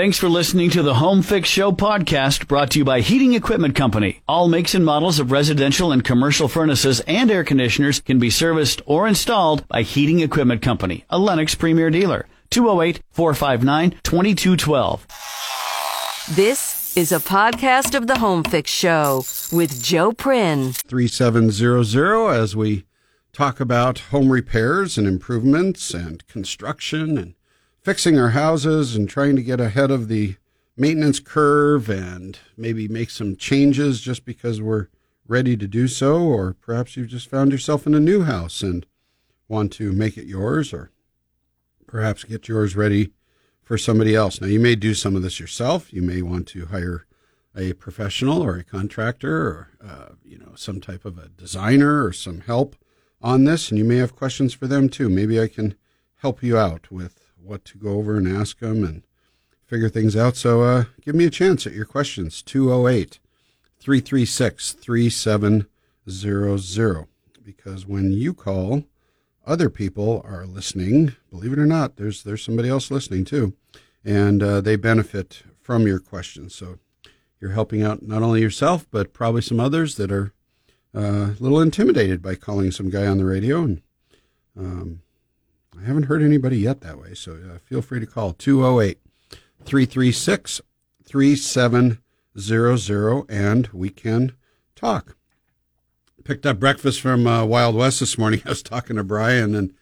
Thanks for listening to the Home Fix Show podcast brought to you by Heating Equipment Company. All makes and models of residential and commercial furnaces and air conditioners can be serviced or installed by Heating Equipment Company, a Lennox premier dealer. 208 459 2212. This is a podcast of the Home Fix Show with Joe Prin. 3700 as we talk about home repairs and improvements and construction and fixing our houses and trying to get ahead of the maintenance curve and maybe make some changes just because we're ready to do so, or perhaps you've just found yourself in a new house and want to make it yours, or perhaps get yours ready for somebody else. Now, you may do some of this yourself. You may want to hire a professional or a contractor or uh, you know some type of a designer or some help on this, and you may have questions for them too. Maybe I can help you out with what to go over and ask them and figure things out. So uh, give me a chance at your questions 208 336 3700. Because when you call, other people are listening. Believe it or not, there's there's somebody else listening too, and uh, they benefit from your questions. So you're helping out not only yourself but probably some others that are uh, a little intimidated by calling some guy on the radio. And um, I haven't heard anybody yet that way, so uh, feel free to call 208 336 3700 and we can talk. Picked up breakfast from uh, Wild West this morning. I was talking to Brian and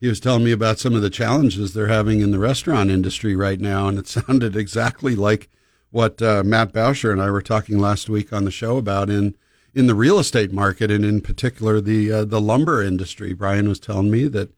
he was telling me about some of the challenges they're having in the restaurant industry right now, and it sounded exactly like what uh, Matt Bauscher and I were talking last week on the show about in in the real estate market, and in particular the uh, the lumber industry. Brian was telling me that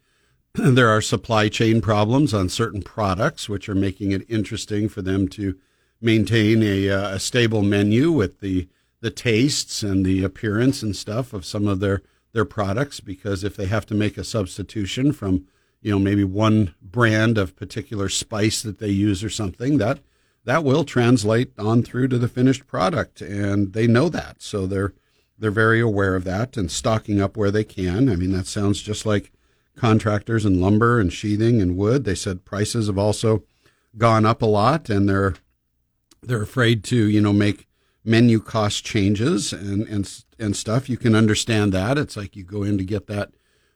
there are supply chain problems on certain products, which are making it interesting for them to maintain a, uh, a stable menu with the the tastes and the appearance and stuff of some of their their products. Because if they have to make a substitution from you know maybe one brand of particular spice that they use or something that that will translate on through to the finished product, and they know that, so they're they're very aware of that and stocking up where they can. I mean, that sounds just like contractors and lumber and sheathing and wood. They said prices have also gone up a lot, and they're they're afraid to you know make menu cost changes and and and stuff. You can understand that. It's like you go in to get that.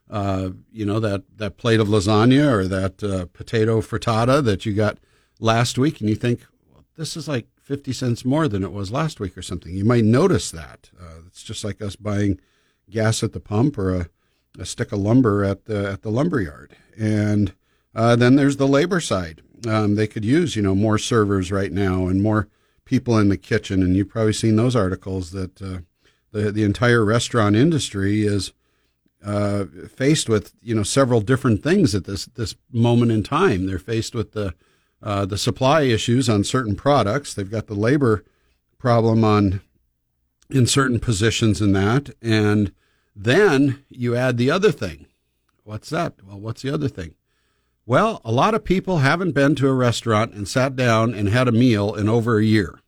Uh, you know that that plate of lasagna or that uh, potato frittata that you got last week, and you think well, this is like fifty cents more than it was last week or something. You might notice that. Uh, it's just like us buying gas at the pump or a a stick of lumber at the at the lumber yard. And uh, then there's the labor side. Um, they could use you know more servers right now and more people in the kitchen. And you've probably seen those articles that uh, the the entire restaurant industry is uh, faced with you know several different things at this this moment in time. They're faced with the uh, the supply issues on certain products. They've got the labor problem on in certain positions in that, and then you add the other thing. What's that? Well, what's the other thing? Well, a lot of people haven't been to a restaurant and sat down and had a meal in over a year.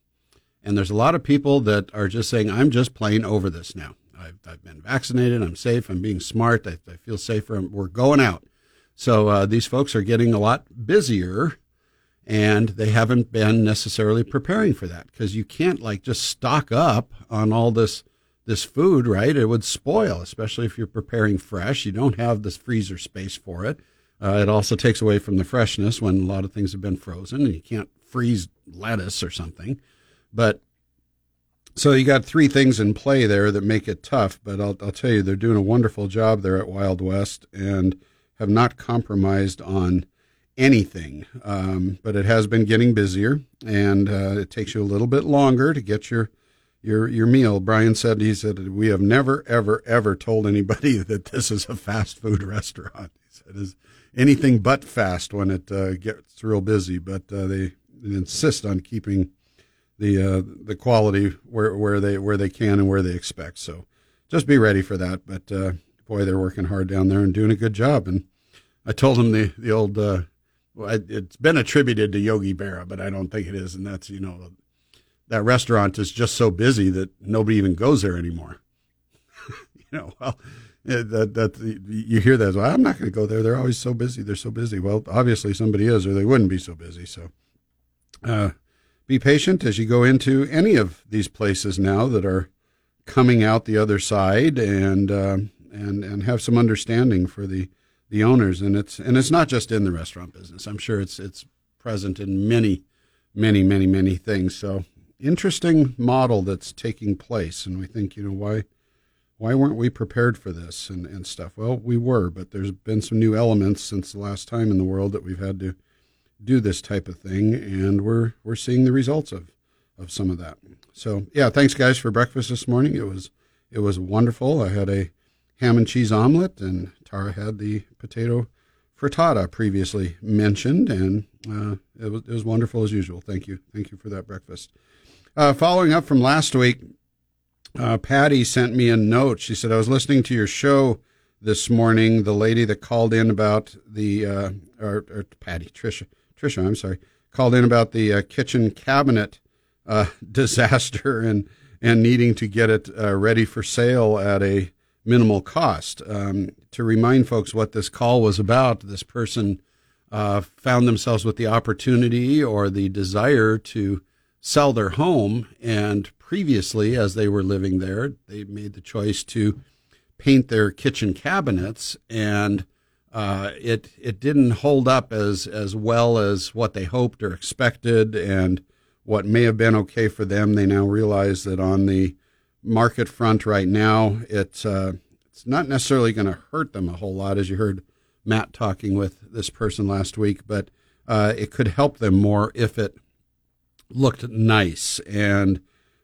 And there's a lot of people that are just saying, I'm just plain over this now. I've, I've been vaccinated. I'm safe. I'm being smart. I, I feel safer. We're going out. So uh, these folks are getting a lot busier and they haven't been necessarily preparing for that because you can't like just stock up on all this this food, right? It would spoil, especially if you're preparing fresh. You don't have this freezer space for it. Uh, it also takes away from the freshness when a lot of things have been frozen and you can't freeze lettuce or something. But so you got three things in play there that make it tough. But I'll, I'll tell you, they're doing a wonderful job there at Wild West and have not compromised on anything. Um, but it has been getting busier and uh, it takes you a little bit longer to get your your your meal. Brian said he said we have never ever ever told anybody that this is a fast food restaurant. He said is anything but fast when it uh, gets real busy, but uh, they, insist on keeping the uh, the quality where where they where they can and where they expect. So just be ready for that. But uh, boy, they're working hard down there and doing a good job. And I told them the the old. Uh, well, it's been attributed to Yogi Berra, but I don't think it is, and that's you know that restaurant is just so busy that nobody even goes there anymore. you know, well, that, that you hear that. Well, I'm not going to go there. They're always so busy. They're so busy. Well, obviously somebody is, or they wouldn't be so busy. So, uh, be patient as you go into any of these places now that are coming out the other side, and uh, and and have some understanding for the the owners. And it's and it's not just in the restaurant business. I'm sure it's it's present in many, many, many, many things. So interesting model that's taking place, and we think, you know, why why weren't we prepared for this and, and stuff? Well, we were, but there's been some new elements since the last time in the world that we've had to do this type of thing, and we're we're seeing the results of of some of that. So yeah, thanks guys for breakfast this morning. It was it was wonderful. I had a ham and cheese omelet, and Tara had the potato frittata previously mentioned, and uh, it was it was wonderful as usual. Thank you, thank you for that breakfast. Uh, following up from last week, uh, Patty sent me a note. She said I was listening to your show this morning. The lady that called in about the uh, or, or Patty Trisha Trisha, I'm sorry, called in about the uh, kitchen cabinet uh, disaster and and needing to get it uh, ready for sale at a minimal cost. Um, to remind folks what this call was about, this person found themselves with the opportunity or the desire to sell their home, and previously, as they were living there, they made the choice to paint their kitchen cabinets and uh, it it didn't hold up as as well as what they hoped or expected, and what may have been okay for them, they now realize that on the market front right now, it's uh, it's not necessarily going to hurt them a whole lot, as you heard Matt talking with this person last week, but uh, it could help them more if it looked nice. And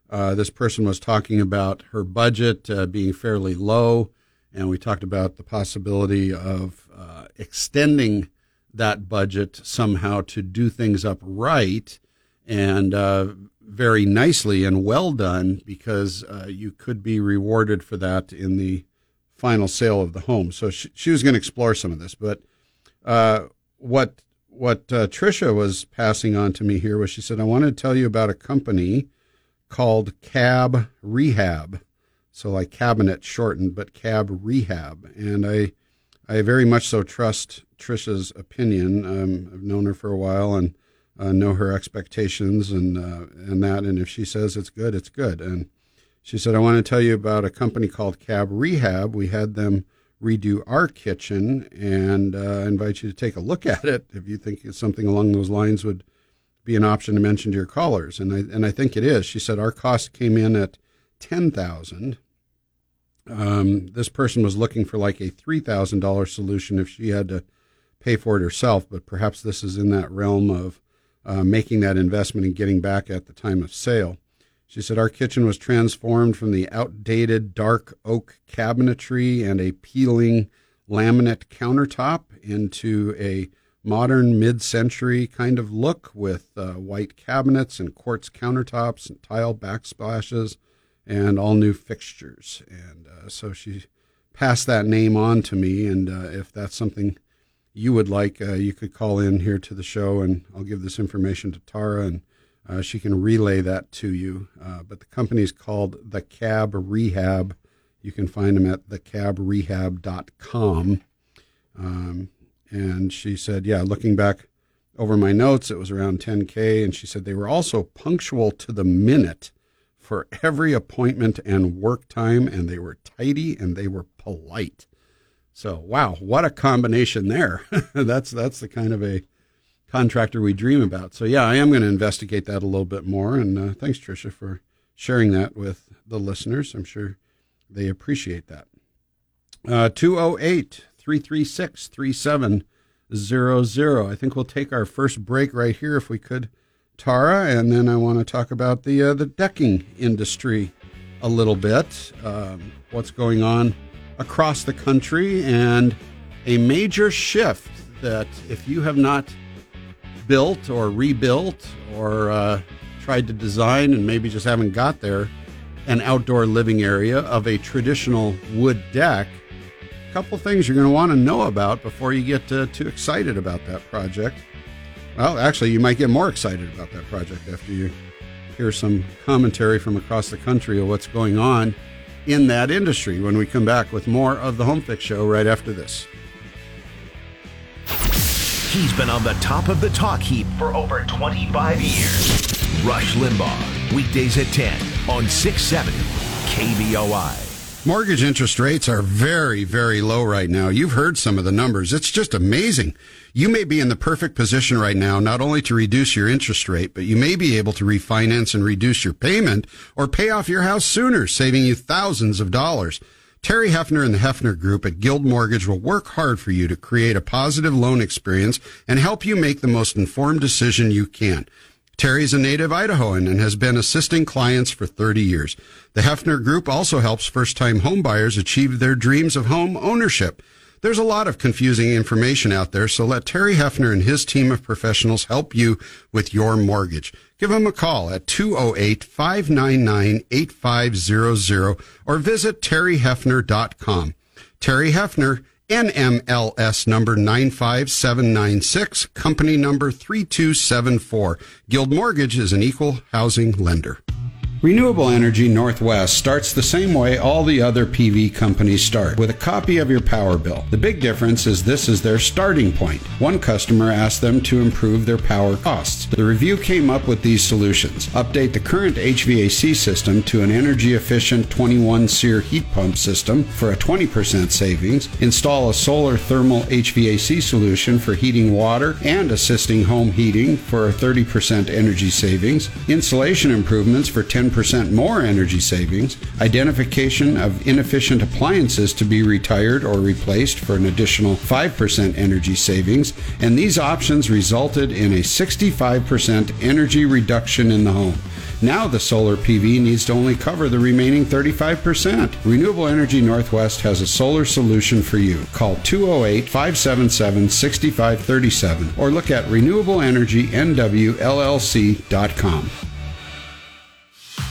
uh, this person was talking about her budget uh, being fairly low and we talked about the possibility of uh, extending that budget somehow to do things up right and uh, very nicely and well done because uh, you could be rewarded for that in the final sale of the home. So she, she was going to explore some of this, but uh, what what uh, Trisha was passing on to me here was she said, "I want to tell you about a company called Cab Rehab." so like cabinet shortened, but cab rehab. And I, I very much so trust Trisha's opinion. Um, I've known her for a while and uh, know her expectations and uh, and that. And if she says it's good, it's good. And she said, I want to tell you about a company called Cab Rehab. We had them redo our kitchen, and uh, invite you to take a look at it if you think something along those lines would be an option to mention to your callers. And I and I think it is. She said our cost came in at ten thousand um, this person was looking for like a $3,000 solution if she had to pay for it herself, but perhaps this is in that realm of uh, making that investment and getting back at the time of sale. She said, Our kitchen was transformed from the outdated dark oak cabinetry and a peeling laminate countertop into a modern mid century kind of look with uh, white cabinets and quartz countertops and tile backsplashes and all new fixtures. And uh, so she passed that name on to me. And uh, if that's something you would like, uh, you could call in here to the show, and I'll give this information to Tara, and uh, she can relay that to you. Uh, but the company is called The Cab Rehab. You can find them at thecabrehab.com. Um, and she said, yeah, looking back over my notes, it was around 10K. And she said they were also punctual to the minute for every appointment and work time, and they were tidy and they were polite. So, wow, what a combination there. that's that's the kind of a contractor we dream about. So, yeah, I am going to investigate that a little bit more. And uh, thanks, Trisha, for sharing that with the listeners. I'm sure they appreciate that. Uh, 208 336 3700. I think we'll take our first break right here if we could. Tara, and then I want to talk about the uh, the decking industry a little bit. Um, what's going on across the country, and a major shift that if you have not built or rebuilt or uh, tried to design and maybe just haven't got there, an outdoor living area of a traditional wood deck. A couple things you're going to want to know about before you get uh, too excited about that project. Well, actually, you might get more excited about that project after you hear some commentary from across the country of what's going on in that industry when we come back with more of the Home Fix Show right after this. He's been on the top of the talk heap for over 25 years. Rush Limbaugh, weekdays at 10 on 670 KBOI. Mortgage interest rates are very, very low right now. You've heard some of the numbers. It's just amazing. You may be in the perfect position right now, not only to reduce your interest rate, but you may be able to refinance and reduce your payment or pay off your house sooner, saving you thousands of dollars. Terry Hefner and the Hefner Group at Guild Mortgage will work hard for you to create a positive loan experience and help you make the most informed decision you can. Terry's a native Idahoan and has been assisting clients for 30 years. The Hefner Group also helps first-time homebuyers achieve their dreams of home ownership. There's a lot of confusing information out there, so let Terry Hefner and his team of professionals help you with your mortgage. Give them a call at 208-599-8500 or visit terryhefner.com. Terry Hefner, NMLS number 95796, company number 3274. Guild Mortgage is an equal housing lender. Renewable Energy Northwest starts the same way all the other PV companies start, with a copy of your power bill. The big difference is this is their starting point. One customer asked them to improve their power costs. The review came up with these solutions. Update the current HVAC system to an energy efficient 21 SEER heat pump system for a 20% savings. Install a solar thermal HVAC solution for heating water and assisting home heating for a 30% energy savings. Insulation improvements for 10 10% more energy savings, identification of inefficient appliances to be retired or replaced for an additional 5% energy savings, and these options resulted in a 65% energy reduction in the home. Now the solar PV needs to only cover the remaining 35%. Renewable Energy Northwest has a solar solution for you. Call 208 577 6537 or look at renewableenergynwllc.com.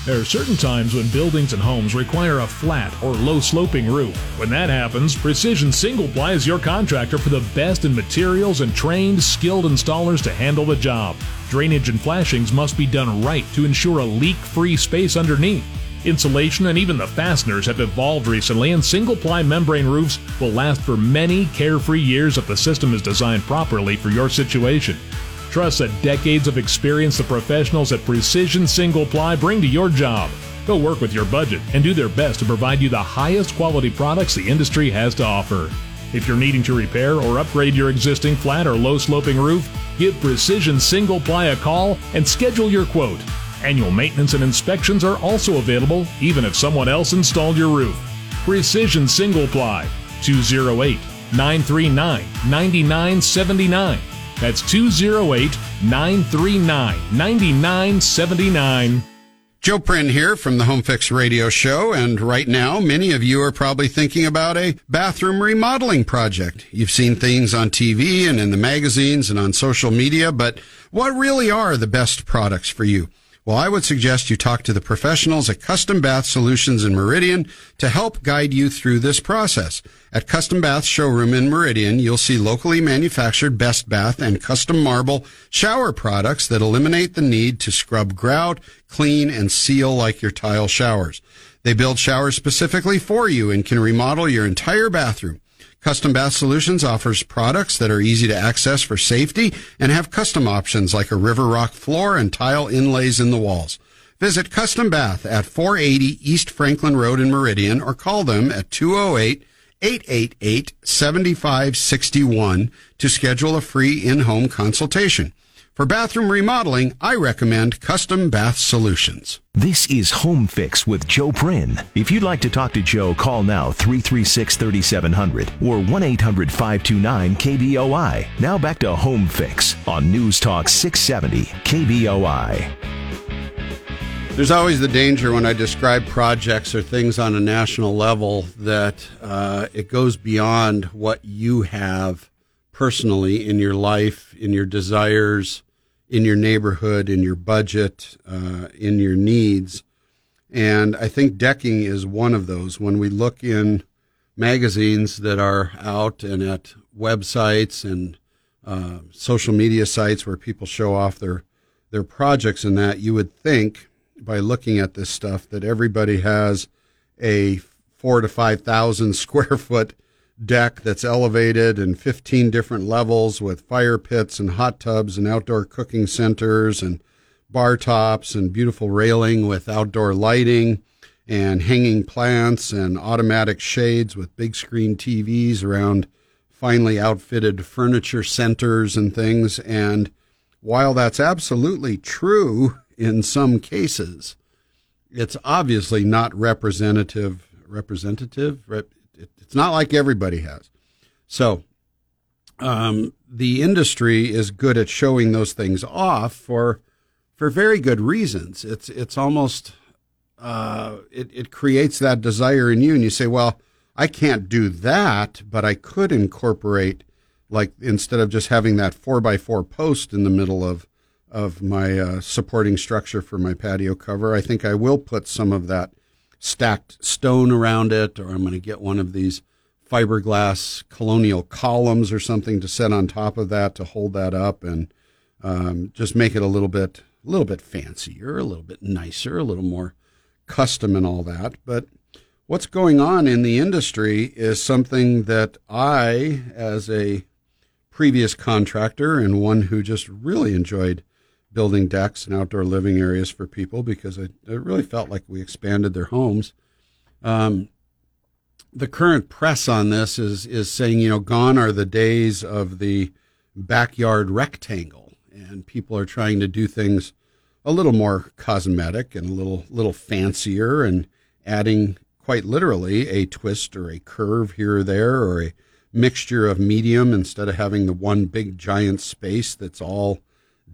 There are certain times when buildings and homes require a flat or low sloping roof. When that happens, Precision Single Ply is your contractor for the best in materials and trained, skilled installers to handle the job. Drainage and flashings must be done right to ensure a leak free space underneath. Insulation and even the fasteners have evolved recently, and single ply membrane roofs will last for many carefree years if the system is designed properly for your situation. Trust the decades of experience the professionals at Precision Single Ply bring to your job. They'll work with your budget and do their best to provide you the highest quality products the industry has to offer. If you're needing to repair or upgrade your existing flat or low sloping roof, give Precision Single Ply a call and schedule your quote. Annual maintenance and inspections are also available even if someone else installed your roof. Precision Single Ply 208 939 9979 that's 208 939 9979. Joe Prin here from the Home Fix Radio Show, and right now, many of you are probably thinking about a bathroom remodeling project. You've seen things on TV and in the magazines and on social media, but what really are the best products for you? Well, I would suggest you talk to the professionals at Custom Bath Solutions in Meridian to help guide you through this process. At Custom Bath Showroom in Meridian, you'll see locally manufactured Best Bath and custom marble shower products that eliminate the need to scrub grout, clean, and seal like your tile showers. They build showers specifically for you and can remodel your entire bathroom. Custom Bath Solutions offers products that are easy to access for safety and have custom options like a river rock floor and tile inlays in the walls. Visit Custom Bath at 480 East Franklin Road in Meridian or call them at 208 888 7561 to schedule a free in-home consultation. For bathroom remodeling, I recommend Custom Bath Solutions. This is Home Fix with Joe Prin. If you'd like to talk to Joe, call now 336 3700 or 1 800 529 KBOI. Now back to Home Fix on News Talk 670 KBOI. There's always the danger when I describe projects or things on a national level that uh, it goes beyond what you have personally in your life, in your desires, in your neighborhood, in your budget, uh, in your needs. And I think decking is one of those. When we look in magazines that are out and at websites and uh, social media sites where people show off their their projects and that, you would think by looking at this stuff that everybody has a four to five thousand square foot deck that's elevated and 15 different levels with fire pits and hot tubs and outdoor cooking centers and bar tops and beautiful railing with outdoor lighting and hanging plants and automatic shades with big screen TVs around finely outfitted furniture centers and things. And while that's absolutely true in some cases, it's obviously not representative. Representative? It's not like everybody has. So, um, the industry is good at showing those things off for for very good reasons. It's it's almost uh, it it creates that desire in you, and you say, well, I can't do that, but I could incorporate like instead of just having that four by four post in the middle of of my uh, supporting structure for my patio cover, I think I will put some of that stacked stone around it, or I'm going to get one of these fiberglass colonial columns or something to set on top of that to hold that up and um, just make it a little bit a little bit fancier, a little bit nicer, a little more custom and all that. But what's going on in the industry is something that I, as a previous contractor and one who just really enjoyed building decks and outdoor living areas for people because I, I really felt like we expanded their homes. Um, the current press on this is is saying, you know, gone are the days of the backyard rectangle, and people are trying to do things a little more cosmetic and a little little fancier, and adding quite literally a twist or a curve here or there, or a mixture of medium instead of having the one big giant space that's all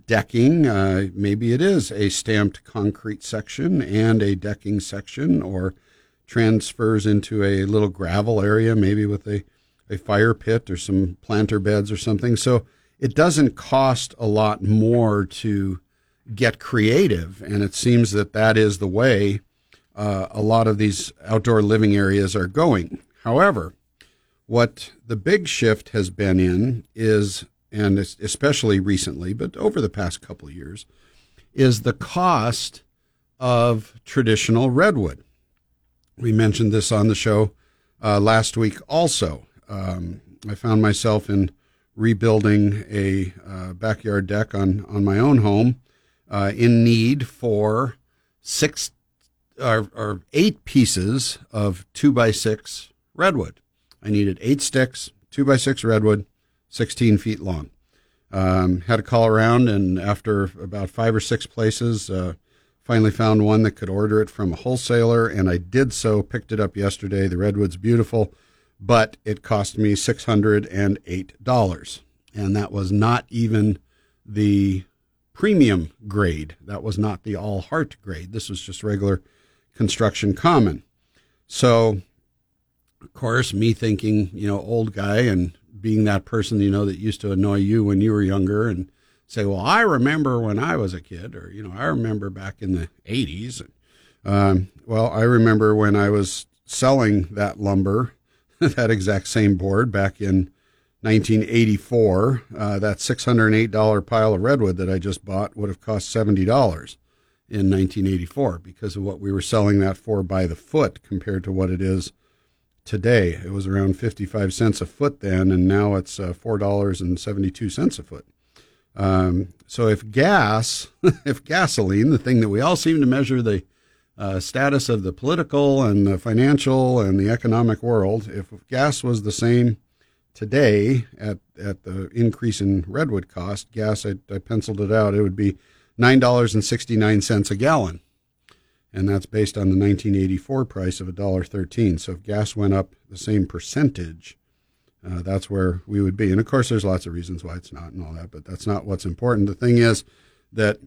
decking. Uh, maybe it is a stamped concrete section and a decking section, or transfers into a little gravel area, maybe with a, a fire pit or some planter beds or something. So it doesn't cost a lot more to get creative. And it seems that that is the way uh, a lot of these outdoor living areas are going. However, what the big shift has been in is, and especially recently, but over the past couple of years, is the cost of traditional redwood. We mentioned this on the show uh, last week also. Um, I found myself in rebuilding a uh, backyard deck on, on my own home uh, in need for six or, or, eight pieces of two by six redwood. I needed eight sticks, two by six redwood, 16 feet long. Um, had to call around, and after about five or six places, uh, Finally found one that could order it from a wholesaler, and I did so. Picked it up yesterday. The redwood's beautiful, but it cost me six hundred and eight dollars, and that was not even the premium grade. That was not the all heart grade. This was just regular construction common. So, of course, me thinking, you know, old guy and being that person, you know, that used to annoy you when you were younger and say, well, I remember when I was a kid, or, you know, I remember back in the 80s. Um, well, I remember when I was selling that lumber, that exact same board back in 1984. Uh, that $608 pile of redwood that I just bought would have cost $70 in 1984 because of what we were selling that for by the foot compared to what it is today. It was around 55 cents a foot then, and now it's uh, $4.72 a foot. Um, so if gas, if gasoline, the thing that we all seem to measure the uh, status of the political and the financial and the economic world, if gas was the same today at, at the increase in redwood cost, gas, I, I penciled it out, it would be $9.69 a gallon. And that's based on the 1984 price of $1.13. So if gas went up the same percentage, uh, that's where we would be. And of course, there's lots of reasons why it's not and all that, but that's not what's important. The thing is that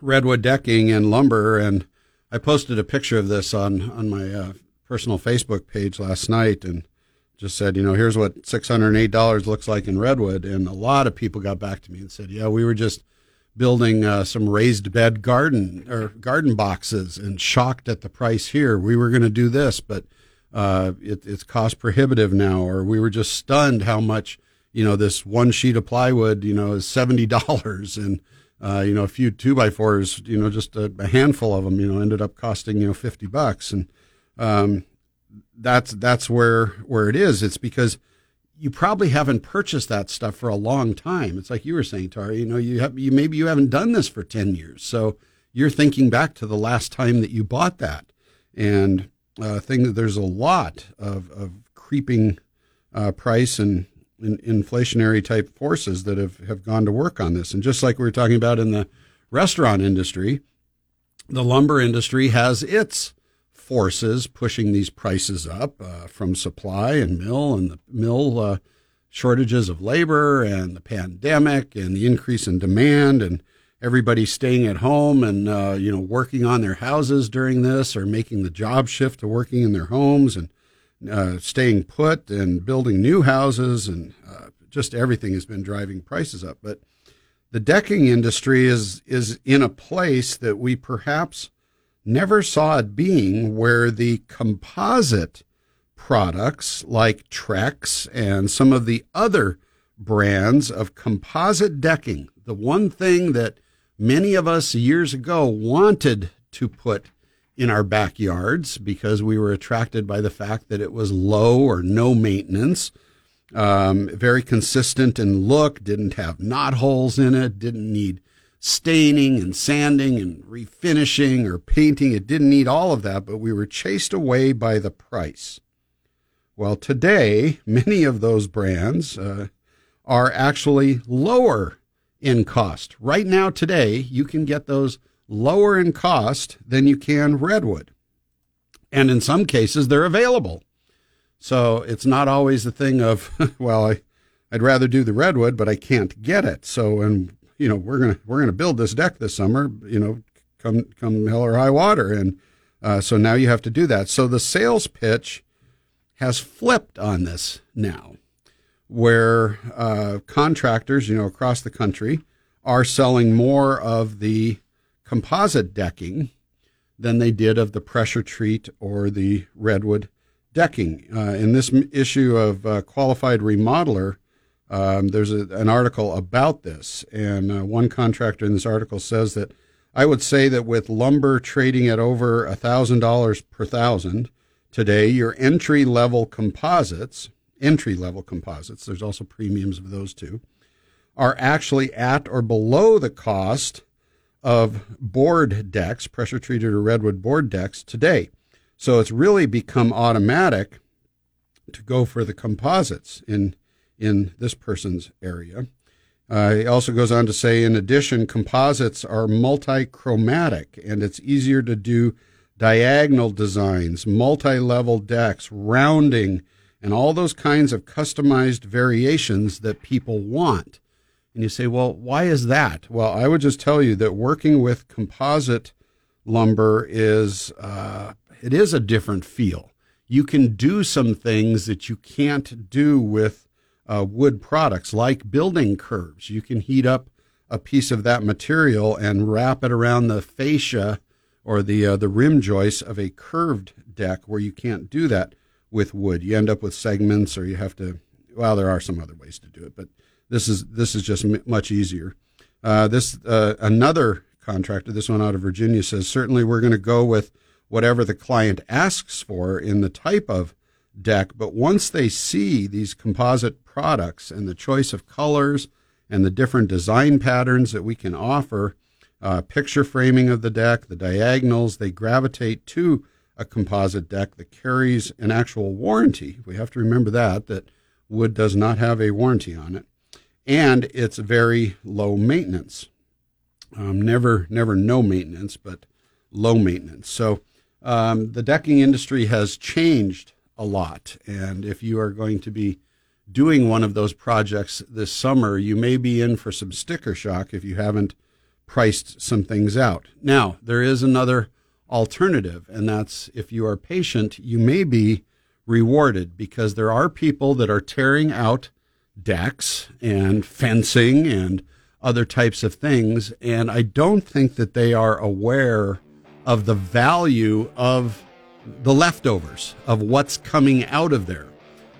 redwood decking and lumber, and I posted a picture of this on on my uh, personal Facebook page last night, and just said, you know, here's what six hundred and eight dollars looks like in redwood, and a lot of people got back to me and said, yeah, we were just building uh, some raised bed garden or garden boxes and shocked at the price here. We were going to do this, but uh, it, it's cost prohibitive now, or we were just stunned how much you know this one sheet of plywood you know is seventy dollars, and uh, you know a few two by fours, you know just a, a, handful of them, you know ended up costing you know fifty bucks, and um, that's that's where where it is. It's because you probably haven't purchased that stuff for a long time. It's like you were saying, Tara. You know, you have you maybe you haven't done this for ten years, so you're thinking back to the last time that you bought that, and uh, thing there's a lot of of creeping uh, price and in, inflationary type forces that have have gone to work on this, and just like we were talking about in the restaurant industry, the lumber industry has its forces pushing these prices up uh, from supply and mill and the mill uh, shortages of labor and the pandemic and the increase in demand and everybody staying at home and uh, you know working on their houses during this or making the job shift to working in their homes and uh, staying put and building new houses and uh, just everything has been driving prices up. But the decking industry is is in a place that we perhaps never saw it being where the composite products like Trex and some of the other brands of composite decking, the one thing that many of us years ago wanted to put in our backyards because we were attracted by the fact that it was low or no maintenance, um, very consistent in look, didn't have knot holes in it, didn't need staining and sanding and refinishing or painting. It didn't need all of that, but we were chased away by the price. Well, today, many of those brands uh, are actually lower in cost. Right now, today, you can get those lower in cost than you can redwood. And in some cases, they're available. So it's not always the thing of, well, I, I'd rather do the redwood, but I can't get it. So, and you know, we're gonna we're gonna build this deck this summer. You know, come come hell or high water, and uh, so now you have to do that. So the sales pitch has flipped on this now, where uh, contractors, you know, across the country are selling more of the composite decking than they did of the pressure treat or the redwood decking. Uh, in this issue of uh, qualified remodeler, um, there's a, an article about this, and uh, one contractor in this article says that I would say that with lumber trading at over $1,000 per thousand today, your entry level composites, entry level composites, there's also premiums of those two, are actually at or below the cost of board decks, pressure treated or redwood board decks today. So it's really become automatic to go for the composites in in this person's area. Uh, he also goes on to say, in addition, composites are multi-chromatic, and it's easier to do diagonal designs, multi-level decks, rounding, and all those kinds of customized variations that people want. And you say, well, why is that? Well, I would just tell you that working with composite lumber is uh, it is a different feel. You can do some things that you can't do with uh, wood products like building curves. You can heat up a piece of that material and wrap it around the fascia or the uh, the rim joist of a curved deck where you can't do that with wood. You end up with segments, or you have to. Well, there are some other ways to do it, but this is this is just m- much easier. Uh, this uh, another contractor, this one out of Virginia, says certainly we're going to go with whatever the client asks for in the type of deck. But once they see these composite products and the choice of colors and the different design patterns that we can offer, uh, picture framing of the deck, the diagonals, they gravitate to a composite deck that carries an actual warranty. We have to remember that, that wood does not have a warranty on it. And it's very low maintenance. Um, never, never no maintenance, but low maintenance. So um, the decking industry has changed a lot. And if you are going to be doing one of those projects this summer, you may be in for some sticker shock if you haven't priced some things out. Now, there is another alternative, and that's if you are patient, you may be rewarded because there are people that are tearing out decks and fencing and other types of things. And I don't think that they are aware of the value of the leftovers of what's coming out of there.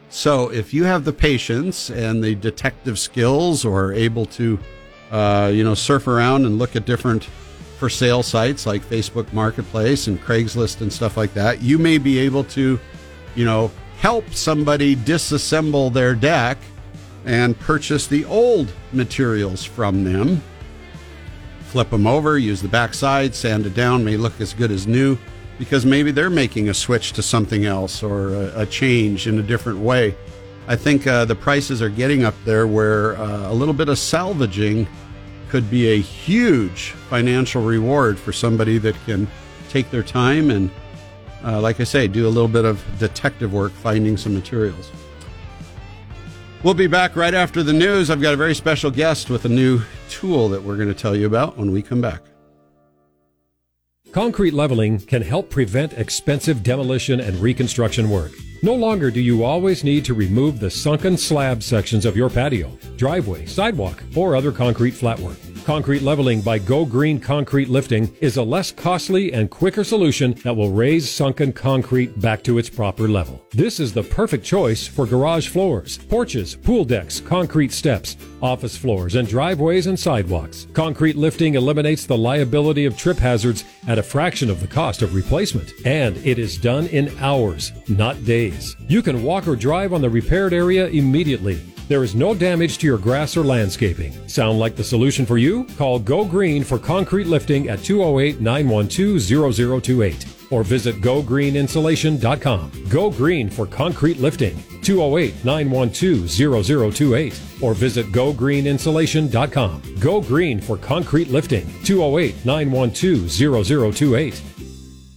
So if you have the patience and the detective skills or are able to, uh, you know, surf around and look at different for sale sites like Facebook Marketplace and Craigslist and stuff like that, you may be able to you know, help somebody disassemble their deck and purchase the old materials from them. Flip them over, use the backside, sand it down, may look as good as new because maybe they're making a switch to something else or a, a change in a different way. I think uh, the prices are getting up there where uh, a little bit of salvaging could be a huge financial reward for somebody that can take their time and, uh, like I say, do a little bit of detective work finding some materials. We'll be back right after the news. I've got a very special guest with a new tool that we're going to tell you about when we come back. Concrete leveling can help prevent expensive demolition and reconstruction work. No longer do you always need to remove the sunken slab sections of your patio, driveway, sidewalk, or other concrete flatwork. Concrete leveling by Go Green Concrete Lifting is a less costly and quicker solution that will raise sunken concrete back to its proper level. This is the perfect choice for garage floors, porches, pool decks, concrete steps, office floors, and driveways and sidewalks. Concrete lifting eliminates the liability of trip hazards at a fraction of the cost of replacement, and it is done in hours, not days. You can walk or drive on the repaired area immediately. There is no damage to your grass or landscaping. Sound like the solution for you? Call Go Green for concrete lifting at 208 912 0028 or visit gogreeninsulation.com. Go Green for concrete lifting 208 912 0028 or visit gogreeninsulation.com. Go Green for concrete lifting 208 912 0028.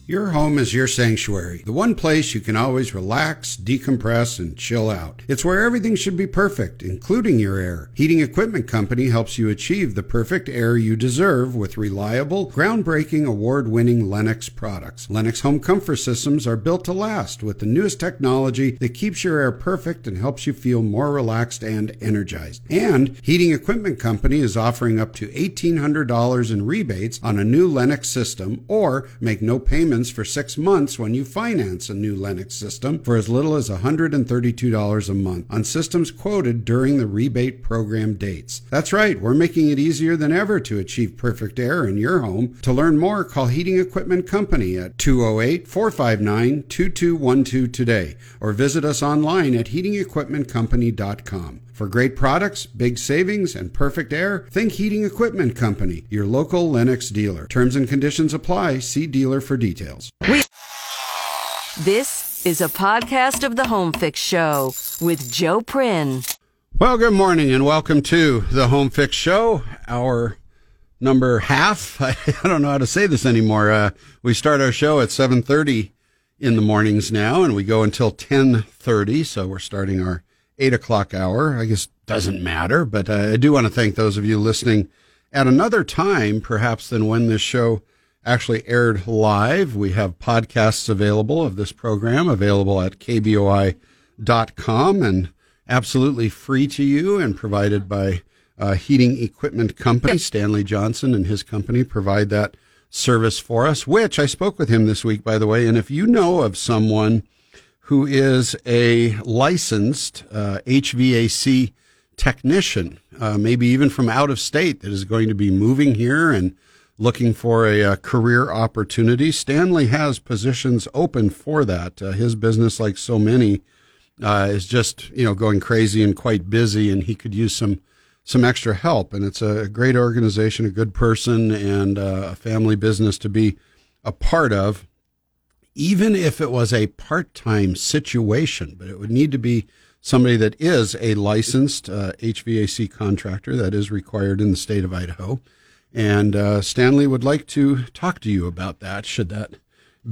Your home is your sanctuary, the one place you can always relax, decompress, and chill out. It's where everything should be perfect, including your air. Heating Equipment Company helps you achieve the perfect air you deserve with reliable, groundbreaking, award winning Lennox products. Lennox home comfort systems are built to last with the newest technology that keeps your air perfect and helps you feel more relaxed and energized. And Heating Equipment Company is offering up to $1,800 in rebates on a new Lennox system or make no payments for six months when you finance a new Lennox system for as little as $132 a month on systems quoted during the rebate program dates. That's right, we're making it easier than ever to achieve perfect air in your home. To learn more, call Heating Equipment Company at 208 459 2212 today or visit us online at heatingequipmentcompany.com. For great products, big savings, and perfect air, think Heating Equipment Company, your local Lennox dealer. Terms and conditions apply. See dealer for details. This is a podcast of the Home Fix Show with Joe Prin. Well, good morning and welcome to the Home Fix Show. Our number half. I, don't know how to say this anymore. Uh, we start our show at 7:30 in the mornings now, and we go until 10:30. So we're starting our eight o'clock hour. I guess doesn't matter, but uh, I do want to thank those of you listening at another time, perhaps than when this show actually aired live. We have podcasts available of this program available at kboi.com and absolutely free to you and provided by uh, Heating Equipment Company. Stanley Johnson and his company provide that service for us, which I spoke with him this week, by the way. And if you know of someone who is a licensed uh, HVAC technician, uh, maybe even from out of state, that is going to be moving here and looking for a, a career opportunity. Stanley has positions open for that. Uh, his business, like so many, uh, is just you know going crazy and quite busy, and he could use some some extra help. And it's a great organization, a good person, and uh, a family business to be a part of even if it was a part time situation, but it would need to be somebody that is a licensed uh, HVAC contractor that is required in the state of Idaho. And uh, Stanley would like to talk to you about that, should that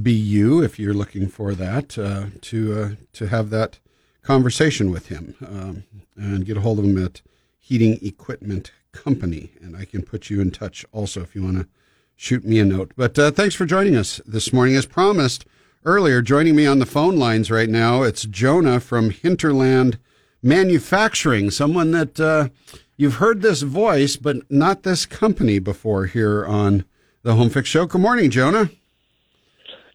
be you, if you're looking for that, uh, to, uh, to have that conversation with him um, and get a hold of him at Heating Equipment Company. And I can put you in touch also if you want to shoot me a note. But uh, thanks for joining us this morning. As promised, earlier. Joining me on the phone lines right now, it's Jonah from Hinterland Manufacturing, someone that uh, you've heard this voice, but not this company before here on the Home Fix Show. Good morning, Jonah.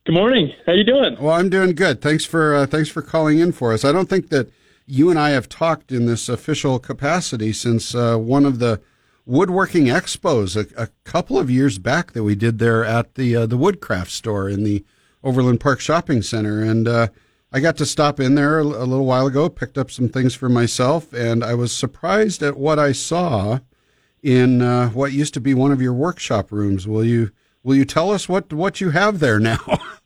Good morning. How you doing? Well, I'm doing good. Thanks for uh, thanks for calling in for us. I don't think that you and I have talked in this official capacity since uh, one of the woodworking expos a, a, couple of years back that we did there at the uh, the Woodcraft store in the Overland Park Shopping Center. And uh, I got to stop in there a little while ago, picked up some things for myself, and I was surprised at what I saw in uh, what used to be one of your workshop rooms. Will you will you tell us what what you have there now?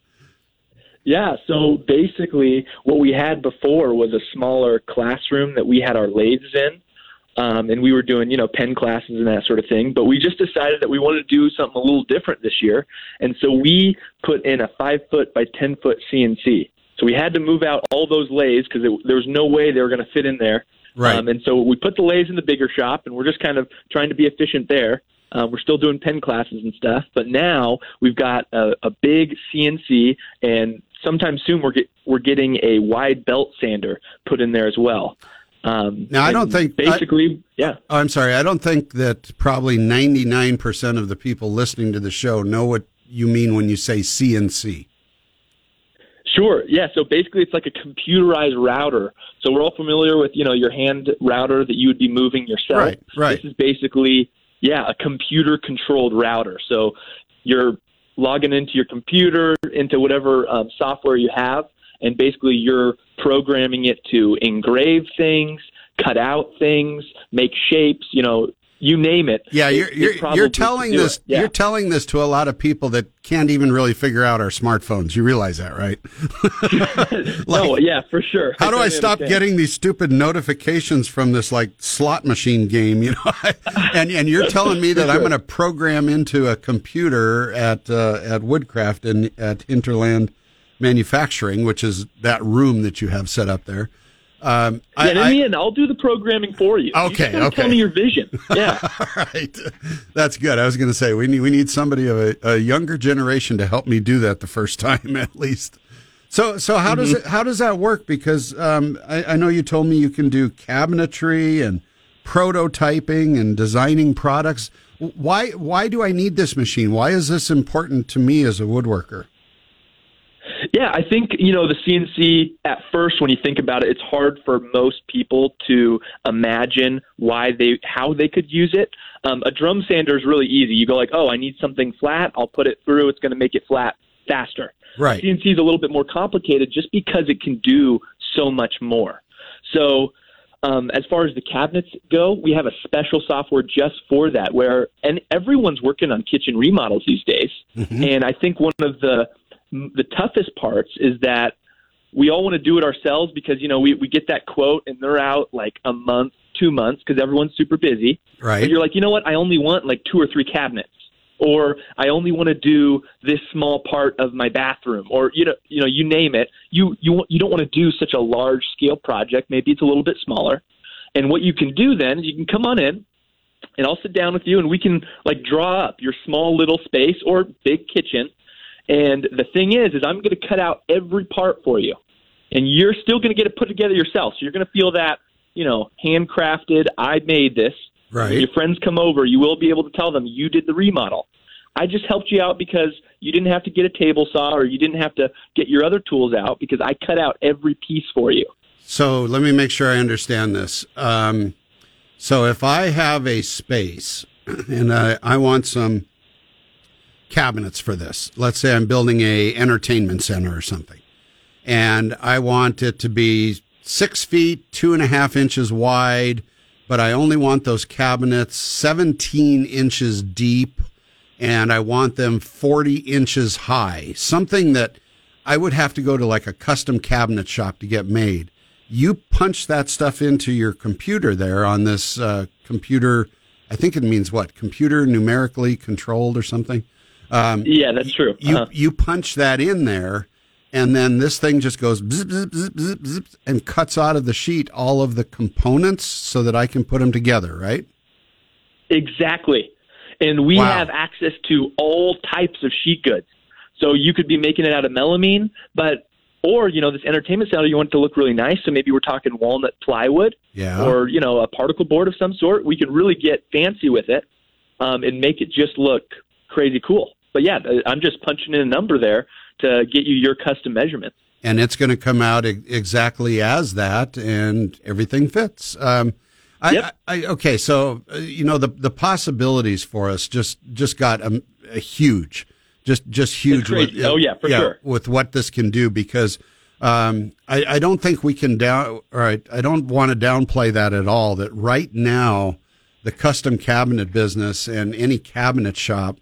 Yeah, so basically, what we had before was a smaller classroom that we had our lathes in, um, and we were doing, you know, pen classes and that sort of thing. But we just decided that we wanted to do something a little different this year, and so we put in a five foot by ten foot CNC. So we had to move out all those lathes because there was no way they were going to fit in there. Right. Um, and so we put the lathes in the bigger shop, and we're just kind of trying to be efficient there. Uh, we're still doing pen classes and stuff, but now we've got a, a big CNC, and sometime soon we're get, we're getting a wide belt sander put in there as well. Um, Now, I don't think- basically, yeah. Oh, I'm sorry. I don't think that probably 99% of the people listening to the show know what you mean when you say CNC. Sure. Yeah. So basically, it's like a computerized router. So we're all familiar with you know your hand router that you would be moving yourself. Right, right. This is basically yeah a computer controlled router. So you're logging into your computer into whatever um, software you have, and basically you're programming it to engrave things, cut out things, make shapes. You know, you name it. Yeah, you're you're, you're telling this. Yeah. you're telling this to a lot of people that can't even really figure out our smartphones. You realize that, right? no, yeah, for sure. How do I stop understand. getting these stupid notifications from this like slot machine game? You know, and and you're telling me that I'm going to program into a computer at uh, at Woodcraft and at Hinterland Manufacturing, which is that room that you have set up there. Um, Yeah, and in the end, I'll do the programming for you. You Okay, gotta okay. Tell me your vision. Yeah. All right, That's good. I was going to say we need we need somebody of a, a younger generation to help me do that the first time at least. So so how does it how does that work? Because um, I, I know you told me you can do cabinetry and prototyping and designing products. Why why do I need this machine? Why is this important to me as a woodworker? Yeah, I think you know the CNC at first when you think about it, it's hard for most people to imagine why they how they could use it. Um, a drum sander is really easy. You go like, oh, I need something flat. I'll put it through. It's going to make it flat faster. Right. CNC is a little bit more complicated just because it can do so much more. So. Um, as far as the cabinets go, we have a special software just for that. Where and everyone's working on kitchen remodels these days, and I think one of the the toughest parts is that we all want to do it ourselves because you know we we get that quote and they're out like a month, two months because everyone's super busy. Right. But you're like, you know what? I only want like two or three cabinets, or I only want to do this small part of my bathroom, or you know, you know, you name it. You you want- you don't want to do such a large scale project. Maybe it's a little bit smaller. And what you can do then is you can come on in, and I'll sit down with you, and we can like draw up your small little space or big kitchen. And the thing is, is I'm going to cut out every part for you, and you're still going to get it put together yourself. So you're going to feel that, you know, handcrafted. I made this. Right. When your friends come over, you will be able to tell them you did the remodel. I just helped you out because you didn't have to get a table saw or you didn't have to get your other tools out because I cut out every piece for you. So let me make sure I understand this. Um, so if I have a space and I, I want some cabinets for this, let's say I'm building a entertainment center or something, and I want it to be six feet, two and a half inches wide, but I only want those cabinets 17 inches deep and I want them 40 inches high, something that I would have to go to like a custom cabinet shop to get made. You punch that stuff into your computer there on this uh, computer. I think it means what? Computer numerically controlled or something. Um, Yeah, that's true. you Uh-huh. you punch that in there, and then this thing just goes bzz, bzz, bzz, and cuts out of the sheet all of the components so that I can put them together. Right? Exactly. And we Wow. have access to all types of sheet goods. So you could be making it out of melamine, but or you know this entertainment center you want it to look really nice. So maybe we're talking walnut plywood, Yeah. or you know a particle board of some sort. We can really get fancy with it um, and make it just look crazy cool. But yeah, I'm just punching in a number there to get you your custom measurement. and it's going to come out exactly as that, and everything fits. Um, I, Yep. I, I, okay, so uh, you know the the possibilities for us just just got um, a huge, just just huge. with- Oh, yeah, for sure. with what this can do because Um, I, I don't think we can down. All right, I don't want to downplay that at all. That right now, the custom cabinet business and any cabinet shop,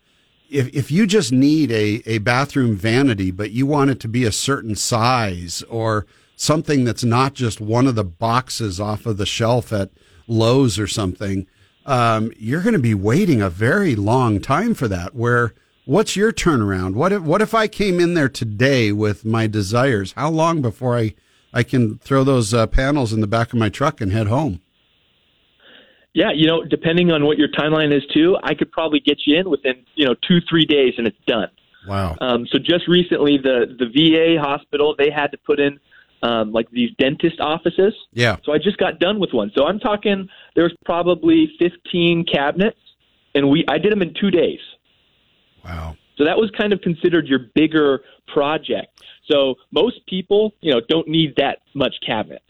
if if you just need a a bathroom vanity, but you want it to be a certain size or something that's not just one of the boxes off of the shelf at Lowe's or something, um, you're going to be waiting a very long time for that. Where What's your turnaround? What if what if I came in there today with my desires? How long before I I can throw those uh, panels in the back of my truck and head home? Yeah, you know, depending on what your timeline is too, I could probably get you in within you know two three days and it's done. Wow. Um, so just recently, the the VA hospital they had to put in um, like these dentist offices. Yeah. So I just got done with one. So I'm talking there's probably 15 cabinets, and we I did them in two days. Wow. So that was kind of considered your bigger project. So most people, you know, don't need that much cabinet.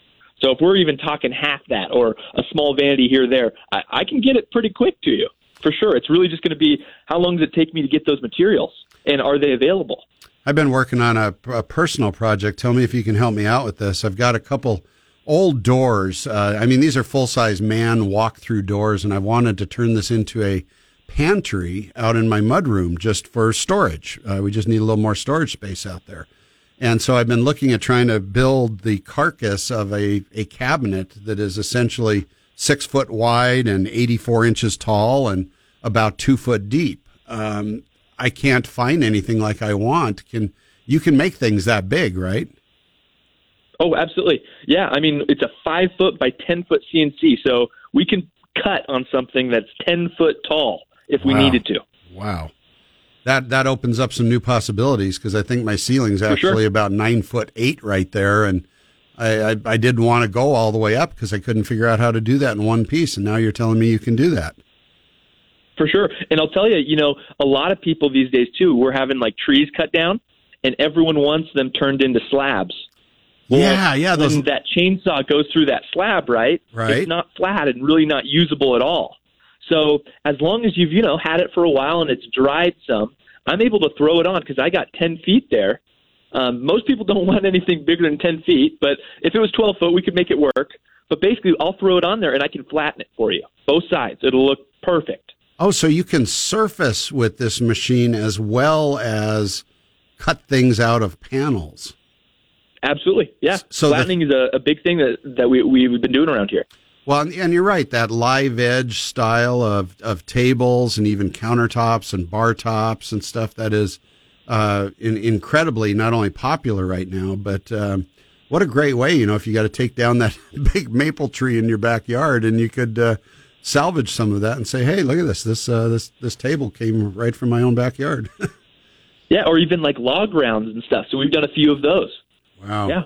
So if we're even talking half that or a small vanity here or there, I, I can get it pretty quick to you for sure. It's really just going to be how long does it take me to get those materials and are they available? I've been working on a, a personal project. Tell me if you can help me out with this. I've got a couple old doors. Uh, I mean, these are full size man walk through doors, and I wanted to turn this into a pantry out in my mudroom just for storage. Uh, we just need a little more storage space out there. And so I've been looking at trying to build the carcass of a, a cabinet that is essentially six foot wide and 84 inches tall and about two foot deep. Um, I can't find anything like I want. Can you can make things that big, right? Oh, absolutely. Yeah, I mean it's a five foot by ten foot CNC, so we can cut on something that's ten foot tall if we Wow. needed to. Wow. That that opens up some new possibilities because I think my ceiling's sure. actually about nine foot eight right there, and I I, I didn't want to go all the way up because I couldn't figure out how to do that in one piece, and now you're telling me you can do that. For sure. And I'll tell you, you know, a lot of people these days too, we're having like trees cut down and everyone wants them turned into slabs. yeah, yeah. Those when that chainsaw goes through that slab, right? Right. It's not flat and really not usable at all. So as long as you've, you know, had it for a while and it's dried some, I'm able to throw it on because I got 10 feet there. Um, most people don't want anything bigger than 10 feet, but if it was 12 foot, we could make it work. But basically, I'll throw it on there and I can flatten it for you, both sides. It'll look perfect. oh, so you can surface with this machine as well as cut things out of panels. Absolutely, yeah. So the- flattening is a, a big thing that that we we've been doing around here. Well, and- you're right. That live edge style of, of tables and even countertops and bar tops and stuff that is uh, in, incredibly not only popular right now, but um, what a great way, you know, if you got to take down that big maple tree in your backyard and you could uh, salvage some of that and say, hey, look at this. This, uh, this, this table came right from my own backyard. Yeah, or even like log rounds and stuff. So we've done a few of those. wow. Yeah.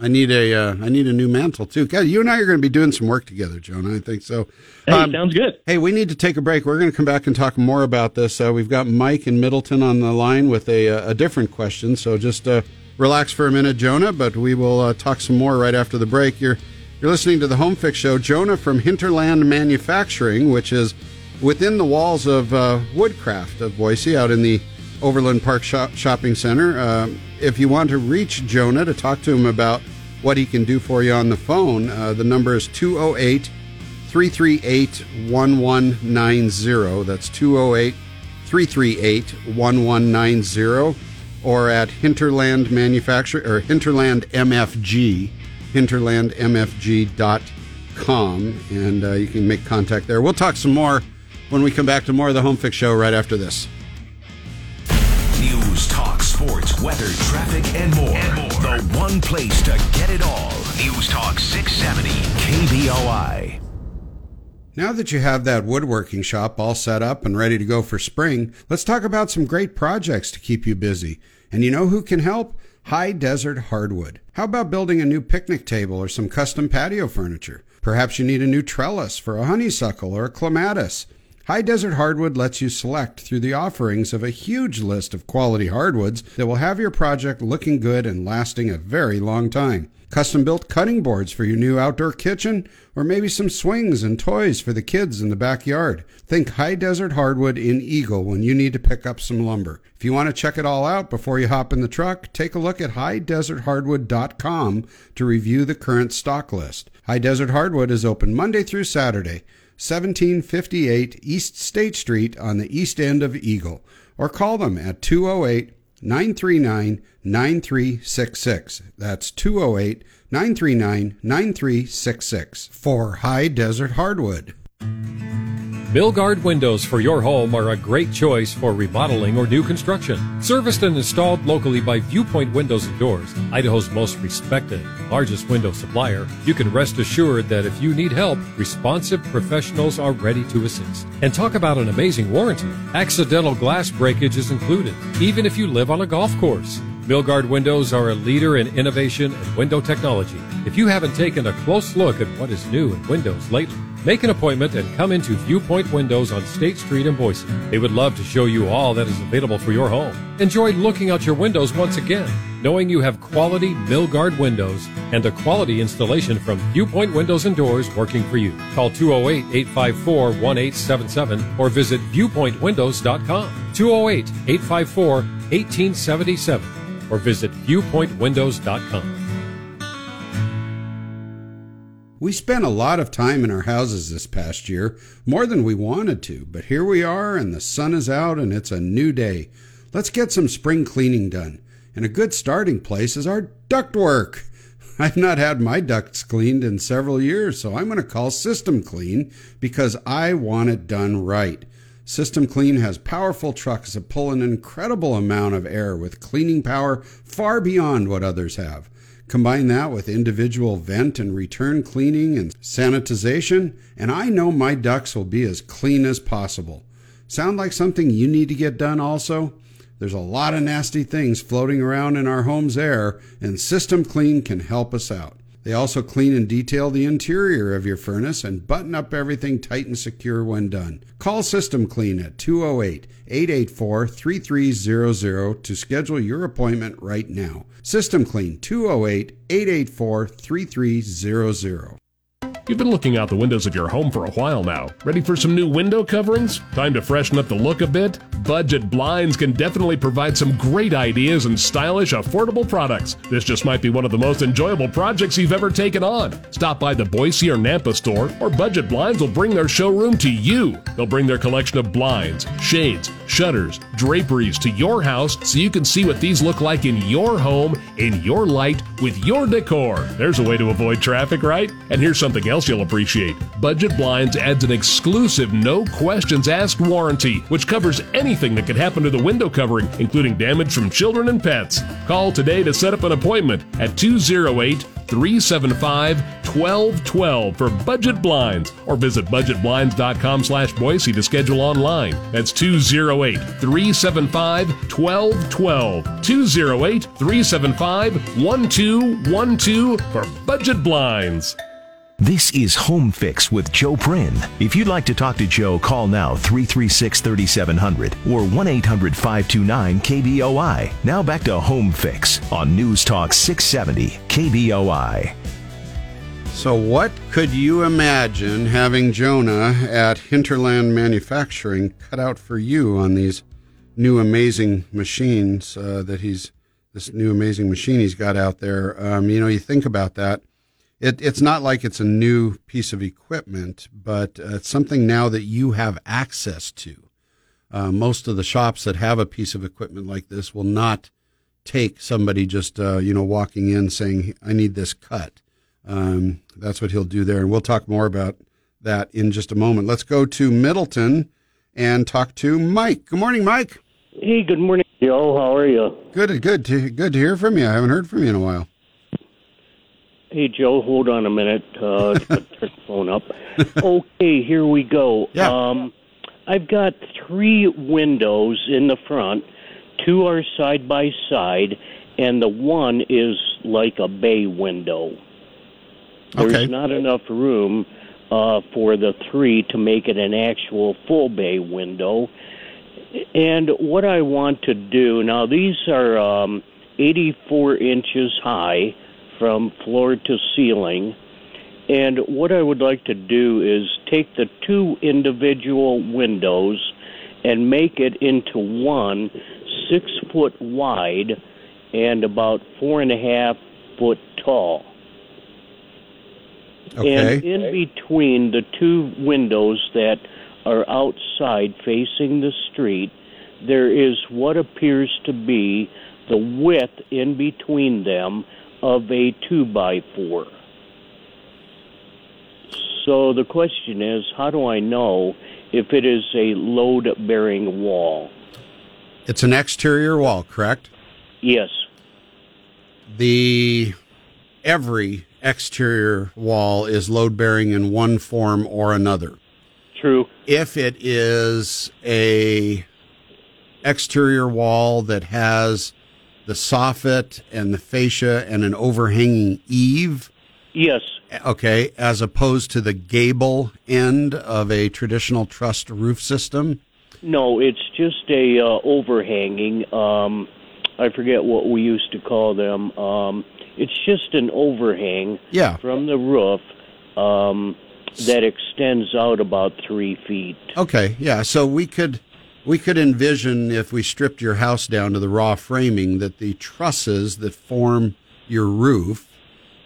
I need a uh, I need a new mantle too. God, you and I are going to be doing some work together, Jonah. I think so. Hey, Um, sounds good. Hey, we need to take a break. We're going to come back and talk more about this. Uh, we've got Mike and Middleton on the line with a, uh, a different question. So just uh, relax for a minute, Jonah. But we will uh, talk some more right after the break. You're you're listening to the Home Fix Show. Jonah from Hinterland Manufacturing, which is within the walls of uh, Woodcraft of Boise, out in the Overland Park shop, Shopping Center. Um if you want to reach Jonah to talk to him about what he can do for you on the phone, uh, the number is 208 338 1190. That's 208 338 1190. Or at Hinterland Manufacturer or Hinterland MFG, hinterlandmfg.com. And uh, you can make contact there. We'll talk some more when we come back to more of the Home Fix Show right after this. News, talk, sports, weather, traffic, and more. And more. The one place to get it all. News Talk 670 KBOI. Now that you have that woodworking shop all set up and ready to go for spring, let's talk about some great projects to keep you busy. And you know who can help? High Desert Hardwood. How about building a new picnic table or some custom patio furniture? Perhaps you need a new trellis for a honeysuckle or a clematis. High Desert Hardwood lets you select through the offerings of a huge list of quality hardwoods that will have your project looking good and lasting a very long time. Custom built cutting boards for your new outdoor kitchen, or maybe some swings and toys for the kids in the backyard. Think High Desert Hardwood in Eagle when you need to pick up some lumber. If you want to check it all out before you hop in the truck, take a look at highdeserthardwood.com to review the current stock list. High Desert Hardwood is open Monday through Saturday. 1758 East State Street on the east end of Eagle, or call them at 208 939 9366. That's 208 939 9366 for High Desert Hardwood. Milgard windows for your home are a great choice for remodeling or new construction. Serviced and installed locally by Viewpoint Windows and Doors, Idaho's most respected, largest window supplier, you can rest assured that if you need help, responsive professionals are ready to assist. And talk about an amazing warranty. Accidental glass breakage is included, even if you live on a golf course. Milgard Windows are a leader in innovation and window technology. If you haven't taken a close look at what is new in windows lately, Make an appointment and come into Viewpoint Windows on State Street in Boise. They would love to show you all that is available for your home. Enjoy looking out your windows once again, knowing you have quality Milgard windows and a quality installation from Viewpoint Windows and Doors working for you. Call 208 854 1877 or visit viewpointwindows.com. 208 854 1877 or visit viewpointwindows.com. We spent a lot of time in our houses this past year, more than we wanted to, but here we are and the sun is out and it's a new day. Let's get some spring cleaning done. And a good starting place is our ductwork. I've not had my ducts cleaned in several years, so I'm going to call System Clean because I want it done right. System Clean has powerful trucks that pull an incredible amount of air with cleaning power far beyond what others have. Combine that with individual vent and return cleaning and sanitization, and I know my ducts will be as clean as possible. Sound like something you need to get done also? There's a lot of nasty things floating around in our home's air, and System Clean can help us out. They also clean and detail the interior of your furnace and button up everything tight and secure when done. Call System Clean at 208 884 3300 to schedule your appointment right now. System Clean 208 884 3300. You've been looking out the windows of your home for a while now. Ready for some new window coverings? Time to freshen up the look a bit? Budget Blinds can definitely provide some great ideas and stylish, affordable products. This just might be one of the most enjoyable projects you've ever taken on. Stop by the Boise or Nampa store, or Budget Blinds will bring their showroom to you. They'll bring their collection of blinds, shades, shutters, draperies to your house so you can see what these look like in your home, in your light, with your decor. There's a way to avoid traffic, right? And here's something else you'll appreciate. Budget Blinds adds an exclusive no questions asked warranty, which covers anything that could happen to the window covering, including damage from children and pets. Call today to set up an appointment at 208 375 1212 for budget blinds or visit budgetblinds.com slash Boise to schedule online. That's 208 375 1212. 208 375 1212 for budget blinds. This is Home Fix with Joe Prin. If you'd like to talk to Joe, call now 336 3700 or 1 800 529 KBOI. Now back to Home Fix on News Talk 670 KBOI. So, what could you imagine having Jonah at Hinterland Manufacturing cut out for you on these new amazing machines uh, that he's this new amazing machine he's got out there? Um, you know, you think about that it, it's not like it's a new piece of equipment, but uh, it's something now that you have access to. Uh, most of the shops that have a piece of equipment like this will not take somebody just uh, you know walking in saying I need this cut. Um, that's what he'll do there, and we'll talk more about that in just a moment. Let's go to Middleton and talk to Mike. Good morning, Mike. Hey, good morning, Joe. How are you? Good, good, to, good to hear from you. I haven't heard from you in a while. Hey, Joe, hold on a minute. Uh, turn the phone up. Okay, here we go. Yeah. Um, I've got three windows in the front. Two are side by side, and the one is like a bay window. There's Okay. not enough room uh, for the three to make it an actual full bay window. And what I want to do now, these are um, 84 inches high from floor to ceiling. And what I would like to do is take the two individual windows and make it into one six foot wide and about four and a half foot tall. Okay. And in between the two windows that are outside facing the street, there is what appears to be the width in between them of a two by four. So the question is, how do I know if it is a load bearing wall? It's an exterior wall, correct? Yes. The every exterior wall is load bearing in one form or another. True. If it is a exterior wall that has the soffit and the fascia and an overhanging eave, Yes. okay, as opposed to the gable end of a traditional trussed roof system. No, it's just a uh, overhanging. Um, I forget what we used to call them. Um, it's just an overhang Yeah. from the roof um, that extends out about three feet. Okay, yeah. So we could we could envision if we stripped your house down to the raw framing that the trusses that form your roof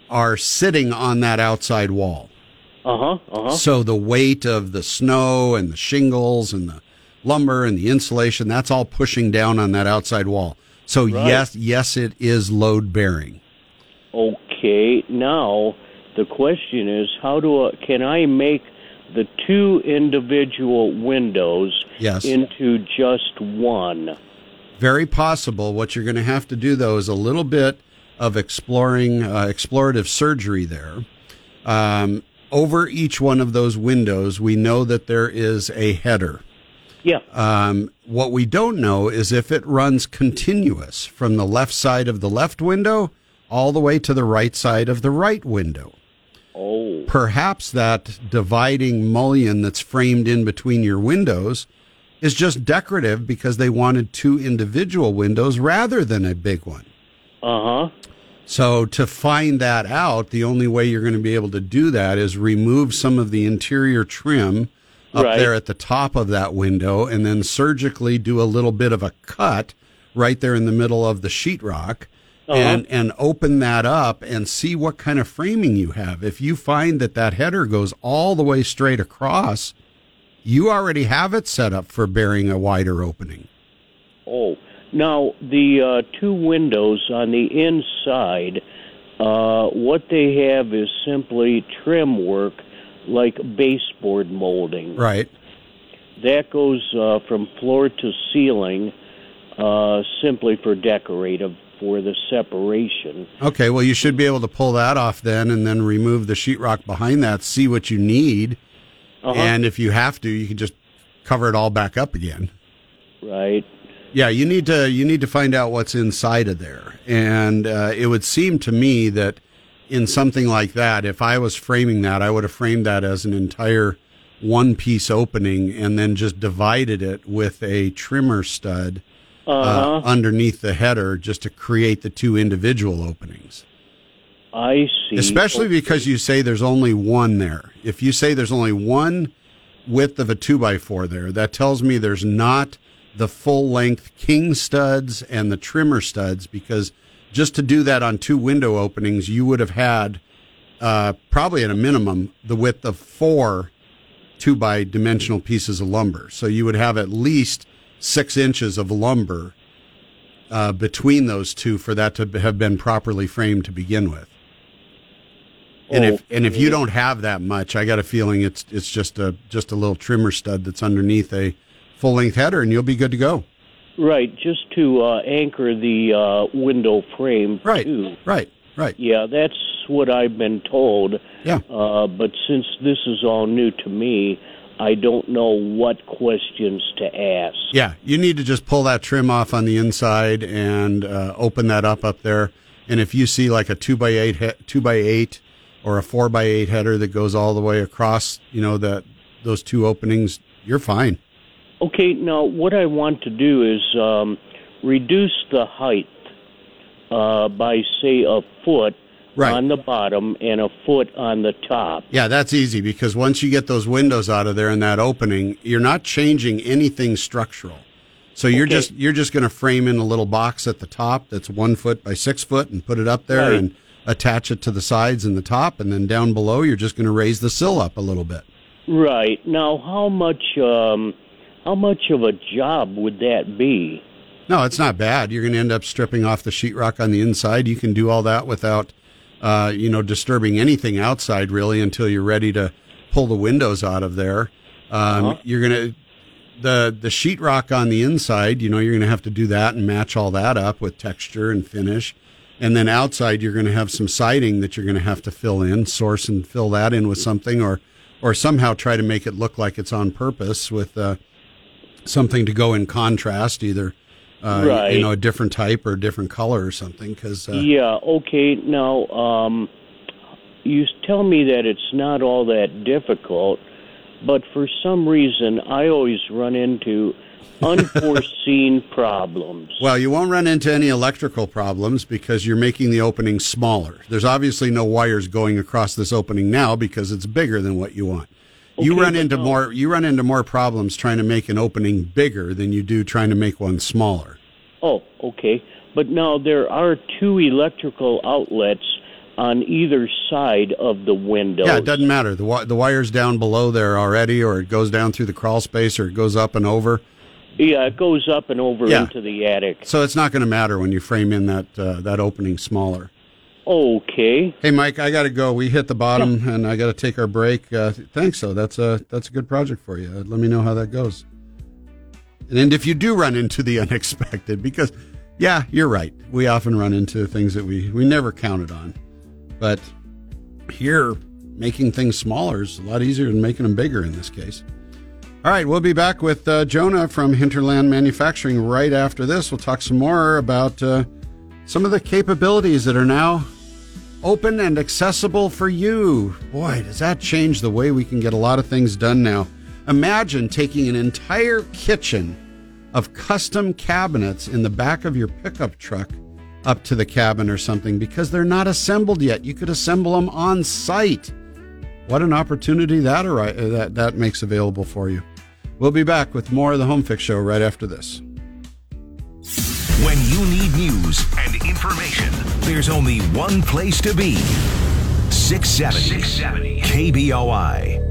are sitting on that outside wall. Uh huh. Uh huh. So the weight of the snow and the shingles and the lumber and the insulation that's all pushing down on that outside wall. So Right. yes, yes it is load bearing. Okay. Now the question is, how do I, can I make the two individual windows Yes. into just one? Very possible. What you're going to have to do, though, is a little bit of exploring, uh, explorative surgery there. Um, over each one of those windows, we know that there is a header. Yeah. Um, what we don't know is if it runs continuous from the left side of the left window all the way to the right side of the right window. Oh. Perhaps that dividing mullion that's framed in between your windows is just decorative because they wanted two individual windows rather than a big one. Uh huh. So to find that out, the only way you're going to be able to do that is remove some of the interior trim up Right. there at the top of that window and then surgically do a little bit of a cut right there in the middle of the sheetrock and and open that up and see what kind of framing you have. If you find that that header goes all the way straight across, you already have it set up for bearing a wider opening. Oh, now the uh, two windows on the inside, uh, what they have is simply trim work like baseboard molding. Right. That goes uh, from floor to ceiling uh, simply for decorative, for the separation. Okay, well, you should be able to pull that off then and then remove the sheetrock behind that, see what you need. Uh-huh. And if you have to, you can just cover it all back up again. Right. Yeah, you need to you need to find out what's inside of there. And uh, it would seem to me that in something like that, if I was framing that, I would have framed that as an entire one piece opening and then just divided it with a trimmer stud uh, Uh-huh. underneath the header just to create the two individual openings. I see. Especially because you say there's only one there. If you say there's only one width of a two by four there, that tells me there's not the full length king studs and the trimmer studs because just to do that on two window openings, you would have had uh, probably at a minimum the width of four two by dimensional pieces of lumber. So you would have at least six inches of lumber uh, between those two for that to have been properly framed to begin with. And if and if you don't have that much, I got a feeling it's it's just a just a little trimmer stud that's underneath a full length header, and you'll be good to go. Right, just to uh, anchor the uh, window frame. Right, Too. right, right. Yeah, that's what I've been told. Yeah. Uh, but since this is all new to me, I don't know what questions to ask. Yeah, you need to just pull that trim off on the inside and uh, open that up up there. And if you see like a two by eight he- two by eight or a four by eight header that goes all the way across, you know, that those two openings, you're fine. Okay, now what I want to do is um, reduce the height uh, by, say, a foot Right. on the bottom and a foot on the top. Yeah, that's easy because once you get those windows out of there and that opening, you're not changing anything structural. So you're Okay. just you're just going to frame in a little box at the top that's one foot by six foot and put it up there Right. and attach it to the sides and the top, and then down below you're just going to raise the sill up a little bit. Right. Now, how much um, how much of a job would that be? No, it's not bad. You're going to end up stripping off the sheetrock on the inside. You can do all that without, uh, you know, disturbing anything outside really until you're ready to pull the windows out of there. Um, You're going to the the sheetrock on the inside. You know, you're going to have to do that and match all that up with texture and finish. And then outside, you're going to have some siding that you're going to have to fill in, source and fill that in with something, or or somehow try to make it look like it's on purpose with uh, something to go in contrast, either uh, Right. you know a different type or a different color or something. Because uh, yeah. Okay. Now, um, you tell me that it's not all that difficult, but for some reason, I always run into unforeseen problems. Well, you won't run into any electrical problems because you're making the opening smaller. There's obviously no wires going across this opening now because it's bigger than what you want. You Okay, run into no- more you run into more problems trying to make an opening bigger than you do trying to make one smaller. Oh, okay. But now there are two electrical outlets on either side of the window. Yeah, it doesn't matter. The wi- the wire's down below there already or it goes down through the crawl space or it goes up and over. Yeah, it goes up and over Yeah. into the attic. So it's not going to matter when you frame in that uh, that opening smaller. Okay. Hey, Mike, I got to go. We hit the bottom, and I got to take our break. Uh, thanks, though. That's a that's a good project for you. Uh, let me know how that goes. And, and if you do run into the unexpected, because yeah, you're right. We often run into things that we we never counted on, but here making things smaller is a lot easier than making them bigger in this case. All right, we'll be back with uh, Jonah from Hinterland Manufacturing right after this. We'll talk some more about uh, some of the capabilities that are now open and accessible for you. Boy, does that change the way we can get a lot of things done now. Imagine taking an entire kitchen of custom cabinets in the back of your pickup truck up to the cabin or something because they're not assembled yet. You could assemble them on site. What an opportunity that uh, that that makes available for you. We'll be back with more of the Home Fix Show right after this. When you need news and information, there's only one place to be 670, 670. KBOI.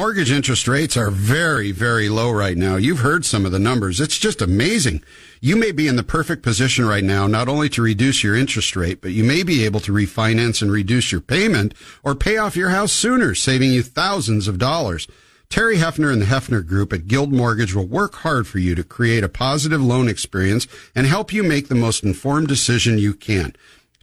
Mortgage interest rates are very, very low right now. You've heard some of the numbers. It's just amazing. You may be in the perfect position right now, not only to reduce your interest rate, but you may be able to refinance and reduce your payment or pay off your house sooner, saving you thousands of dollars. Terry Hefner and the Hefner Group at Guild Mortgage will work hard for you to create a positive loan experience and help you make the most informed decision you can.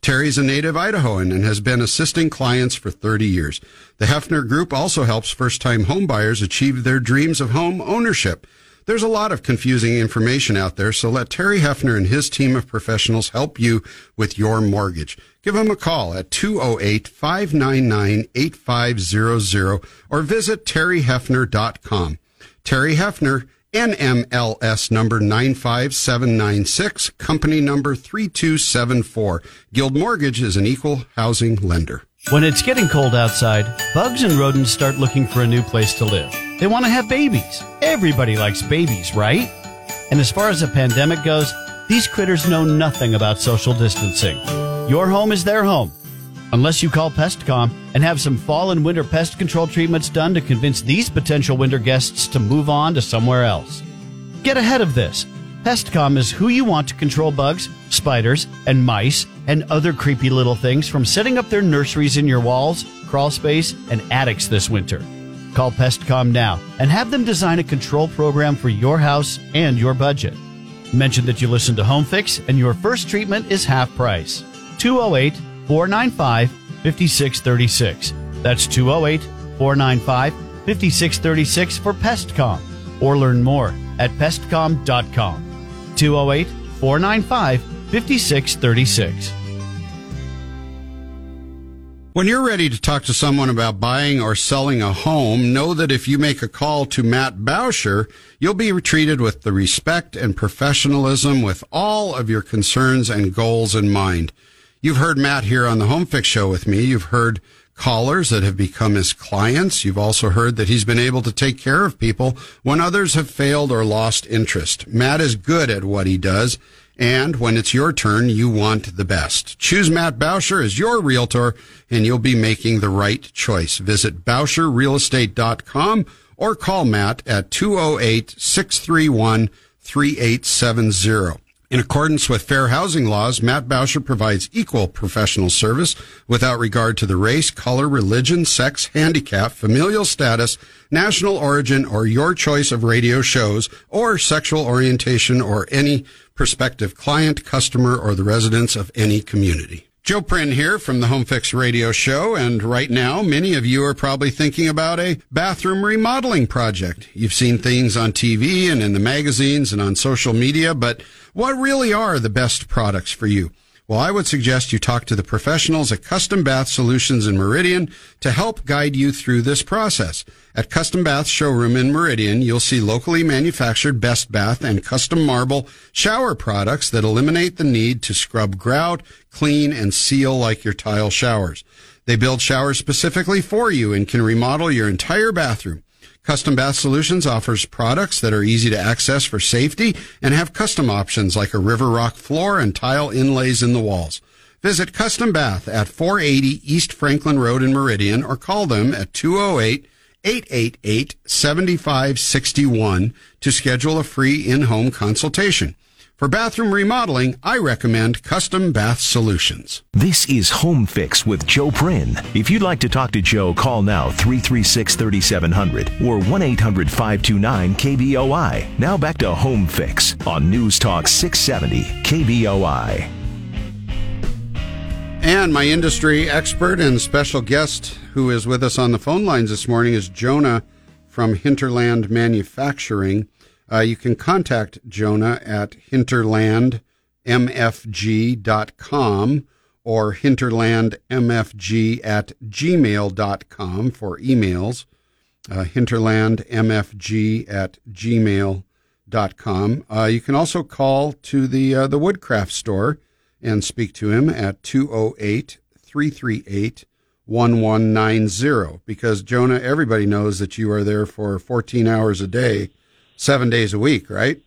Terry's a native Idahoan and has been assisting clients for 30 years. The Hefner Group also helps first-time homebuyers achieve their dreams of home ownership. There's a lot of confusing information out there, so let Terry Hefner and his team of professionals help you with your mortgage. Give them a call at 208-599-8500 or visit terryhefner.com. Terry Hefner, NMLS number 95796, company number 3274. Guild Mortgage is an equal housing lender. When it's getting cold outside, bugs and rodents start looking for a new place to live. They want to have babies. Everybody likes babies, right? And as far as the pandemic goes, these critters know nothing about social distancing. Your home is their home. Unless you call Pestcom and have some fall and winter pest control treatments done to convince these potential winter guests to move on to somewhere else. Get ahead of this. Pestcom is who you want to control bugs, spiders, and mice, and other creepy little things from setting up their nurseries in your walls, crawl space, and attics this winter. Call Pestcom now and have them design a control program for your house and your budget. Mention that you listen to Home Fix and your first treatment is half price. 208 495 5636. That's 208 495 5636 for Pestcom. Or learn more at pestcom.com. 208 495 5636. When you're ready to talk to someone about buying or selling a home, know that if you make a call to Matt Bauscher, you'll be treated with the respect and professionalism with all of your concerns and goals in mind. You've heard Matt here on the Home Fix Show with me. You've heard callers that have become his clients. You've also heard that he's been able to take care of people when others have failed or lost interest. Matt is good at what he does. And when it's your turn, you want the best. Choose Matt Bauscher as your realtor and you'll be making the right choice. Visit BauscherRealEstate.com or call Matt at 208-631-3870. In accordance with fair housing laws, Matt Bauscher provides equal professional service without regard to the race, color, religion, sex, handicap, familial status, national origin, or your choice of radio shows, or sexual orientation, or any prospective client, customer, or the residents of any community. Joe Prin here from the Home Fix Radio Show, and right now, many of you are probably thinking about a bathroom remodeling project. You've seen things on TV and in the magazines and on social media, but what really are the best products for you? Well, I would suggest you talk to the professionals at Custom Bath Solutions in Meridian to help guide you through this process. At Custom Bath Showroom in Meridian, you'll see locally manufactured Best Bath and custom marble shower products that eliminate the need to scrub grout, clean, and seal like your tile showers. They build showers specifically for you and can remodel your entire bathroom. Custom Bath Solutions offers products that are easy to access for safety and have custom options like a river rock floor and tile inlays in the walls. Visit Custom Bath at 480 East Franklin Road in Meridian or call them at 208 888 7561 to schedule a free in-home consultation. For bathroom remodeling, I recommend Custom Bath Solutions. This is Home Fix with Joe Prin. If you'd like to talk to Joe, call now 336 3700 or 1 800 529 KBOI. Now back to Home Fix on News Talk 670 KBOI. And my industry expert and special guest who is with us on the phone lines this morning is Jonah from Hinterland Manufacturing. Uh, you can contact Jonah at hinterlandmfg.com or hinterlandmfg at gmail.com for emails. Uh, hinterlandmfg at gmail.com. Uh, you can also call to the, uh, the Woodcraft store and speak to him at 208 338 1190 because Jonah, everybody knows that you are there for 14 hours a day seven days a week, right?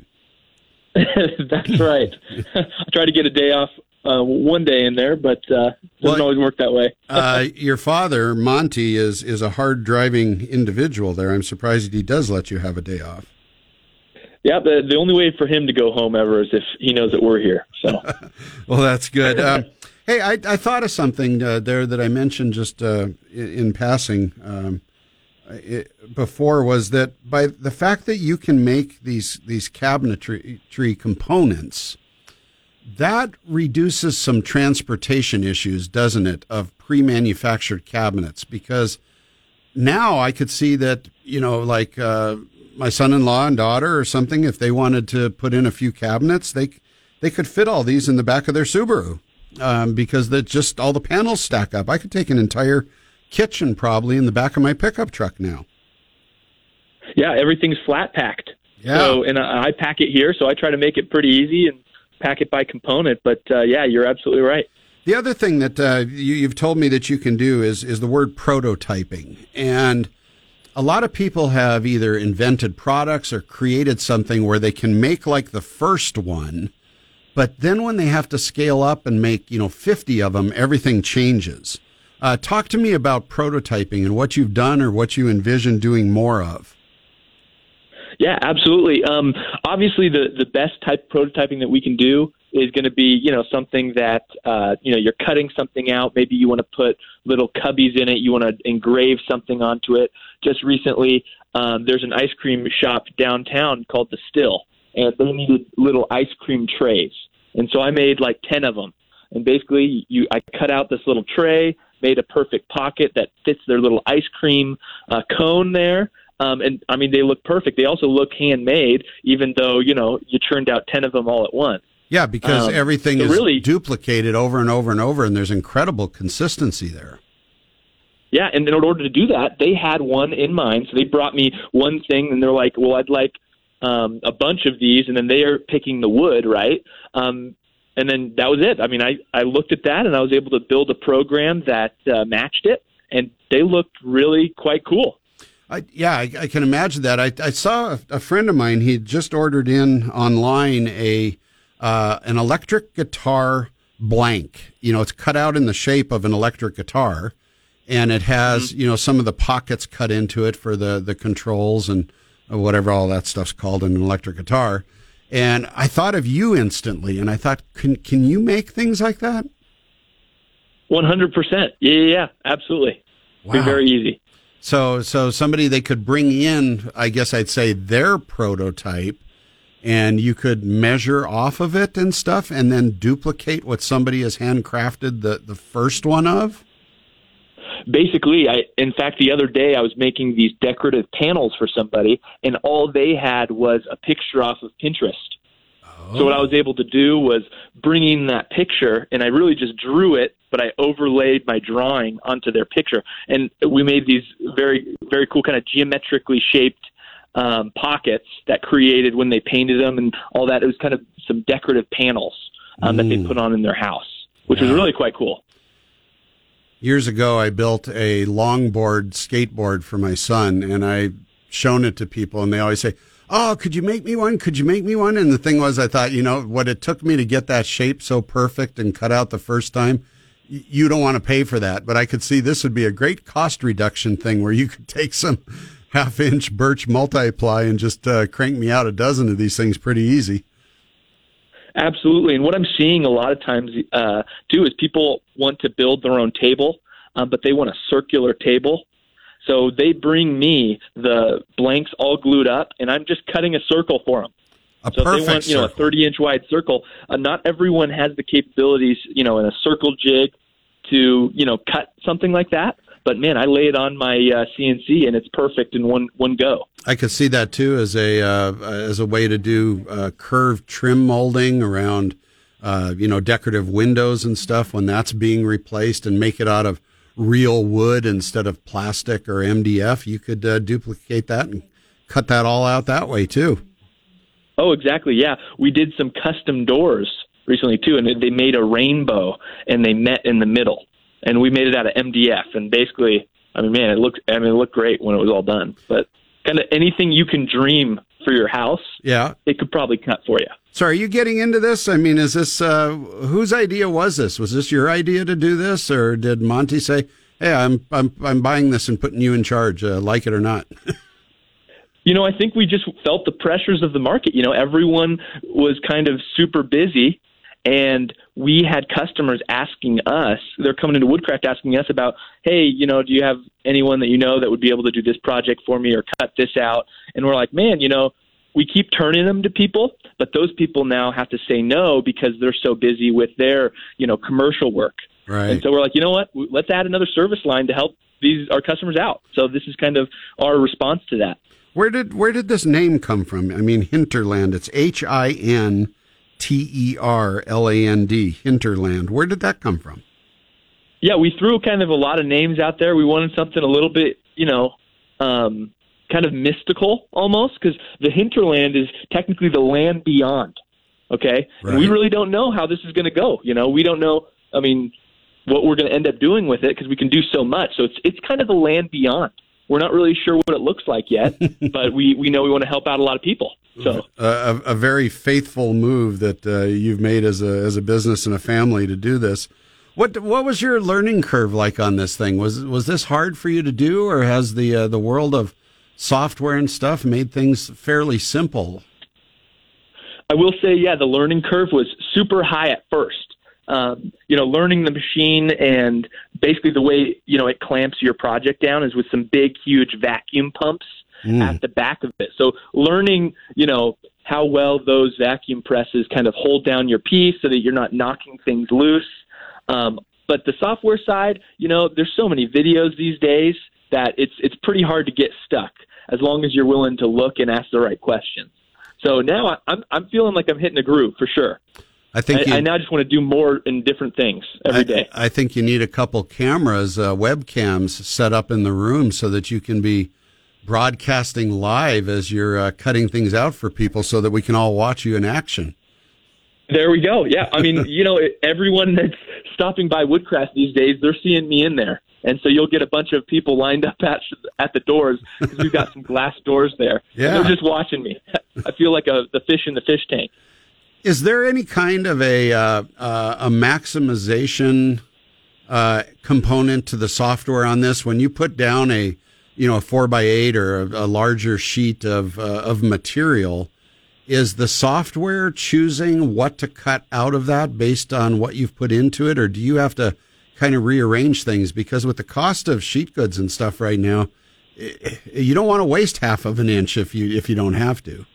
That's right. I try to get a day off uh, one day in there, but uh, doesn't well, always work that way. uh, your father, Monty, is is a hard driving individual. There, I'm surprised he does let you have a day off. Yeah, the the only way for him to go home ever is if he knows that we're here. So, well, that's good. Uh, hey, I, I thought of something uh, there that I mentioned just uh, in, in, passing. Um, it, before was that by the fact that you can make these these cabinetry components, that reduces some transportation issues, doesn't it, of pre-manufactured cabinets? Because now I could see that you know, like uh, my son-in-law and daughter or something, if they wanted to put in a few cabinets, they they could fit all these in the back of their Subaru um, because that just all the panels stack up. I could take an entire kitchen probably in the back of my pickup truck now. Yeah, everything's flat packed. Yeah. So, and I pack it here, so I try to make it pretty easy and pack it by component. But uh, yeah, you're absolutely right. The other thing that uh, you, have told me that you can do is is the word prototyping, and a lot of people have either invented products or created something where they can make like the first one, but then when they have to scale up and make you know fifty of them, everything changes. Uh, talk to me about prototyping and what you've done or what you envision doing more of. Yeah, absolutely. Um, obviously, the the best type prototyping that we can do is going to be, you know, something that uh, you know you're cutting something out. Maybe you want to put little cubbies in it. You want to engrave something onto it. Just recently, um, there's an ice cream shop downtown called the STIL, and they needed little ice cream trays, and so I made like ten of them. And basically, you I cut out this little tray made a perfect pocket that fits their little ice cream uh, cone there. Um, and I mean, they look perfect. They also look handmade, even though you know you churned out ten of them all at once. Yeah, because um, everything is really, duplicated over and over and over, and there's incredible consistency there. yeah, and in order to do that, they had one in mind. So they brought me one thing, and they're like, "Well, I'd like um, a bunch of these," and then they are picking the wood, right? Um, and then that was it. I mean, I I looked at that, and I was able to build a program that uh, matched it, and they looked really quite cool. I, yeah, I, I, can imagine that. I, I saw a, a, friend of mine. He just ordered in online a uh, an electric guitar blank. You know, it's cut out in the shape of an electric guitar, and it has mm-hmm. you know some of the pockets cut into it for the the controls and whatever all that stuff's called in an electric guitar. And I thought of you instantly, and I thought, can can you make things like that? One hundred percent. Yeah, yeah, absolutely. Wow. Be very easy. So, so somebody they could bring in, I guess I'd say their prototype, and you could measure off of it and stuff, and then duplicate what somebody has handcrafted the the first one of basically i in fact the other day i was making these decorative panels for somebody and all they had was a picture off of pinterest oh. so what i was able to do was bring in that picture and i really just drew it but i overlaid my drawing onto their picture and we made these very very cool kind of geometrically shaped um, pockets that created when they painted them and all that it was kind of some decorative panels um, mm. that they mm. put on in their house which yeah. was really quite cool years ago, I built a longboard skateboard for my son, and I shown it to people, and they always say, "Oh, could you make me one? Could you make me one?" And the thing was, I thought, you know, what it took me to get that shape so perfect and cut out the first time, you don't want to pay for that. But I could see this would be a great cost reduction thing where you could take some half inch birch multiply and just uh, crank me out a dozen of these things pretty easy. Absolutely. And what I'm seeing a lot of times uh, too is people want to build their own table, um, but they want a circular table. So they bring me the blanks all glued up, and I'm just cutting a circle for them. A so perfect if they want, you know, a 30 inch wide circle, uh, not everyone has the capabilities, you know, in a circle jig to, you know, cut something like that. But man, I lay it on my uh, CNC and it's perfect in one one go. I could see that too as a uh, as a way to do uh, curved trim molding around uh, you know decorative windows and stuff when that's being replaced and make it out of real wood instead of plastic or MDF. You could uh, duplicate that and cut that all out that way too. Oh, exactly. Yeah, we did some custom doors recently too, and they made a rainbow and they met in the middle and we made it out of MDF. And basically, I mean, man, it looked I mean, it looked great when it was all done. But kind of anything you can dream for your house, yeah, it could probably cut for you. So, are you getting into this? I mean, is this uh, whose idea was this? Was this your idea to do this, or did Monty say, "Hey, I'm I'm I'm buying this and putting you in charge, uh, like it or not"? you know, I think we just felt the pressures of the market. You know, everyone was kind of super busy and we had customers asking us, they're coming into Woodcraft asking us about, hey, you know, do you have anyone that you know that would be able to do this project for me or cut this out? And we're like, man, you know, we keep turning them to people, but those people now have to say no because they're so busy with their, you know, commercial work. Right. And so we're like, you know what? Let's add another service line to help these our customers out. So this is kind of our response to that. Where did where did this name come from? I mean, Hinterland. It's H I N T E R L A N D, hinterland. Where did that come from? Yeah, we threw kind of a lot of names out there. We wanted something a little bit, you know, um, kind of mystical almost, because the hinterland is technically the land beyond. Okay, right. and we really don't know how this is going to go. You know, we don't know. I mean, what we're going to end up doing with it because we can do so much. So it's it's kind of the land beyond. We're not really sure what it looks like yet, but we, we know we want to help out a lot of people. So a, a very faithful move that uh, you've made as a as a business and a family to do this. What what was your learning curve like on this thing? Was was this hard for you to do, or has the uh, the world of software and stuff made things fairly simple? I will say, yeah, the learning curve was super high at first um, you know, learning the machine and basically the way, you know, it clamps your project down is with some big, huge vacuum pumps mm. at the back of it. So learning, you know, how well those vacuum presses kind of hold down your piece so that you're not knocking things loose. Um, but the software side, you know, there's so many videos these days that it's it's pretty hard to get stuck as long as you're willing to look and ask the right questions. So now I, I'm I'm feeling like I'm hitting a groove for sure. I think I, you, I now just want to do more in different things every I, day. I think you need a couple cameras, uh, webcams set up in the room so that you can be broadcasting live as you're uh, cutting things out for people so that we can all watch you in action. There we go. Yeah, I mean, you know, everyone that's stopping by Woodcraft these days, they're seeing me in there, and so you'll get a bunch of people lined up at at the doors because we've got some glass doors there. Yeah. they're just watching me. I feel like a the fish in the fish tank. Is there any kind of a uh, uh, a maximization uh, component to the software on this? When you put down a you know a four by eight or a, a larger sheet of uh, of material, is the software choosing what to cut out of that based on what you've put into it, or do you have to kind of rearrange things? Because with the cost of sheet goods and stuff right now, you don't want to waste half of an inch if you if you don't have to.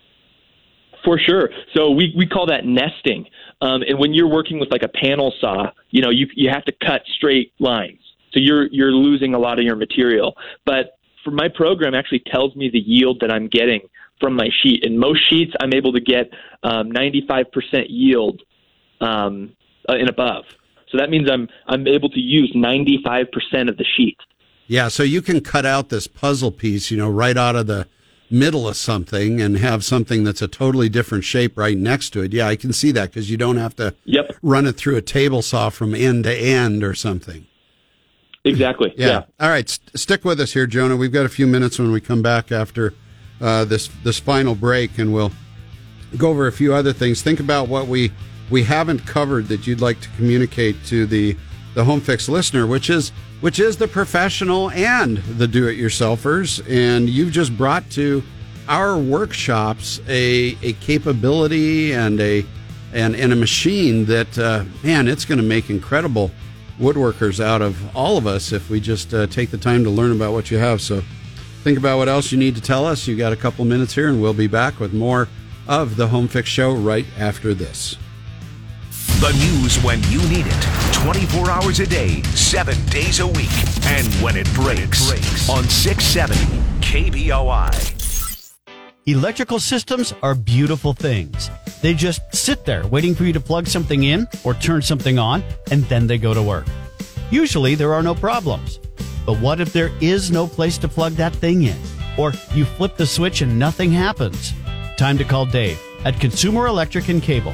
For sure. So we, we call that nesting. Um, and when you're working with like a panel saw, you know, you, you have to cut straight lines. So you're, you're losing a lot of your material. But for my program actually tells me the yield that I'm getting from my sheet. And most sheets, I'm able to get um, 95% yield um, uh, and above. So that means I'm, I'm able to use 95% of the sheet. Yeah, so you can cut out this puzzle piece, you know, right out of the middle of something and have something that's a totally different shape right next to it. Yeah, I can see that because you don't have to Yep. run it through a table saw from end to end or something. Exactly. Yeah. yeah. All right, st- stick with us here, Jonah. We've got a few minutes when we come back after uh, this this final break, and we'll go over a few other things. Think about what we we haven't covered that you'd like to communicate to the the home fix listener, which is which is the professional and the do-it-yourselfers, and you've just brought to our workshops a a capability and a and, and a machine that uh, man, it's going to make incredible woodworkers out of all of us if we just uh, take the time to learn about what you have. So think about what else you need to tell us. You got a couple minutes here, and we'll be back with more of the Home Fix Show right after this. The news when you need it. 24 hours a day, 7 days a week. And when it breaks, breaks on 670 KBOI. Electrical systems are beautiful things. They just sit there waiting for you to plug something in or turn something on, and then they go to work. Usually there are no problems. But what if there is no place to plug that thing in? Or you flip the switch and nothing happens? Time to call Dave at Consumer Electric and Cable.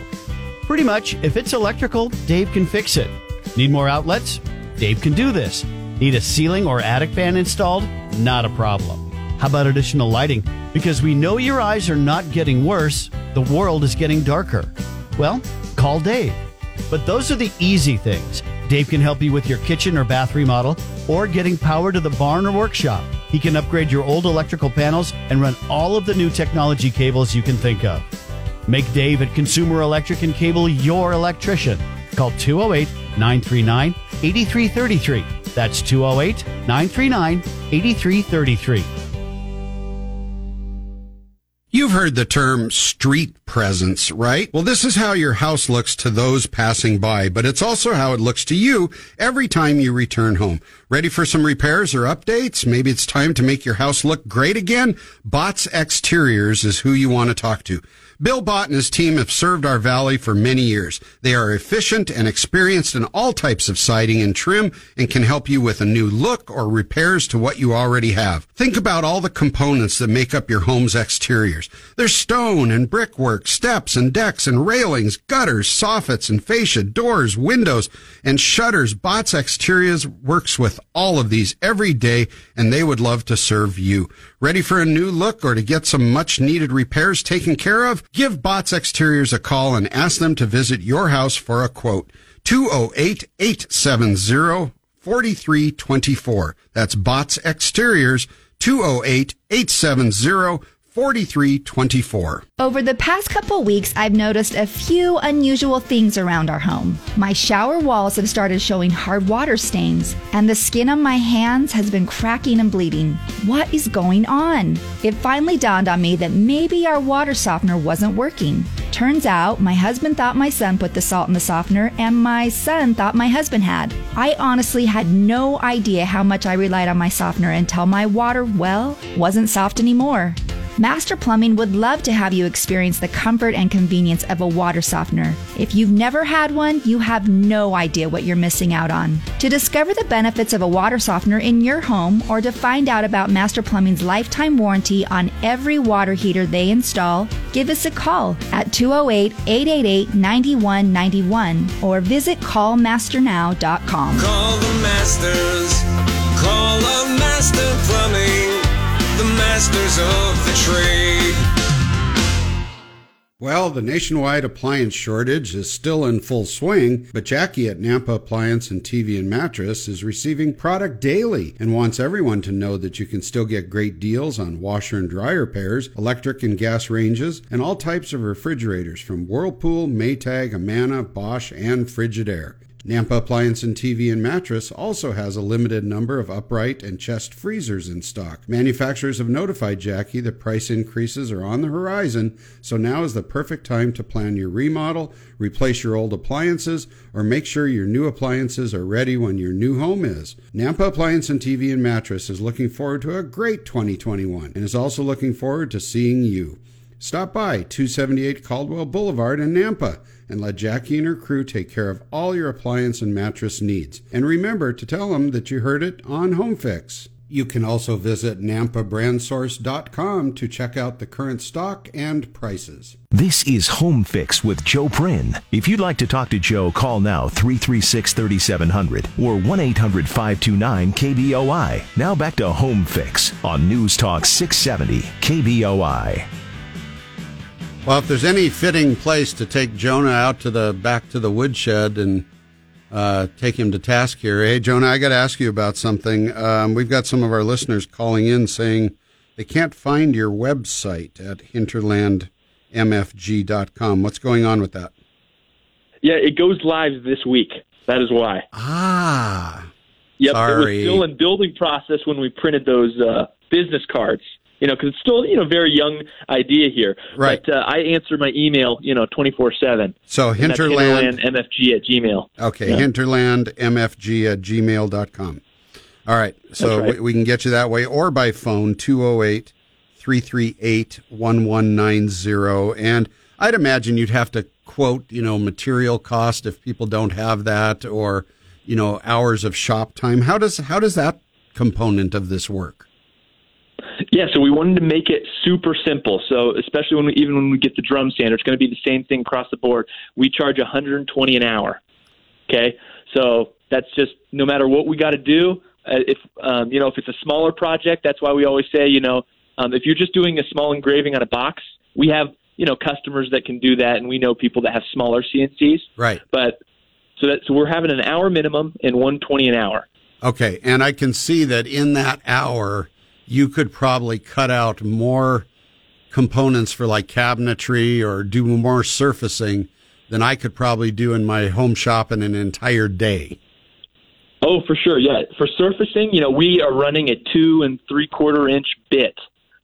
Pretty much, if it's electrical, Dave can fix it. Need more outlets? Dave can do this. Need a ceiling or attic fan installed? Not a problem. How about additional lighting? Because we know your eyes are not getting worse, the world is getting darker. Well, call Dave. But those are the easy things. Dave can help you with your kitchen or bath remodel or getting power to the barn or workshop. He can upgrade your old electrical panels and run all of the new technology cables you can think of. Make Dave at Consumer Electric and Cable your electrician. Call 208 939 8333. That's 208 939 8333. You've heard the term street presence, right? Well, this is how your house looks to those passing by, but it's also how it looks to you every time you return home. Ready for some repairs or updates? Maybe it's time to make your house look great again? Bots Exteriors is who you want to talk to. Bill Bott and his team have served our valley for many years. They are efficient and experienced in all types of siding and trim and can help you with a new look or repairs to what you already have. Think about all the components that make up your home's exteriors. There's stone and brickwork, steps and decks and railings, gutters, soffits and fascia, doors, windows, and shutters. Bots Exteriors works with all of these every day and they would love to serve you. Ready for a new look or to get some much needed repairs taken care of? Give Bots Exteriors a call and ask them to visit your house for a quote. 208 870 4324. That's Bots Exteriors 208 870 4324. Over the past couple weeks, I've noticed a few unusual things around our home. My shower walls have started showing hard water stains, and the skin on my hands has been cracking and bleeding. What is going on? It finally dawned on me that maybe our water softener wasn't working. Turns out, my husband thought my son put the salt in the softener, and my son thought my husband had. I honestly had no idea how much I relied on my softener until my water, well, wasn't soft anymore. Master Plumbing would love to have you experience the comfort and convenience of a water softener. If you've never had one, you have no idea what you're missing out on. To discover the benefits of a water softener in your home or to find out about Master Plumbing's lifetime warranty on every water heater they install, give us a call at 208 888 9191 or visit callmasternow.com. Call the masters. Call the master plumbing. The masters of the trade. Well, the nationwide appliance shortage is still in full swing, but Jackie at Nampa Appliance and TV and Mattress is receiving product daily and wants everyone to know that you can still get great deals on washer and dryer pairs, electric and gas ranges, and all types of refrigerators from Whirlpool, Maytag, Amana, Bosch, and Frigidaire. Nampa Appliance and TV and Mattress also has a limited number of upright and chest freezers in stock. Manufacturers have notified Jackie that price increases are on the horizon, so now is the perfect time to plan your remodel, replace your old appliances, or make sure your new appliances are ready when your new home is. Nampa Appliance and TV and Mattress is looking forward to a great 2021 and is also looking forward to seeing you. Stop by 278 Caldwell Boulevard in Nampa and let Jackie and her crew take care of all your appliance and mattress needs. And remember to tell them that you heard it on Home Fix. You can also visit nampabrandsource.com to check out the current stock and prices. This is Home Fix with Joe Prin. If you'd like to talk to Joe, call now 336 3700 or 1 800 529 KBOI. Now back to Home Fix on News Talk 670 KBOI. Well, if there's any fitting place to take Jonah out to the back to the woodshed and uh, take him to task here, hey Jonah, I got to ask you about something. Um, we've got some of our listeners calling in saying they can't find your website at hinterlandmfg.com. What's going on with that? Yeah, it goes live this week. That is why. Ah, Yep, sorry. it was still in building process when we printed those uh, business cards. You know, because it's still you know very young idea here. Right. But uh, I answer my email you know twenty four seven. So hinterland, mfg at gmail. Okay, Yeah. hinterlandmfg at gmail.com. All right, so right. we, we can get you that way or by phone 208 338 1190. And I'd imagine you'd have to quote, you know, material cost if people don't have that or, you know, hours of shop time. How does how does that component of this work? Yeah, so we wanted to make it super simple. So especially when we, even when we get the drum sander, it's going to be the same thing across the board. We charge 120 an hour. Okay, so that's just no matter what we got to do. Uh, if um, you know if it's a smaller project, that's why we always say you know um, if you're just doing a small engraving on a box, we have you know customers that can do that, and we know people that have smaller CNCs. Right. But so that so we're having an hour minimum and 120 an hour. Okay, and I can see that in that hour, you could probably cut out more components for like cabinetry or do more surfacing than I could probably do in my home shop in an entire day. Oh, for sure. Yeah. For surfacing, you know, we are running a two and three quarter inch bit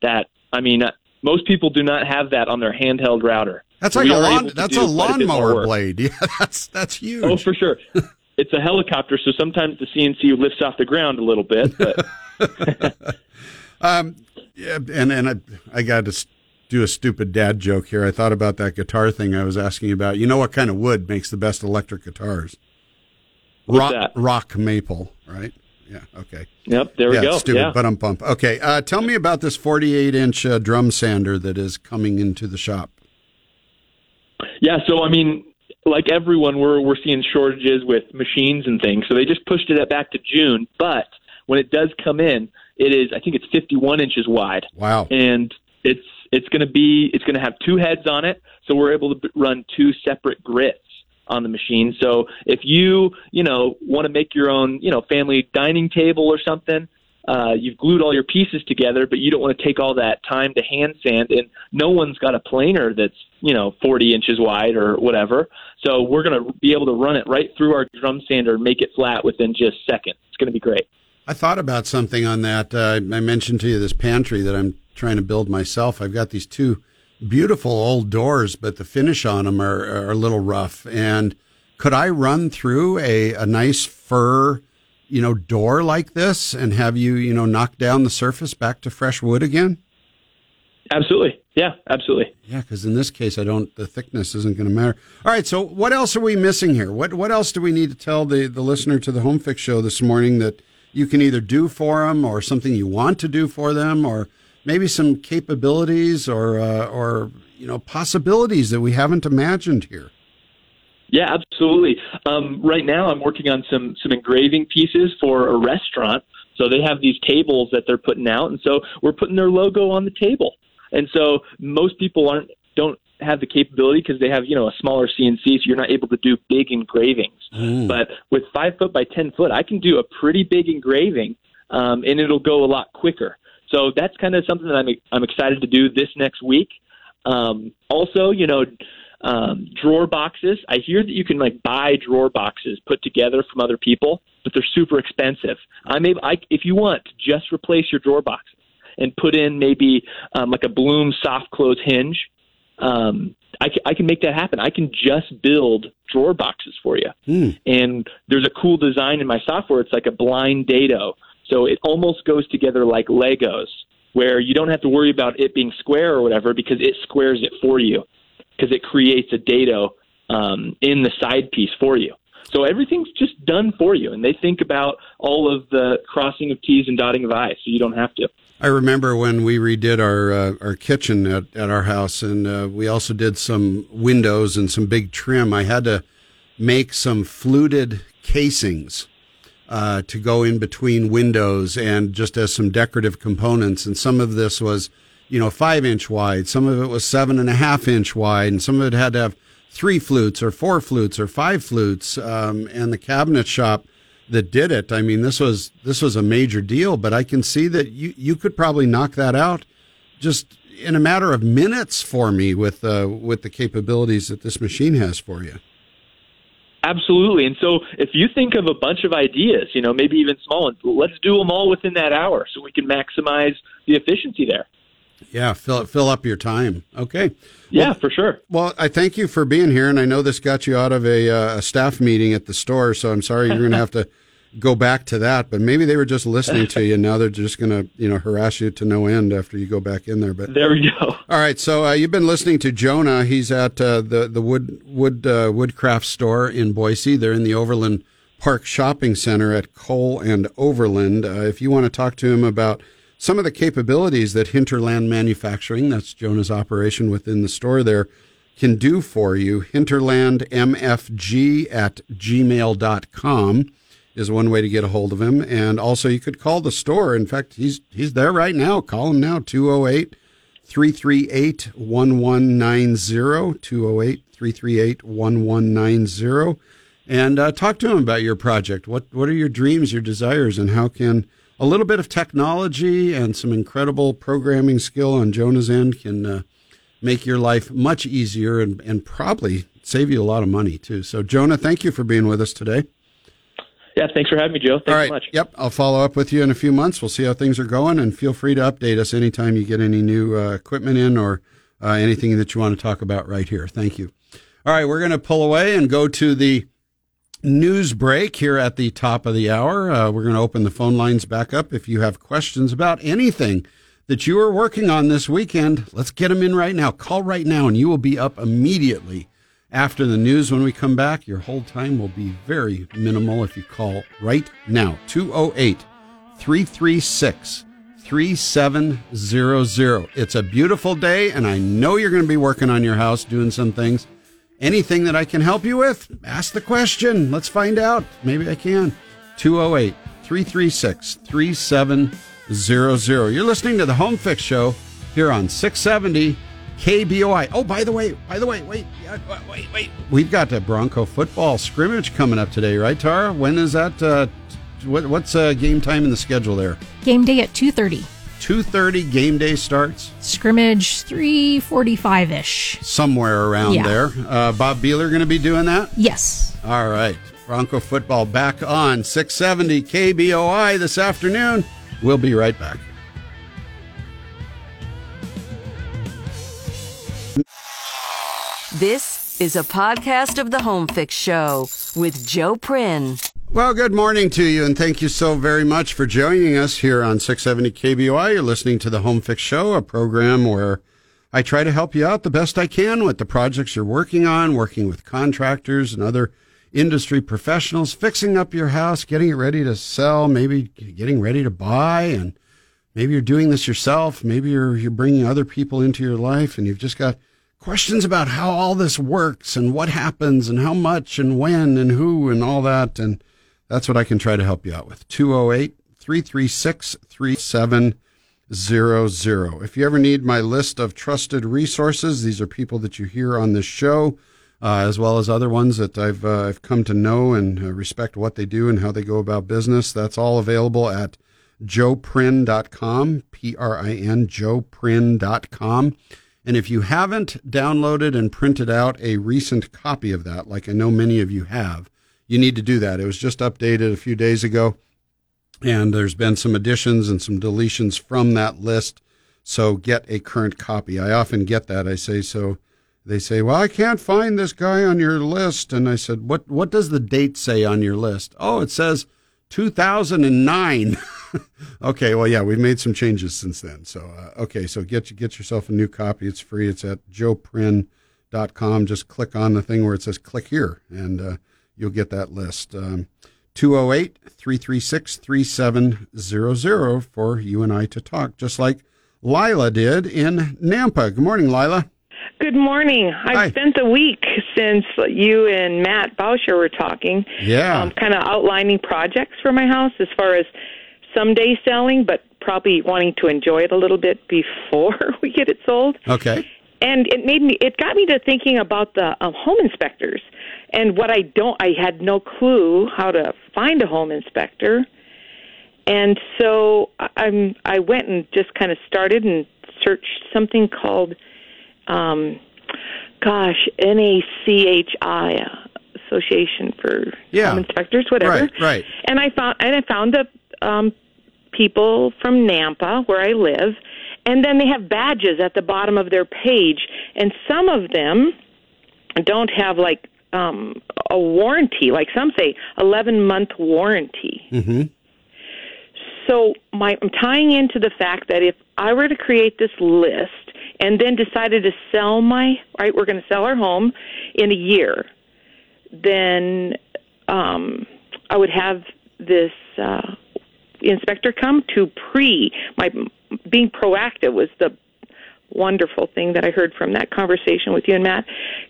that, I mean, uh, most people do not have that on their handheld router. That's So like a lawn. That's a lawnmower blade. Yeah, that's that's huge. Oh, for sure. it's a helicopter, so sometimes the CNC lifts off the ground a little bit, but Um, yeah, and and I, I got to do a stupid dad joke here. I thought about that guitar thing I was asking about. You know what kind of wood makes the best electric guitars? Rock, rock maple, right? Yeah. Okay. yep, there we yeah, go. Stupid, yeah. but I'm bump. Okay. Uh, tell me about this 48 inch uh, drum sander that is coming into the shop. Yeah, so I mean, like everyone, we're we're seeing shortages with machines and things. So they just pushed it back to June. But when it does come in, it is I think it's 51 inches wide. Wow. and it's it's going to be it's going to have two heads on it, so we're able to run two separate grits on the machine. So if you you know want to make your own you know family dining table or something. Uh, you've glued all your pieces together, but you don't want to take all that time to hand sand, and no one's got a planer that's you know 40 inches wide or whatever. So we're going to be able to run it right through our drum sander and make it flat within just seconds. It's going to be great. I thought about something on that. Uh, I mentioned to you this pantry that I'm trying to build myself. I've got these two beautiful old doors, but the finish on them are, are a little rough. And could I run through a, a nice fir, you know, door like this and have you, you know, knock down the surface back to fresh wood again? Absolutely. Yeah, absolutely. Yeah, because in this case, I don't. The thickness isn't going to matter. All right. So, what else are we missing here? What What else do we need to tell the the listener to the Home Fix Show this morning that you can either do for them, or something you want to do for them, or maybe some capabilities, or uh, or you know possibilities that we haven't imagined here? Yeah, absolutely. Um, right now, I'm working on some some engraving pieces for a restaurant. So they have these tables that they're putting out, and so we're putting their logo on the table. And so most people aren't don't have the capability because they have you know a smaller CNC, so you're not able to do big engravings. Mm. But with five foot by ten foot, I can do a pretty big engraving, um, and it'll go a lot quicker. So that's kind of something that I'm I'm excited to do this next week. Um, also, you know, um, drawer boxes. I hear that you can like buy drawer boxes put together from other people, but they're super expensive. I'm able, I, if you want, just replace your drawer boxes and put in maybe um, like a Blum soft close hinge. Um, I, I can make that happen. I can just build drawer boxes for you. Hmm. And there's a cool design in my software. It's like a blind dado. So it almost goes together like Legos, where you don't have to worry about it being square or whatever because it squares it for you because it creates a dado um, in the side piece for you. So everything's just done for you, and they think about all of the crossing of T's and dotting of I's, so you don't have to. I remember when we redid our uh, our kitchen at, at our house, and uh, we also did some windows and some big trim. I had to make some fluted casings uh, to go in between windows, and just as some decorative components. And some of this was, you know, five inch wide. Some of it was seven and a half inch wide, and some of it had to have three flutes or four flutes or five flutes. Um, and the cabinet shop that did it. I mean, this was this was a major deal, but I can see that you you could probably knock that out just in a matter of minutes for me with uh, with the capabilities that this machine has for you. Absolutely. And so if you think of a bunch of ideas, you know, maybe even small ones, let's do them all within that hour so we can maximize the efficiency there. Yeah, fill fill up your time. Okay. Yeah, Well- for sure. Well, I thank you for being here, and I know this got you out of a, uh, a staff meeting at the store, so I'm sorry you're going to have to go back to that. But maybe they were just listening to you, and now they're just going to you know harass you to no end after you go back in there. But There we go. all right, so uh, you've been listening to Jonah. He's at uh, the the wood wood uh, woodcraft store in Boise. They're in the Overland Park Shopping Center at Cole and Overland. Uh, if you want to talk to him about some of the capabilities that Hinterland Manufacturing, that's Jonah's operation within the store there, can do for you, hinterlandmfg at gmail.com is one way to get a hold of him. And also you could call the store. In fact, he's he's there right now. Call him now, 208 338 1190, 208 338 1190. And uh, talk to him about your project. What what are your dreams, your desires, and how can a little bit of technology and some incredible programming skill on Jonah's end can uh, make your life much easier and, and probably save you a lot of money too. So, Jonah, thank you for being with us today. Yeah, thanks for having me, Joe. Thanks All right. so much. Yep. I'll follow up with you in a few months. We'll see how things are going, and feel free to update us anytime you get any new uh, equipment in or uh, anything that you want to talk about right here. Thank you. All right, we're going to pull away and go to the news break here at the top of the hour. Uh, we're going to open the phone lines back up. If you have questions about anything that you are working on this weekend, let's get them in right now. Call right now, and you will be up immediately after the news when we come back. Your hold time will be very minimal if you call right now 208 336 3700. It's a beautiful day, and I know you're going to be working on your house, doing some things. Anything that I can help you with, ask the question. Let's find out. Maybe I can. 208 336 3700. You're listening to the Home Fix Show here on 670 KBOI. Oh, by the way, by the way, wait, wait, wait. We've got a Bronco football scrimmage coming up today, right, Tara? When is that? Uh, what, what's uh, game time in the schedule there? Game day at 2:30. 2.30 game day starts Scrimmage 3:45ish. somewhere around Yeah. there. Uh, Bob Behler going to be doing that? Yes. All right. Bronco football back on 670 KBOI this afternoon. We'll be right back. This is a podcast of the Home Fix Show with Joe Prin. Well, good morning to you, and thank you so very much for joining us here on 670 KBOI. You're listening to the Home Fix Show, a program where I try to help you out the best I can with the projects you're working on, working with contractors and other industry professionals, fixing up your house, getting it ready to sell, maybe getting ready to buy, and maybe you're doing this yourself. Maybe you're you're bringing other people into your life, and you've just got questions about how all this works and what happens and how much and when and who and all that. And that's what I can try to help you out with. 208 336 3700. If you ever need my list of trusted resources, these are people that you hear on this show. Uh, as well as other ones that I've uh, I've come to know and uh, respect what they do and how they go about business. That's all available at joeprin.com, P R I N, joeprin.com. And if you haven't downloaded and printed out a recent copy of that, like I know many of you have, you need to do that. It was just updated a few days ago, and there's been some additions and some deletions from that list. So get a current copy. I often get that. I say, so they say, well, I can't find this guy on your list. And I said, what, what does the date say on your list? Oh, it says 2009. okay. Well, yeah, we've made some changes since then. So, uh, okay. So get, get yourself a new copy. It's free. It's at joeprin.com. Just click on the thing where it says click here and, uh, you'll get that list. Um, 208 336 3700 for you and I to talk, just like Lila did in Nampa. Good morning, Lila. Good morning. I've spent the week since you and Matt Bauscher were talking, Yeah. um, kind of outlining projects for my house as far as someday selling, but probably wanting to enjoy it a little bit before we get it sold. Okay. And it made me, it got me to thinking about the um, home inspectors and what I don't, I had no clue how to find a home inspector. And so I- I'm, I went and just kind of started and searched something called um, gosh, NACHI, Association for Yeah. Home Inspectors, whatever. Right, right. And I found and I found the um, people from Nampa where I live, and then they have badges at the bottom of their page, and some of them don't have like um, a warranty. Like some say, eleven month warranty. Mm-hmm. So my, I'm tying into the fact that if I were to create this list and then decided to sell my right, we're going to sell our home in a year, then um, I would have this uh, inspector come to pre my being proactive was the wonderful thing that I heard from that conversation with you and Matt.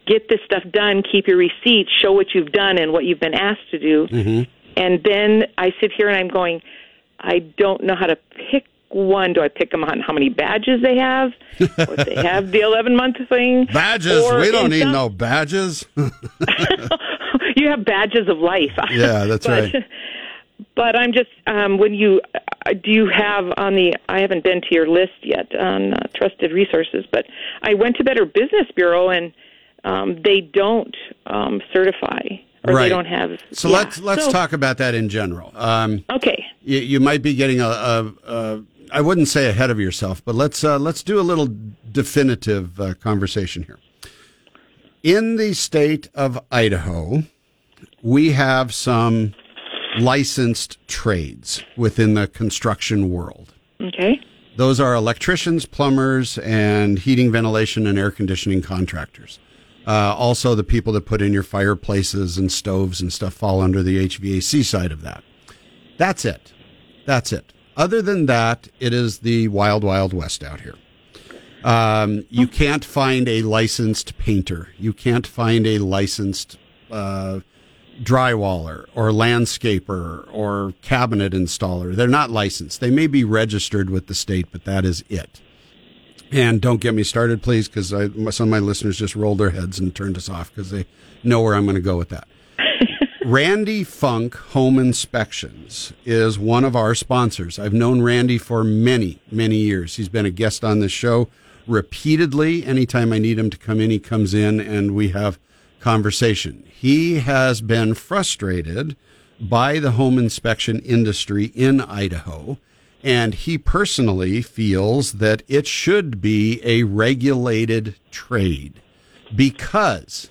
Get this stuff done, keep your receipts, show what you've done and what you've been asked to do. Mm-hmm. And then I sit here and I'm going, I don't know how to pick one. Do I pick them on how many badges they have? if they have the 11 month thing? Badges. Or we don't need some- no badges. you have badges of life. Yeah, that's but, right. But I'm just um, when you uh, do you have on the I haven't been to your list yet on uh, trusted resources, but I went to Better Business Bureau and um, they don't um, certify or right. they don't have. So yeah. let's let's So- talk about that in general. Um, Okay. you, you might be getting a, a, a I wouldn't say ahead of yourself, but let's uh, let's do a little definitive uh, conversation here. In the state of Idaho, we have some licensed trades within the construction world. Okay. Those are electricians, plumbers, and heating, ventilation, and air conditioning contractors. Uh, also, the people that put in your fireplaces and stoves and stuff fall under the HVAC side of that. That's it. That's it. Other than that, it is the wild, wild west out here. Um, you can't find a licensed painter. You can't find a licensed uh, drywaller or landscaper or cabinet installer. They're not licensed. They may be registered with the state, but that is it. And don't get me started, please, because some of my listeners just rolled their heads and turned us off because they know where I'm going to go with that. Randy Funk Home Inspections is one of our sponsors. I've known Randy for many, many years. He's been a guest on this show repeatedly. Anytime I need him to come in, he comes in and we have conversation. He has been frustrated by the home inspection industry in Idaho, and he personally feels that it should be a regulated trade because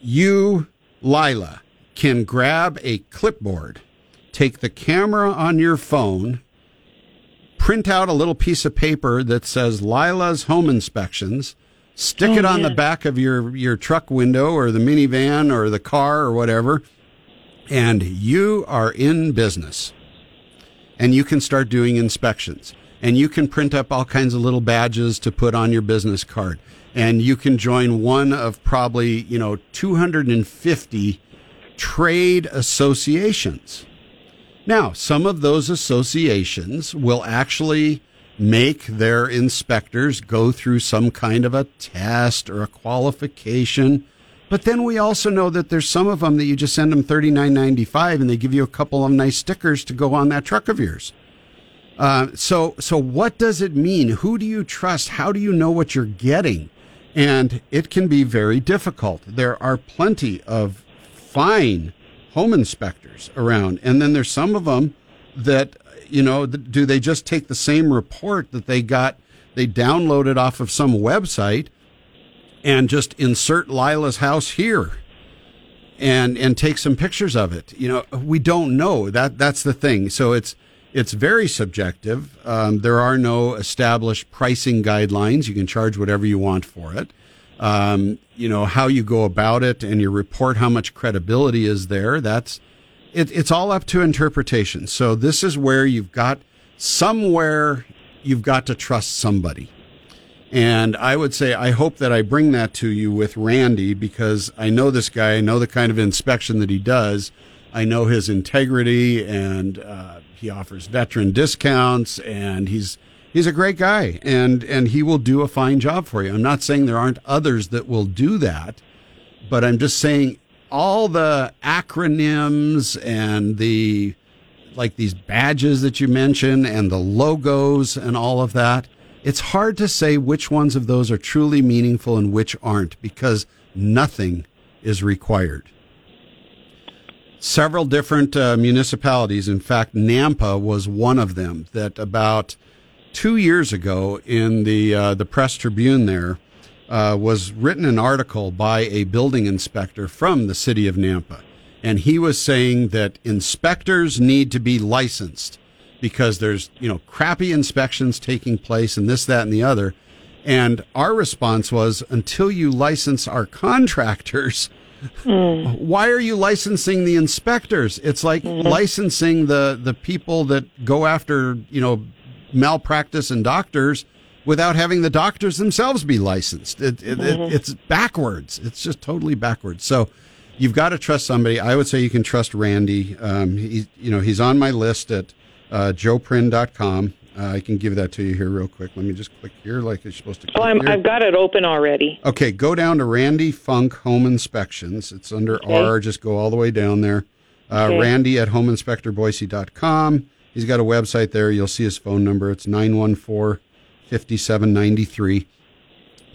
you, Lila, can grab a clipboard, take the camera on your phone, print out a little piece of paper that says Lila's Home Inspections, stick Oh, it on the back of your, your truck window or the minivan or the car or whatever, and you are in business. And you can start doing inspections. And you can print up all kinds of little badges to put on your business card. And you can join one of probably, you know, 250 trade associations. Now, some of those associations will actually make their inspectors go through some kind of a test or a qualification. But then we also know that there's some of them that you just send them $39.95 and they give you a couple of nice stickers to go on that truck of yours. Uh, so, so what does it mean? Who do you trust? How do you know what you're getting? And it can be very difficult. There are plenty of fine home inspectors around, and then there's some of them that you know do they just take the same report that they got they downloaded off of some website and just insert Lila's house here and and take some pictures of it. You know, we don't know that that's the thing. So it's it's very subjective. Um, there are no established pricing guidelines. You can charge whatever you want for it. Um, you know how you go about it and your report how much credibility is there. That's it, it's all up to interpretation. So this is where you've got somewhere you've got to trust somebody. And I would say, I hope that I bring that to you with Randy because I know this guy. I know the kind of inspection that he does. I know his integrity and uh, he offers veteran discounts and he's he's a great guy and and he will do a fine job for you. I'm not saying there aren't others that will do that, but I'm just saying all the acronyms and the like these badges that you mentioned and the logos and all of that, it's hard to say which ones of those are truly meaningful and which aren't because nothing is required. Several different uh, municipalities, in fact, Nampa was one of them, that about two years ago in the uh, the Press Tribune there uh, was written an article by a building inspector from the city of Nampa, and he was saying that inspectors need to be licensed because there's you know crappy inspections taking place and this that and the other, and our response was until you license our contractors. Why are you licensing the inspectors? It's like licensing the the people that go after you know malpractice and doctors without having the doctors themselves be licensed. It, it, it, Mhm. it's backwards. It's just totally backwards. So you've got to trust somebody. I would say you can trust Randy. Um, he, you know, he's on my list at uh, joeprin.com. Uh, I can give that to you here real quick. Let me just click here like you're supposed to Oh, I'm, here. I've got it open already. Okay, go down to Randy Funk Home Inspections. It's under Okay. R. Just go all the way down there. Uh, Okay. Randy at homeinspectorboise.com. He's got a website there. You'll see his phone number. It's 914 5793.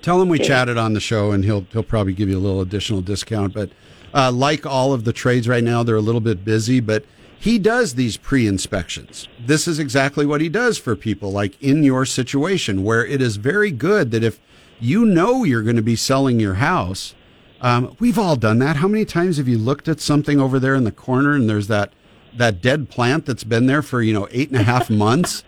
Tell him we chatted on the show, and he'll he'll probably give you a little additional discount. But uh, like all of the trades right now, they're a little bit busy. But he does these pre-inspections. This is exactly what he does for people, like in your situation, where it is very good that if you know you're going to be selling your house, um, we've all done that. How many times have you looked at something over there in the corner and there's that that dead plant that's been there for you know eight and a half months,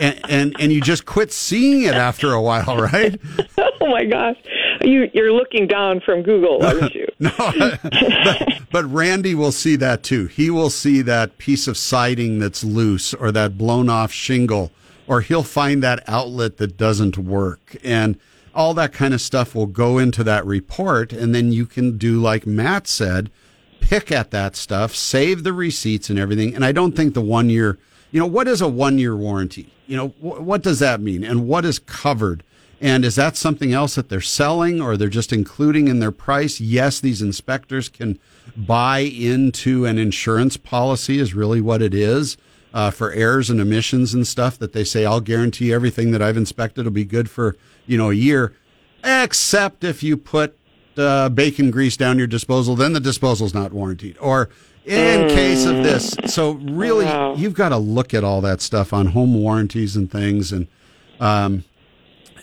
and and, and you just quit seeing it after a while, right? oh my gosh, you you're looking down from Google, aren't you? no, but, but Randy will see that too. He will see that piece of siding that's loose or that blown off shingle, or he'll find that outlet that doesn't work. And all that kind of stuff will go into that report. And then you can do like Matt said, pick at that stuff, save the receipts and everything. And I don't think the one year, you know, what is a one year warranty? You know, wh- what does that mean? And what is covered? And is that something else that they're selling or they're just including in their price? Yes, these inspectors can buy into an insurance policy, is really what it is uh, for errors and omissions and stuff that they say, I'll guarantee everything that I've inspected will be good for, you know, a year, except if you put uh, bacon grease down your disposal, then the disposal's not warranted. Or in case of this. So really, you've got to look at all that stuff on home warranties and things. And um,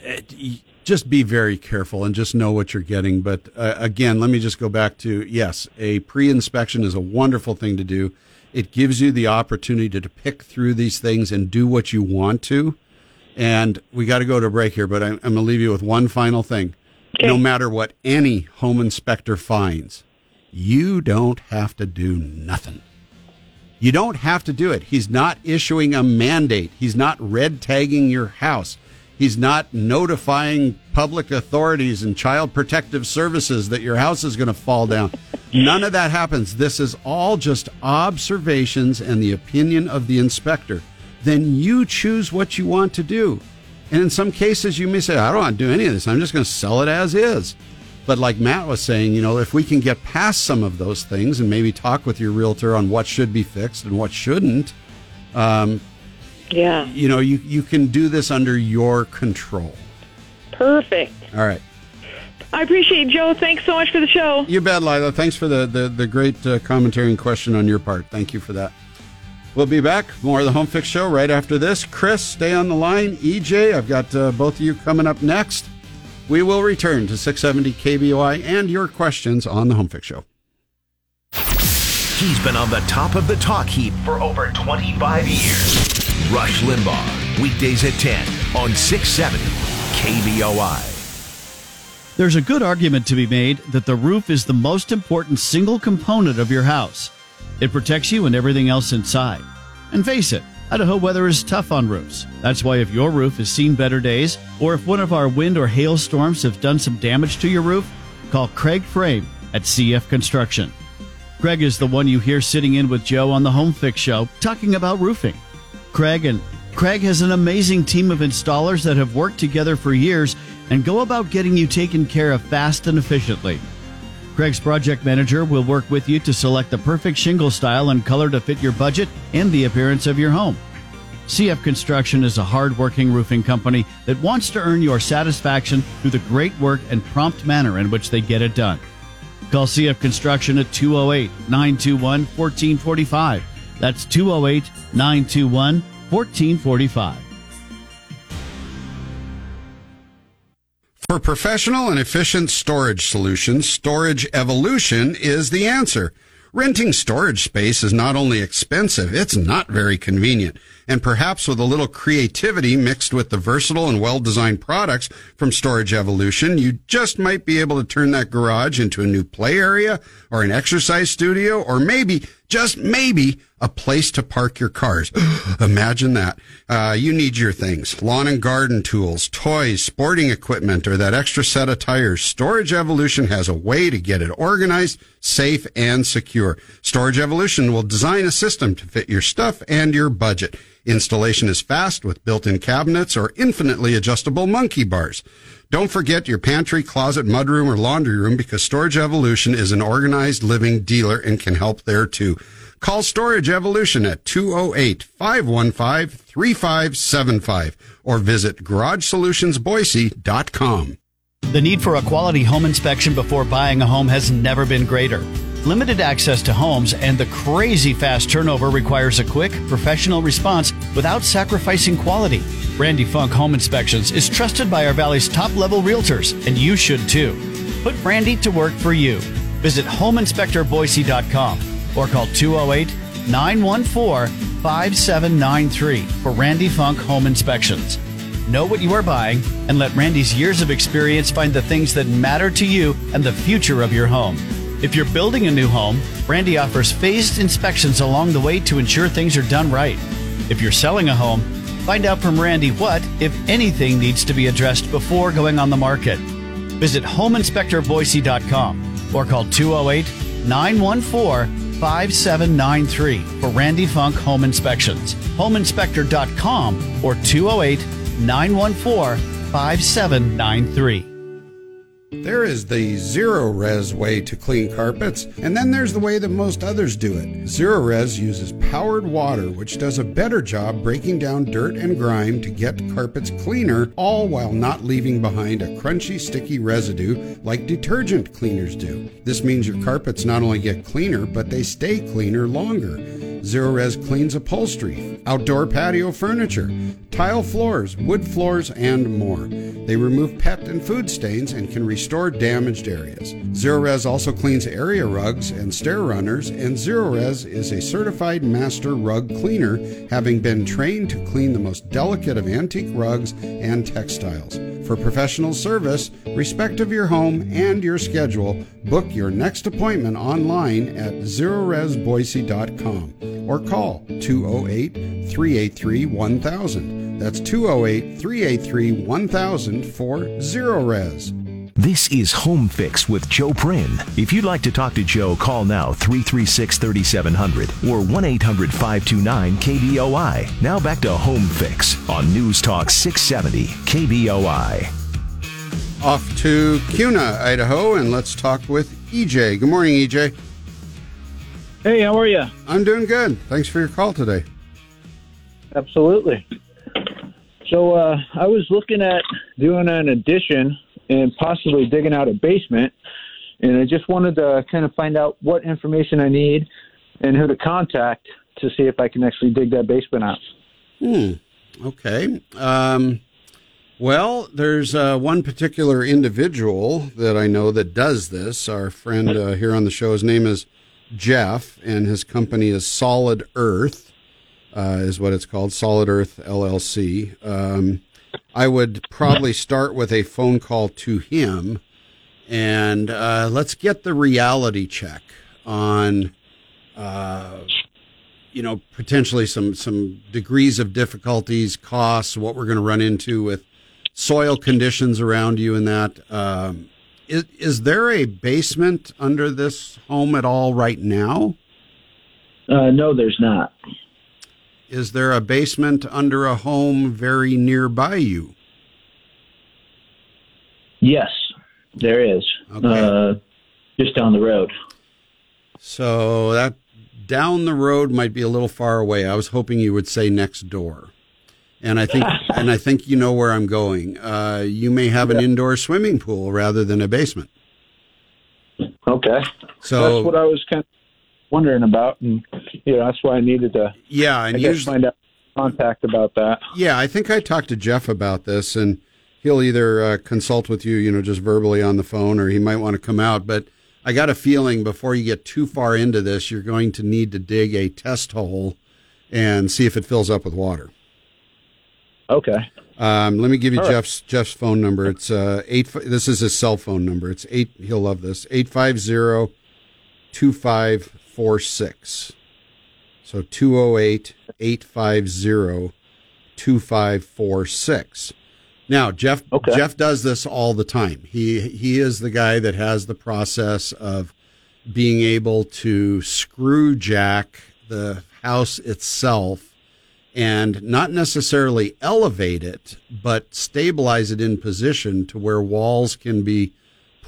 it- just be very careful and just know what you're getting. But uh, again, let me just go back to yes, a pre inspection is a wonderful thing to do. It gives you the opportunity to, to pick through these things and do what you want to. And we got to go to a break here, but I'm, I'm going to leave you with one final thing. No matter what any home inspector finds, you don't have to do nothing. You don't have to do it. He's not issuing a mandate. He's not red tagging your house. He's not notifying public authorities and child protective services that your house is going to fall down. None of that happens. This is all just observations and the opinion of the inspector. Then you choose what you want to do. And in some cases, you may say, I don't want to do any of this. I'm just going to sell it as is. But like Matt was saying, you know, if we can get past some of those things and maybe talk with your realtor on what should be fixed and what shouldn't, um, Yeah. you know, you, you can do this under your control. Perfect. All right. I appreciate it, Joe. Thanks so much for the show. You bet, Lila. Thanks for the, the, the great uh, commentary and question on your part. Thank you for that. We'll be back. More of the Home Fix Show right after this. Chris, stay on the line. EJ, I've got uh, both of you coming up next. We will return to 670 KBOI and your questions on the Home Fix Show. He's been on the top of the talk heap for over 25 years. Rush Limbaugh, weekdays at 10 on 670 KBOI. There's a good argument to be made that the roof is the most important single component of your house. It protects you and everything else inside. And face it, Idaho weather is tough on roofs. That's why if your roof has seen better days, or if one of our wind or hail storms have done some damage to your roof, call Craig Frame at CF Construction. Craig is the one you hear sitting in with Joe on the Home Fix Show talking about roofing. Craig and Craig has an amazing team of installers that have worked together for years and go about getting you taken care of fast and efficiently. Craig's project manager will work with you to select the perfect shingle style and color to fit your budget and the appearance of your home. CF Construction is a hard-working roofing company that wants to earn your satisfaction through the great work and prompt manner in which they get it done. Call CF Construction at 208 921 1445. That's 208 921 1445. For professional and efficient storage solutions, Storage Evolution is the answer. Renting storage space is not only expensive, it's not very convenient. And perhaps with a little creativity mixed with the versatile and well-designed products from Storage Evolution, you just might be able to turn that garage into a new play area or an exercise studio or maybe, just maybe, a place to park your cars. Imagine that. Uh, you need your things. Lawn and garden tools, toys, sporting equipment, or that extra set of tires. Storage Evolution has a way to get it organized, safe, and secure. Storage Evolution will design a system to fit your stuff and your budget. Installation is fast with built-in cabinets or infinitely adjustable monkey bars. Don't forget your pantry, closet, mudroom, or laundry room because Storage Evolution is an organized living dealer and can help there too. Call Storage Evolution at 208-515-3575 or visit garagesolutionsboise.com. The need for a quality home inspection before buying a home has never been greater. Limited access to homes and the crazy fast turnover requires a quick, professional response without sacrificing quality. Randy Funk Home Inspections is trusted by our Valley's top level realtors, and you should too. Put Randy to work for you. Visit homeinspectorboise.com or call 208 914 5793 for Randy Funk Home Inspections. Know what you are buying and let Randy's years of experience find the things that matter to you and the future of your home. If you're building a new home, Randy offers phased inspections along the way to ensure things are done right. If you're selling a home, find out from Randy what, if anything, needs to be addressed before going on the market. Visit homeinspectorboise.com or call 208 914 5793 for Randy Funk Home Inspections. Homeinspector.com or 208 914 5793. There is the Zerorez way to clean carpets, and then there's the way that most others do it. Zerorez uses powered water, which does a better job breaking down dirt and grime to get carpets cleaner, all while not leaving behind a crunchy, sticky residue like detergent cleaners do. This means your carpets not only get cleaner, but they stay cleaner longer. Zerorez cleans upholstery, outdoor patio furniture, tile floors, wood floors, and more. They remove pet and food stains and can restore damaged areas. Zerorez also cleans area rugs and stair runners, and Zerorez is a certified master rug cleaner, having been trained to clean the most delicate of antique rugs and textiles. For professional service, respect of your home and your schedule, book your next appointment online at zerorezboise.com or call 208 383 1000. That's 208 383 1000 for Zerorez. This is Home Fix with Joe Prin. If you'd like to talk to Joe, call now 336 3700 or 1 800 529 KBOI. Now back to Home Fix on News Talk 670 KBOI. Off to Kuna, Idaho, and let's talk with EJ. Good morning, EJ. Hey, how are you? I'm doing good. Thanks for your call today. Absolutely. So uh, I was looking at doing an addition and possibly digging out a basement, and I just wanted to kind of find out what information I need and who to contact to see if I can actually dig that basement out. Hmm. Okay. Um, well, there's uh, one particular individual that I know that does this. Our friend uh, here on the show, his name is Jeff, and his company is Solid Earth, uh, is what it's called, Solid Earth LLC. Um, I would probably start with a phone call to him, and uh, let's get the reality check on, uh, you know, potentially some some degrees of difficulties, costs, what we're going to run into with soil conditions around you, and that. Um, is, is there a basement under this home at all right now? Uh, no, there's not. Is there a basement under a home very nearby you? Yes, there is. Uh, just down the road. So that down the road might be a little far away. I was hoping you would say next door. And I think and I think you know where I'm going. Uh, you may have an indoor swimming pool rather than a basement. Okay. So that's what I was kind of wondering about, and you know that's why I needed to. Yeah, and I guess usually- find out contact about that. Yeah, I think I talked to Jeff about this, and he'll either uh, consult with you, you know, just verbally on the phone, or he might want to come out. But I got a feeling before you get too far into this, you're going to need to dig a test hole and see if it fills up with water. Okay. Um, let me give you All right. Jeff's Jeff's phone number. It's uh, eight. This is his cell phone number. It's eight. He'll love this. Eight five zero two five four six. So 208 850 2546. Now, Jeff Jeff does this all the time. He he is the guy that has the process of being able to screw jack the house itself and not necessarily elevate it, but stabilize it in position to where walls can be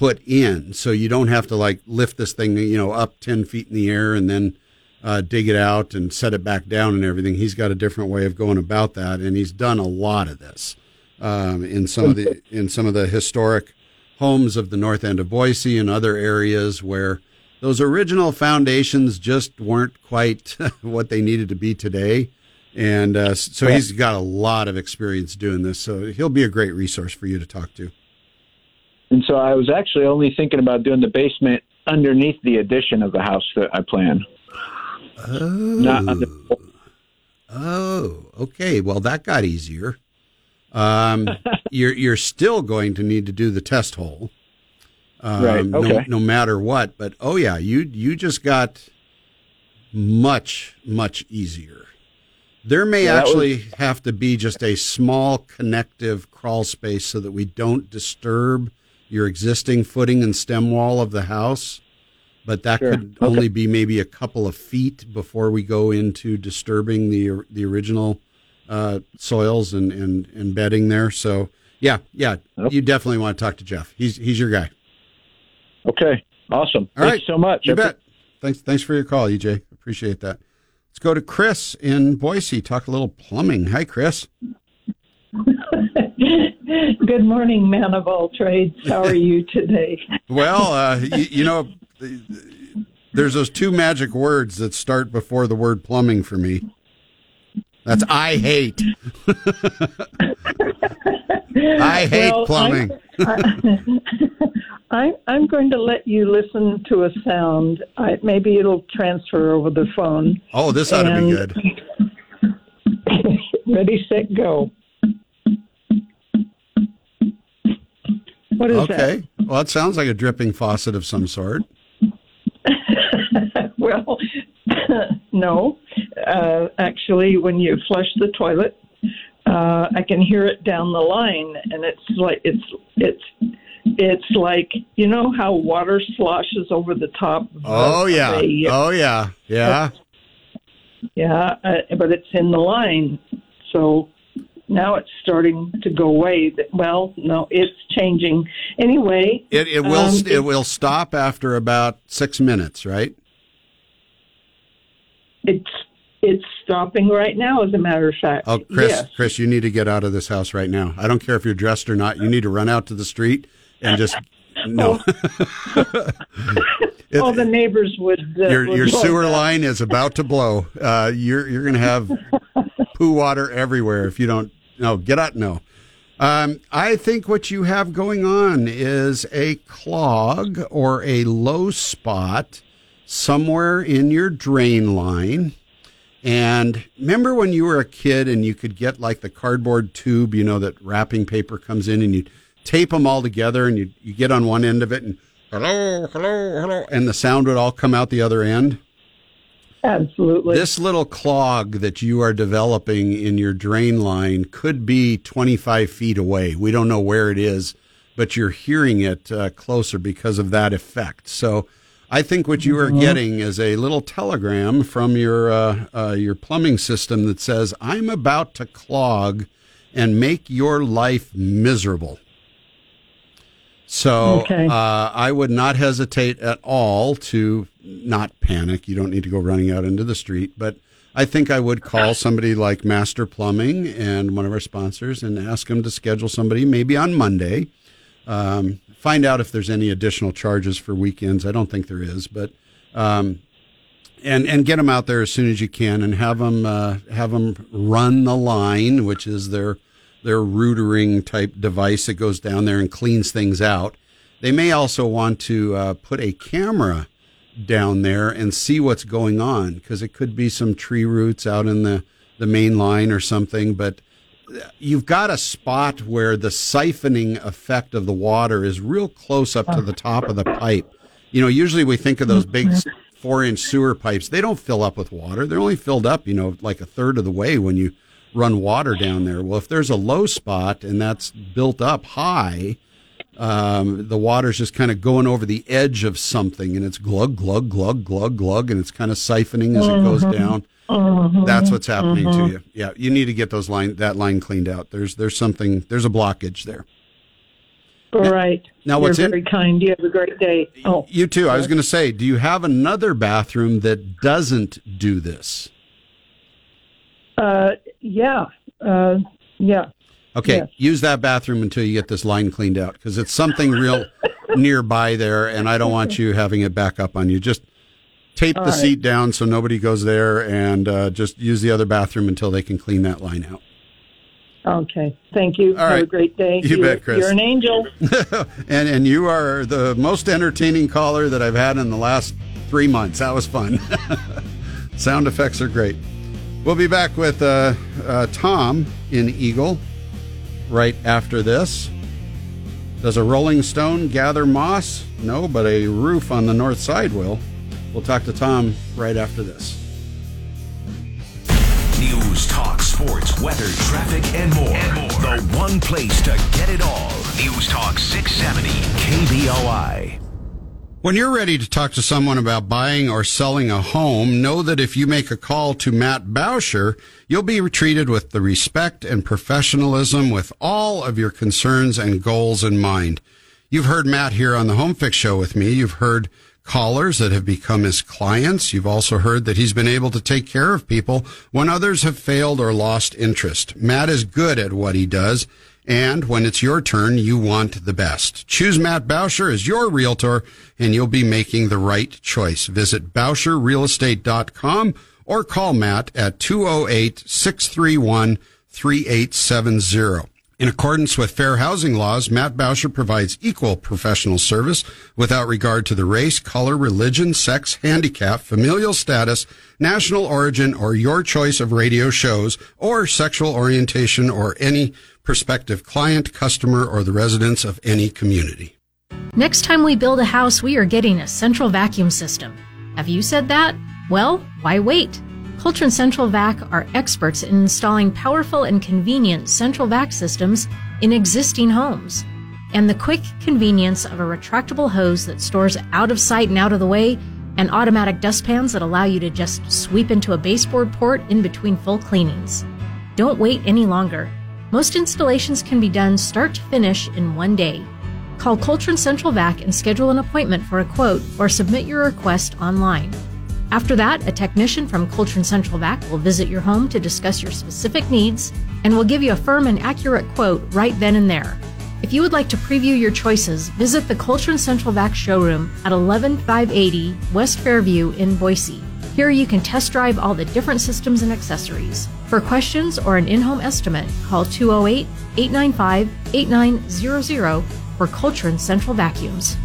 put in. So you don't have to like lift this thing, you know, up 10 feet in the air and then uh, dig it out and set it back down and everything. He's got a different way of going about that, and he's done a lot of this um, in some of the in some of the historic homes of the north end of Boise and other areas where those original foundations just weren't quite what they needed to be today. And uh, so he's got a lot of experience doing this. So he'll be a great resource for you to talk to. And so I was actually only thinking about doing the basement underneath the addition of the house that I plan. Oh. Oh, okay. Well, that got easier. Um, you're you're still going to need to do the test hole, um, Right, No, okay. no matter what. But oh yeah, you you just got much much easier. There may Yeah, actually have to be just a small connective crawl space so that we don't disturb your existing footing and stem wall of the house. But that Sure. could Okay. only be maybe a couple of feet before we go into disturbing the the original uh, soils and, and, and bedding there. So yeah, yeah, you definitely want to talk to Jeff. He's he's your guy. Okay, awesome. All Thanks right, so much. You I bet. Thanks thanks for your call, EJ. Appreciate that. Let's go to Chris in Boise. Talk a little plumbing. Hi, Chris. Good morning, man of all trades. How are you today? Well, uh, you, you know, there's those two magic words that start before the word plumbing for me. That's I hate. I hate Well, plumbing. I, I'm going to let you listen to a sound. I, maybe it'll transfer over the phone. Oh, this ought to be good. Ready, set, go. What is Okay. Well, it sounds like a dripping faucet of some sort. well, no. Uh, actually, when you flush the toilet, uh, I can hear it down the line, and it's like it's it's it's like you know how water sloshes over the top. Oh yeah. a- Oh yeah. Yeah. Yeah, uh, but it's in the line. So now it's starting to go away. Well, no, it's changing. Anyway, It it will um, it will stop after about six minutes, right? it's it's stopping right now. As a matter of fact, Oh, Chris, Yes. Chris, you need to get out of this house right now. I don't care if you're dressed or not. You need to run out to the street and just no. It- oh, the neighbors would. Uh, your would your sewer that. line is about to blow. Uh, you're you're going to have poo water everywhere if you don't. No, get out. No. Um, I think what you have going on is a clog or a low spot somewhere in your drain line. And remember when you were a kid and you could get like the cardboard tube, you know, that wrapping paper comes in and you tape them all together and you, you get on one end of it and hello, hello, hello, and the sound would all come out the other end. Absolutely. This little clog that you are developing in your drain line could be 25 feet away. We don't know where it is, but you're hearing it uh, closer because of that effect. So I think what you are Mhm. getting is a little telegram from your uh, uh, your plumbing system that says, "I'm about to clog and make your life miserable." So Okay. uh, I would not hesitate at all to not panic. You don't need to go running out into the street, but I think I would call somebody like Master Plumbing and one of our sponsors and ask them to schedule somebody maybe on Monday. Um, find out if there's any additional charges for weekends. I don't think there is, but um, and and get them out there as soon as you can and have them uh, have them run the line, which is their their rootering type device that goes down there and cleans things out. They may also want to uh, put a camera down there and see what's going on because it could be some tree roots out in the the main line or something, but you've got a spot where the siphoning effect of the water is real close up to the top of the pipe. You know, usually we think of those big four inch sewer pipes. They don't fill up with water. They're only filled up, you know, like a third of the way when you run water down there. Well, if there's a low spot and that's built up high, um, the water's just kind of going over the edge of something and it's glug, glug, glug, glug, glug, and it's kind of siphoning as it goes Mhm. down. Mhm. That's what's happening Mhm. to you. Yeah, you need to get those line that line cleaned out. There's there's something there's a blockage there. All right. Now, You're what's in- very kind. You have a great day. Oh, You too. I was going to say, do you have another bathroom that doesn't do this? uh, yeah, uh, yeah. Okay, Yes. use that bathroom until you get this line cleaned out because it's something real nearby there, and I don't want you having it back up on you. Just tape All the right. seat down so nobody goes there, and uh, just use the other bathroom until they can clean that line out. Okay. Thank you. All have right. a great day. You You're- bet, Chris. You're an angel. and and you are the most entertaining caller that I've had in the last three months. That was fun. Sound effects are great. We'll be back with uh, uh, Tom in Eagle right after this. Does a Rolling Stone gather moss? No, but a roof on the north side will. We'll talk to Tom right after this. News, talk, sports, weather, traffic, and more. The one place to get it all. News Talk 670 KBOI. When you're ready to talk to someone about buying or selling a home, know that if you make a call to Matt Bauscher, you'll be treated with the respect and professionalism with all of your concerns and goals in mind. You've heard Matt here on the Home Fix Show with me. You've heard callers that have become his clients. You've also heard that he's been able to take care of people when others have failed or lost interest. Matt is good at what he does, And when it's your turn, you want the best. Choose Matt Bauscher as your realtor and you'll be making the right choice. Visit BauscherRealEstate.com or call Matt at 208-631-3870. In accordance with fair housing laws, Matt Bauscher provides equal professional service without regard to the race, color, religion, sex, handicap, familial status, national origin, or your choice of radio shows, or sexual orientation, or any prospective client, customer, or the residents of any community. Next time we build a house, we are getting a central vacuum system. Have you said that? Well, why wait? Coltrane Central Vac are experts in installing powerful and convenient central vac systems in existing homes. And the quick convenience of a retractable hose that stores out of sight and out of the way, and automatic dustpans that allow you to just sweep into a baseboard port in between full cleanings. Don't wait any longer. Most installations can be done start to finish in one day. Call Coltrane Central Vac and schedule an appointment for a quote or submit your request online. After that, a technician from Coltrane Central Vac will visit your home to discuss your specific needs and will give you a firm and accurate quote right then and there. If you would like to preview your choices, visit the Coltrane Central Vac showroom at 11580 West Fairview in Boise. Here you can test drive all the different systems and accessories. For questions or an in home estimate, call 208 895 8900 for Coltrane Central Vacuums.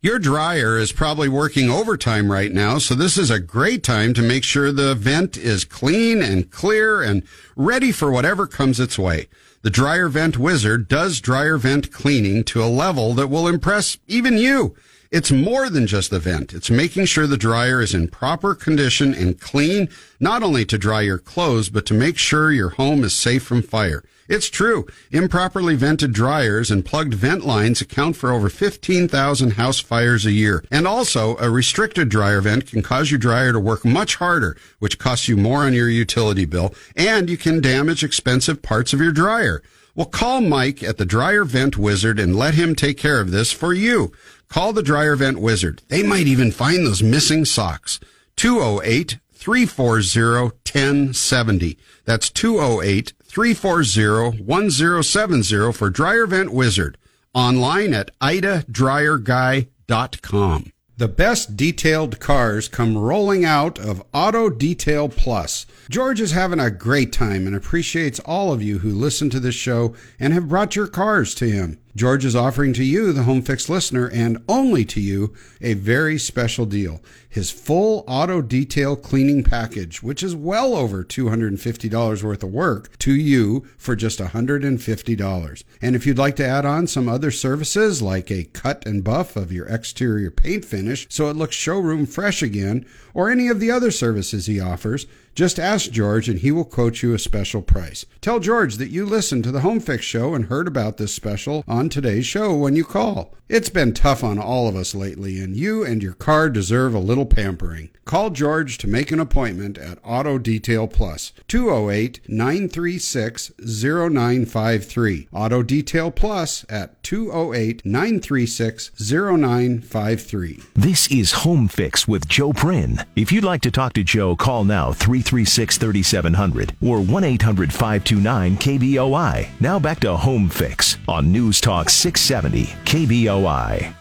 Your dryer is probably working overtime right now, so this is a great time to make sure the vent is clean and clear and ready for whatever comes its way. The Dryer Vent Wizard does dryer vent cleaning to a level that will impress even you. It's more than just the vent. It's making sure the dryer is in proper condition and clean, not only to dry your clothes, but to make sure your home is safe from fire. It's true. Improperly vented dryers and plugged vent lines account for over 15,000 house fires a year. And also, a restricted dryer vent can cause your dryer to work much harder, which costs you more on your utility bill, and you can damage expensive parts of your dryer. Well, call Mike at the Dryer Vent Wizard and let him take care of this for you. Call the Dryer Vent Wizard. They might even find those missing socks. 208 340 1070. That's 208 340 1070 for Dryer Vent Wizard. Online at idadryerguy.com. The best detailed cars come rolling out of Auto Detail Plus. George is having a great time and appreciates all of you who listen to this show and have brought your cars to him. George is offering to you, the Home Fix listener, and only to you, a very special deal. His full auto detail cleaning package, which is well over $250 worth of work, to you for just $150. And if you'd like to add on some other services like a cut and buff of your exterior paint finish so it looks showroom fresh again, or any of the other services he offers, just ask George and he will quote you a special price. Tell George that you listened to the Home Fix show and heard about this special on today's show when you call. It's been tough on all of us lately, and you and your car deserve a little pampering. Call George to make an appointment at Auto Detail Plus, 208 936 0953. Auto Detail Plus at 208 936 0953. This is Home Fix with Joe Prin. If you'd like to talk to Joe, call now 336 3700 or 1 800 529 KBOI. Now back to Home Fix on News Talk 670 KBOI.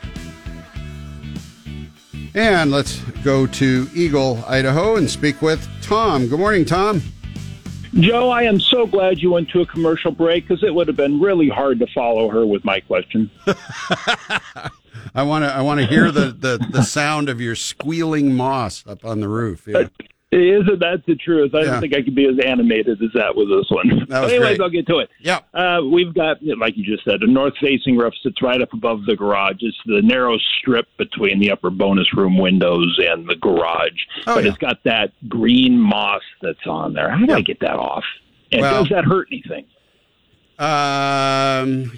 And let's go to Eagle, Idaho, and speak with Tom. Good morning, Tom. Joe, I am so glad you went to a commercial break because it would have been really hard to follow her with my question. I want to I want to hear the, the, the sound of your squealing moss up on the roof. Yeah. Uh, Isn't that the truth? I Yeah. don't think I could be as animated as that with this one. That was Anyways, great. I'll get to it. Yep. Uh, we've got, like you just said, a north-facing roof sits right up above the garage. It's the narrow strip between the upper bonus room windows and the garage. Oh, but yeah. it's got that green moss that's on there. How do I get that off? And Well- does that hurt anything? Um,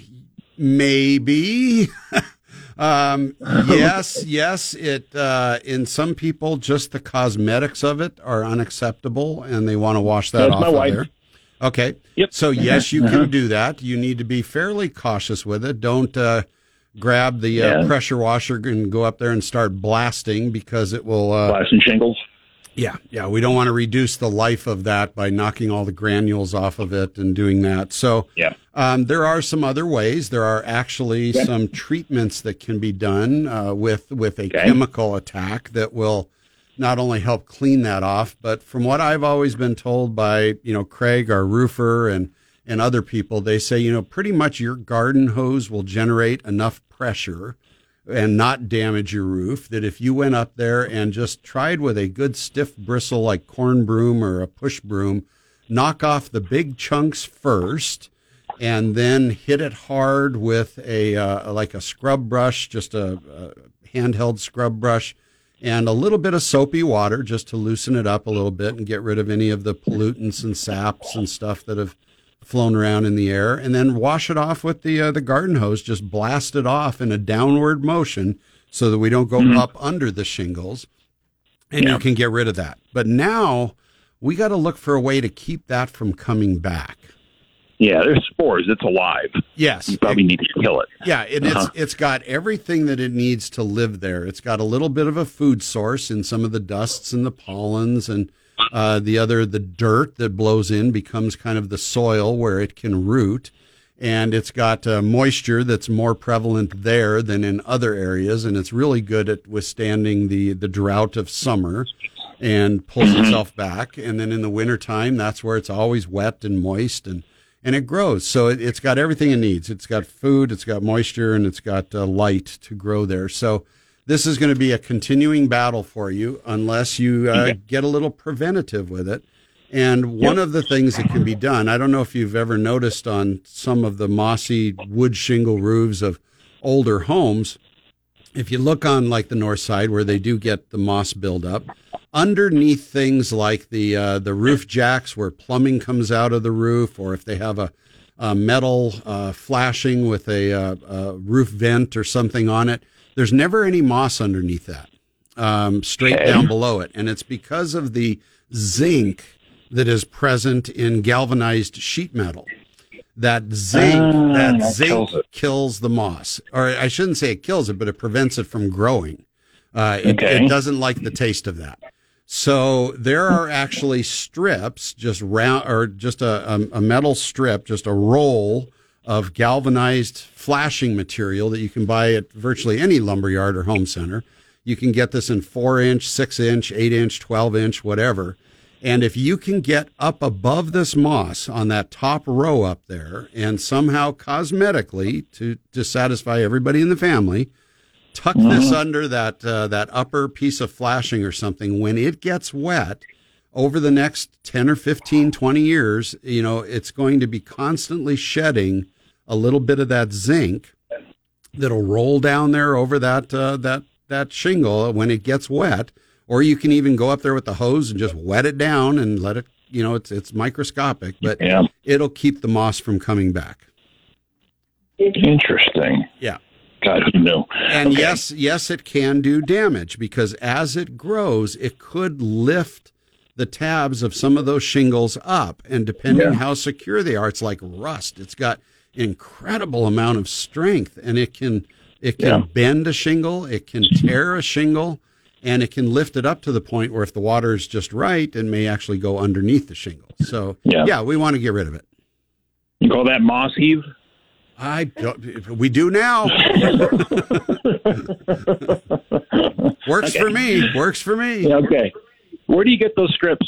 maybe. um, yes, yes. It uh, in some people, just the cosmetics of it are unacceptable, and they want to wash that That's off my of wife. there. Okay. Yep. So yes, you Uh-huh. can do that. You need to be fairly cautious with it. Don't uh, grab the uh, pressure washer and go up there and start blasting because it will uh, Blasting shingles. Yeah, yeah. We don't want to reduce the life of that by knocking all the granules off of it and doing that. So, yeah. um, there are some other ways. There are actually Yeah. some treatments that can be done uh, with with a Okay. chemical attack that will not only help clean that off, but from what I've always been told by you know Craig, our roofer, and and other people, they say you know pretty much your garden hose will generate enough pressure and not damage your roof that if you went up there and just tried with a good stiff bristle like corn broom or a push broom, knock off the big chunks first and then hit it hard with a uh, like a scrub brush, just a, a handheld scrub brush and a little bit of soapy water just to loosen it up a little bit and get rid of any of the pollutants and saps and stuff that have flown around in the air, and then wash it off with the uh, the garden hose. Just blast it off in a downward motion so that we don't go Mhm. up under the shingles, and Yeah. you can get rid of that. But now we got to look for a way to keep that from coming back. Yeah, there's spores. It's alive. Yes. You probably need to kill it. Yeah, and Uh-huh. it's it's got everything that it needs to live there. It's got a little bit of a food source in some of the dusts and the pollens and uh, the other the dirt that blows in becomes kind of the soil where it can root. And it's got uh, moisture that's more prevalent there than in other areas, and it's really good at withstanding the the drought of summer and pulls Mhm. itself back. And then in the wintertime, that's where it's always wet and moist and and it grows. So it, it's got everything it needs. It's got food, it's got moisture, and it's got uh, light to grow there. So this is going to be a continuing battle for you unless you uh, Okay. get a little preventative with it. And one of the things that can be done, I don't know if you've ever noticed on some of the mossy wood shingle roofs of older homes, if you look on like the north side where they do get the moss buildup, underneath things like the uh, the roof jacks where plumbing comes out of the roof, or if they have a, a metal uh, flashing with a, uh a roof vent or something on it, there's never any moss underneath that, um, straight Okay. down below it, and it's because of the zinc that is present in galvanized sheet metal. That zinc, Ah, that that zinc kills kills the moss, or I shouldn't say it kills it, but it prevents it from growing. Uh, it, Okay. it doesn't like the taste of that. So there are actually strips, just round or just a, a, a metal strip, just a roll of galvanized flashing material that you can buy at virtually any lumberyard or home center. You can get this in four inch, six inch, eight inch, 12 inch, whatever. And if you can get up above this moss on that top row up there and somehow cosmetically to, to satisfy everybody in the family, tuck this Mhm. under that uh, that upper piece of flashing or something when it gets wet over the next 10 or 15 20 years you know it's going to be constantly shedding a little bit of that zinc that'll roll down there over that uh, that that shingle when it gets wet or you can even go up there with the hose and just wet it down and let it you know it's it's microscopic but Yeah. it'll keep the moss from coming back Interesting. yeah God, who knew? And Okay. yes, yes, it can do damage because as it grows, it could lift the tabs of some of those shingles up. And depending Yeah. how secure they are, it's like rust. It's got incredible amount of strength and it can it can Yeah. bend a shingle, it can tear a shingle, and it can lift it up to the point where if the water is just right, it may actually go underneath the shingle. So Yeah. yeah we want to get rid of it. You call that moss heave? I don't, we do now. Works Okay. for me. Works for me. Okay. Where do you get those strips?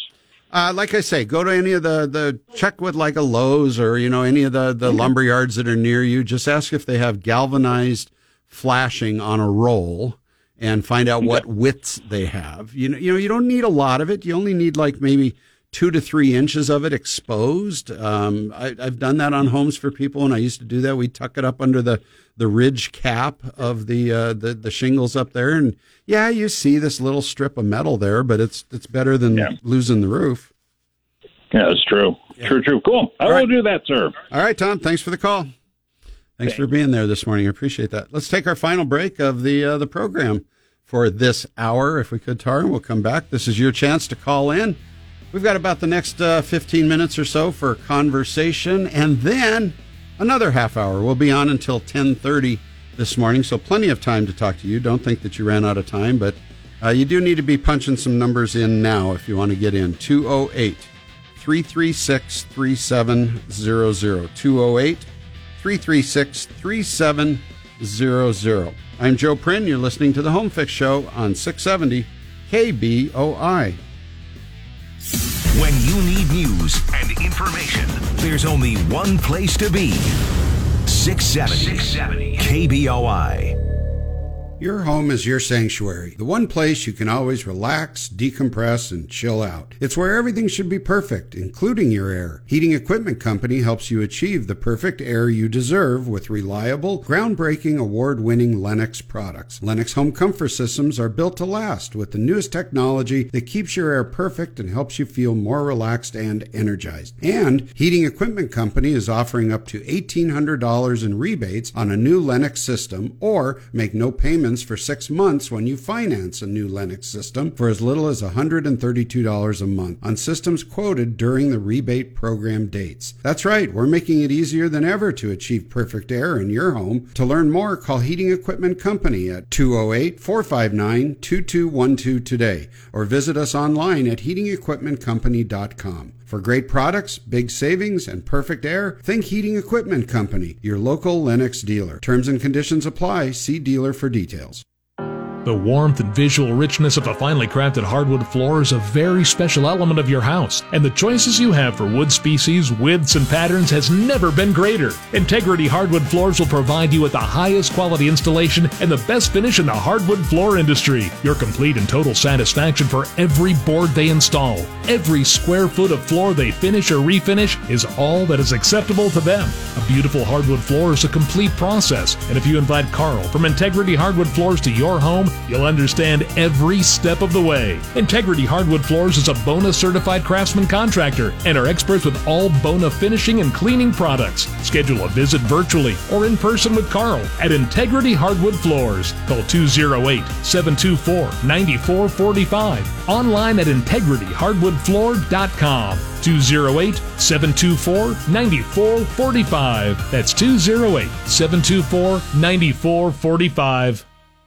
Uh, like I say, go to any of the, the check with like a Lowe's or you know any of the the lumber yards that are near you. Just ask if they have galvanized flashing on a roll and find out what widths they have. You know, you know, you don't need a lot of it. You only need like maybe two to three inches of it exposed. Um, I, I've done that on homes for people, and I used to do that. We tuck it up under the the ridge cap of the uh, the the shingles up there, and yeah, you see this little strip of metal there, but it's it's better than losing the roof. Yeah, that's true. True, true. Cool. I All will right. do that, sir. All right, Tom. Thanks for the call. Thanks for being there this morning. I appreciate that. Let's take our final break of the uh, the program for this hour, if we could, Tara. We'll come back. This is your chance to call in. We've got about the next uh, 15 minutes or so for conversation, and then another half hour. We'll be on until 10:30 this morning, so plenty of time to talk to you. Don't think that you ran out of time, but Uh, you do need to be punching some numbers in now if you want to get in. 208 336 3700. 208 336 3700. I'm Joe Prin. You're listening to the Home Fix Show on 670 KBOI. When you need news and information, there's only one place to be 670, 670. KBOI. Your home is your sanctuary, the one place you can always relax, decompress, and chill out. It's where everything should be perfect, including your air. Heating Equipment Company helps you achieve the perfect air you deserve with reliable, groundbreaking, award winning Lennox products. Lennox home comfort systems are built to last with the newest technology that keeps your air perfect and helps you feel more relaxed and energized. And Heating Equipment Company is offering up to $1,800 in rebates on a new Lennox system or make no payment for six months when you finance a new Lennox system for as little as $132 a month on systems quoted during the rebate program dates. That's right, we're making it easier than ever to achieve perfect air in your home. To learn more, call Heating Equipment Company at 208 459 2212 today or visit us online at heatingequipmentcompany.com. For great products, big savings, and perfect air, think Heating Equipment Company, your local Lennox dealer. Terms and conditions apply. See dealer for details. The warmth and visual richness of a finely crafted hardwood floor is a very special element of your house, and the choices you have for wood species, widths, and patterns has never been greater. Integrity Hardwood Floors will provide you with the highest quality installation and the best finish in the hardwood floor industry. Your complete and total satisfaction for every board they install, every square foot of floor they finish or refinish is all that is acceptable to them. A beautiful hardwood floor is a complete process, and if you invite Carl from Integrity Hardwood Floors to your home, You'll understand every step of the way. Integrity Hardwood Floors is a BONA certified craftsman contractor and are experts with all BONA finishing and cleaning products. Schedule a visit virtually or in person with Carl at Integrity Hardwood Floors. Call 208 724 9445. Online at integrityhardwoodfloor.com. 208 724 9445. That's 208 724 9445.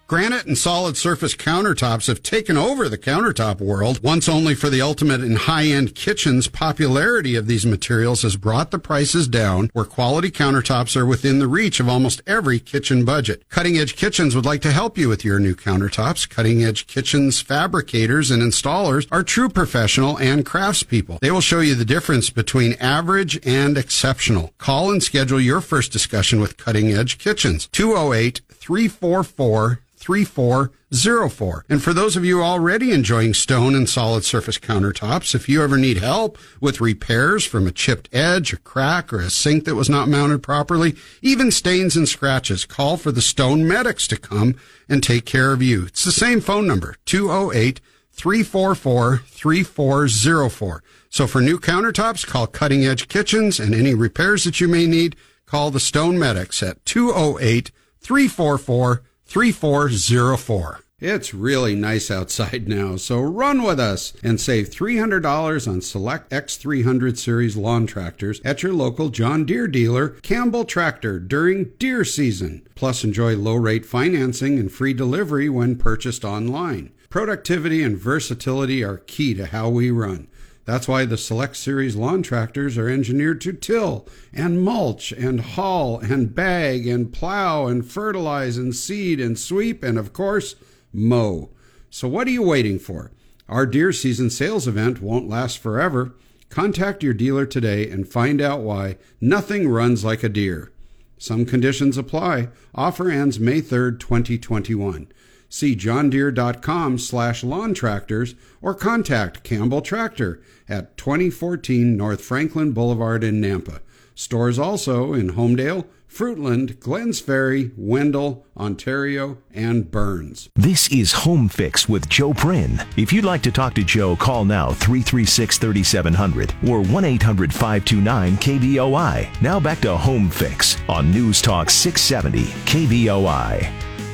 Granite and solid surface countertops have taken over the countertop world. Once only for the ultimate in high-end kitchens, popularity of these materials has brought the prices down where quality countertops are within the reach of almost every kitchen budget. Cutting Edge Kitchens would like to help you with your new countertops. Cutting Edge Kitchens fabricators and installers are true professional and craftspeople. They will show you the difference between average and exceptional. Call and schedule your first discussion with Cutting Edge Kitchens. 208 344 3404. And for those of you already enjoying stone and solid surface countertops, if you ever need help with repairs from a chipped edge, a crack, or a sink that was not mounted properly, even stains and scratches, call for the Stone Medics to come and take care of you. It's the same phone number, 208 344 3404. So for new countertops, call Cutting Edge Kitchens and any repairs that you may need, call the Stone Medics at 208 344 3404. It's really nice outside now, so run with us and save $300 on select X300 series lawn tractors at your local John Deere dealer, Campbell Tractor, during deer season. Plus, enjoy low rate financing and free delivery when purchased online. Productivity and versatility are key to how we run. That's why the Select Series lawn tractors are engineered to till and mulch and haul and bag and plow and fertilize and seed and sweep and, of course, mow. So, what are you waiting for? Our deer season sales event won't last forever. Contact your dealer today and find out why nothing runs like a Deere. Some conditions apply. Offer ends May 3rd, 2021. See johndeere.com slash lawn tractors or contact Campbell Tractor at 2014 North Franklin Boulevard in Nampa. Stores also in Homedale, Fruitland, Glenns Ferry, Wendell, Ontario, and Burns. This is Home Fix with Joe Prin. If you'd like to talk to Joe, call now 336 3700 or 1 800 529 KBOI. Now back to Home Fix on News Talk 670 KBOI.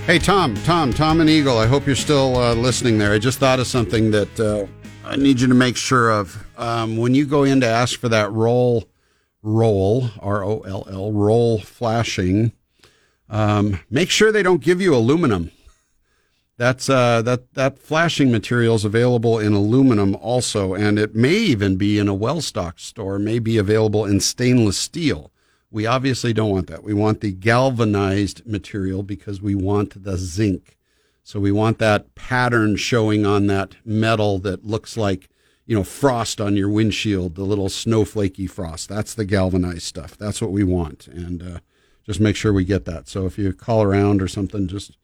Hey, Tom, Tom, Tom and Eagle, I hope you're still uh, listening there. I just thought of something that uh, I need you to make sure of. Um, when you go in to ask for that roll, roll, R O L L, roll flashing, um, make sure they don't give you aluminum. That's uh, that that flashing material is available in aluminum also, and it may even be in a well stocked store. May be available in stainless steel. We obviously don't want that. We want the galvanized material because we want the zinc. So we want that pattern showing on that metal that looks like you know frost on your windshield, the little snowflakey frost. That's the galvanized stuff. That's what we want, and uh, just make sure we get that. So if you call around or something, just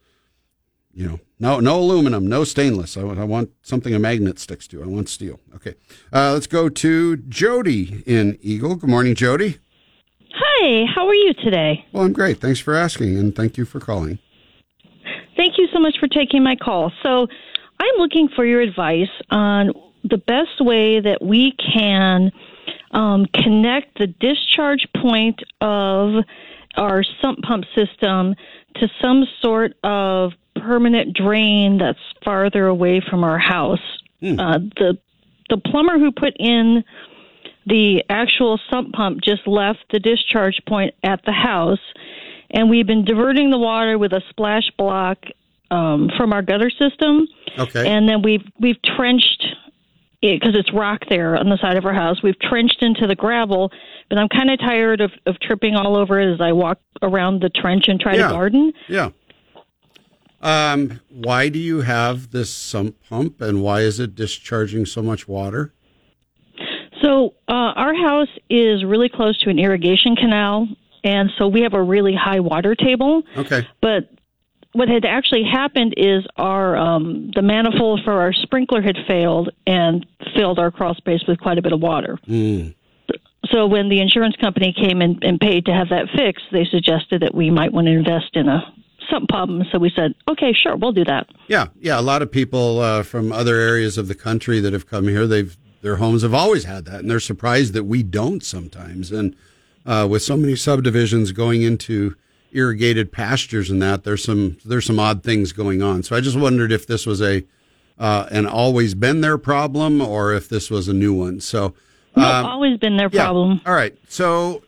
you know, no, no aluminum, no stainless. I, I want something a magnet sticks to. I want steel. Okay. Uh, let's go to Jody in Eagle. Good morning, Jody. Hi, how are you today? Well, I'm great. Thanks for asking, and thank you for calling. Thank you so much for taking my call. So, I'm looking for your advice on the best way that we can um, connect the discharge point of our sump pump system to some sort of permanent drain that's farther away from our house. Uh, the the plumber who put in the actual sump pump just left the discharge point at the house, and we've been diverting the water with a splash block um, from our gutter system. Okay. And then we've we've trenched because it's rock there on the side of our house. We've trenched into the gravel, but I'm kind of tired of, of tripping all over it as I walk around the trench and try Yeah. to garden. Yeah. Um, why do you have this sump pump, and why is it discharging so much water? So uh, our house is really close to an irrigation canal, and so we have a really high water table. Okay. But what had actually happened is our um, the manifold for our sprinkler had failed and filled our crawl space with quite a bit of water. Mm. So when the insurance company came and, and paid to have that fixed, they suggested that we might want to invest in a sump pump. So we said, okay, sure, we'll do that. Yeah, yeah. A lot of people uh, from other areas of the country that have come here, they've their homes have always had that, and they're surprised that we don't sometimes. And uh, with so many subdivisions going into irrigated pastures and that, there's some there's some odd things going on. So I just wondered if this was a uh, an always been their problem or if this was a new one. So No, um, always been their yeah. problem. All right. So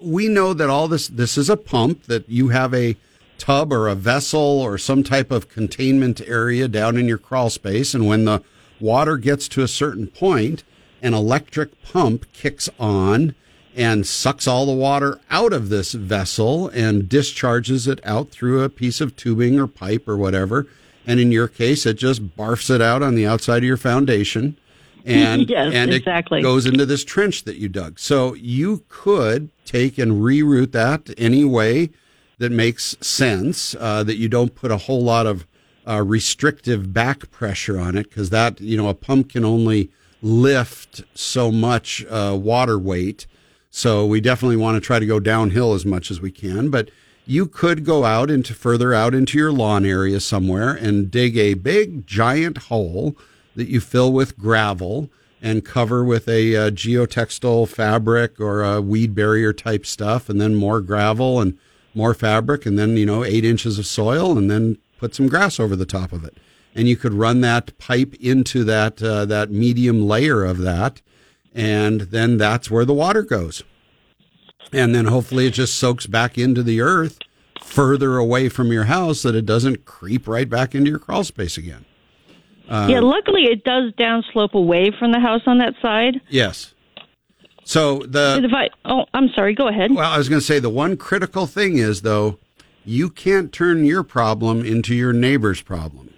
we know that all this this is a pump that you have a tub or a vessel or some type of containment area down in your crawl space and when the water gets to a certain point an electric pump kicks on and sucks all the water out of this vessel and discharges it out through a piece of tubing or pipe or whatever and in your case it just barfs it out on the outside of your foundation and Yes, and exactly. it goes into this trench that you dug. So you could take and reroute that any way that makes sense. Uh, that you don't put a whole lot of uh, restrictive back pressure on it because that you know a pump can only lift so much uh, water weight. So we definitely want to try to go downhill as much as we can, but. You could go out into further out into your lawn area somewhere and dig a big giant hole that you fill with gravel and cover with a uh, geotextile fabric or a weed barrier type stuff, and then more gravel and more fabric, and then you know eight inches of soil, and then put some grass over the top of it. And you could run that pipe into that uh, that medium layer of that, and then that's where the water goes. And then hopefully it just soaks back into the earth further away from your house that it doesn't creep right back into your crawl space again. Um, yeah, luckily it does downslope away from the house on that side. Yes. So the if I, oh, I'm sorry. Go ahead. well, I was going to say the one critical thing is though, you can't turn your problem into your neighbor's problem.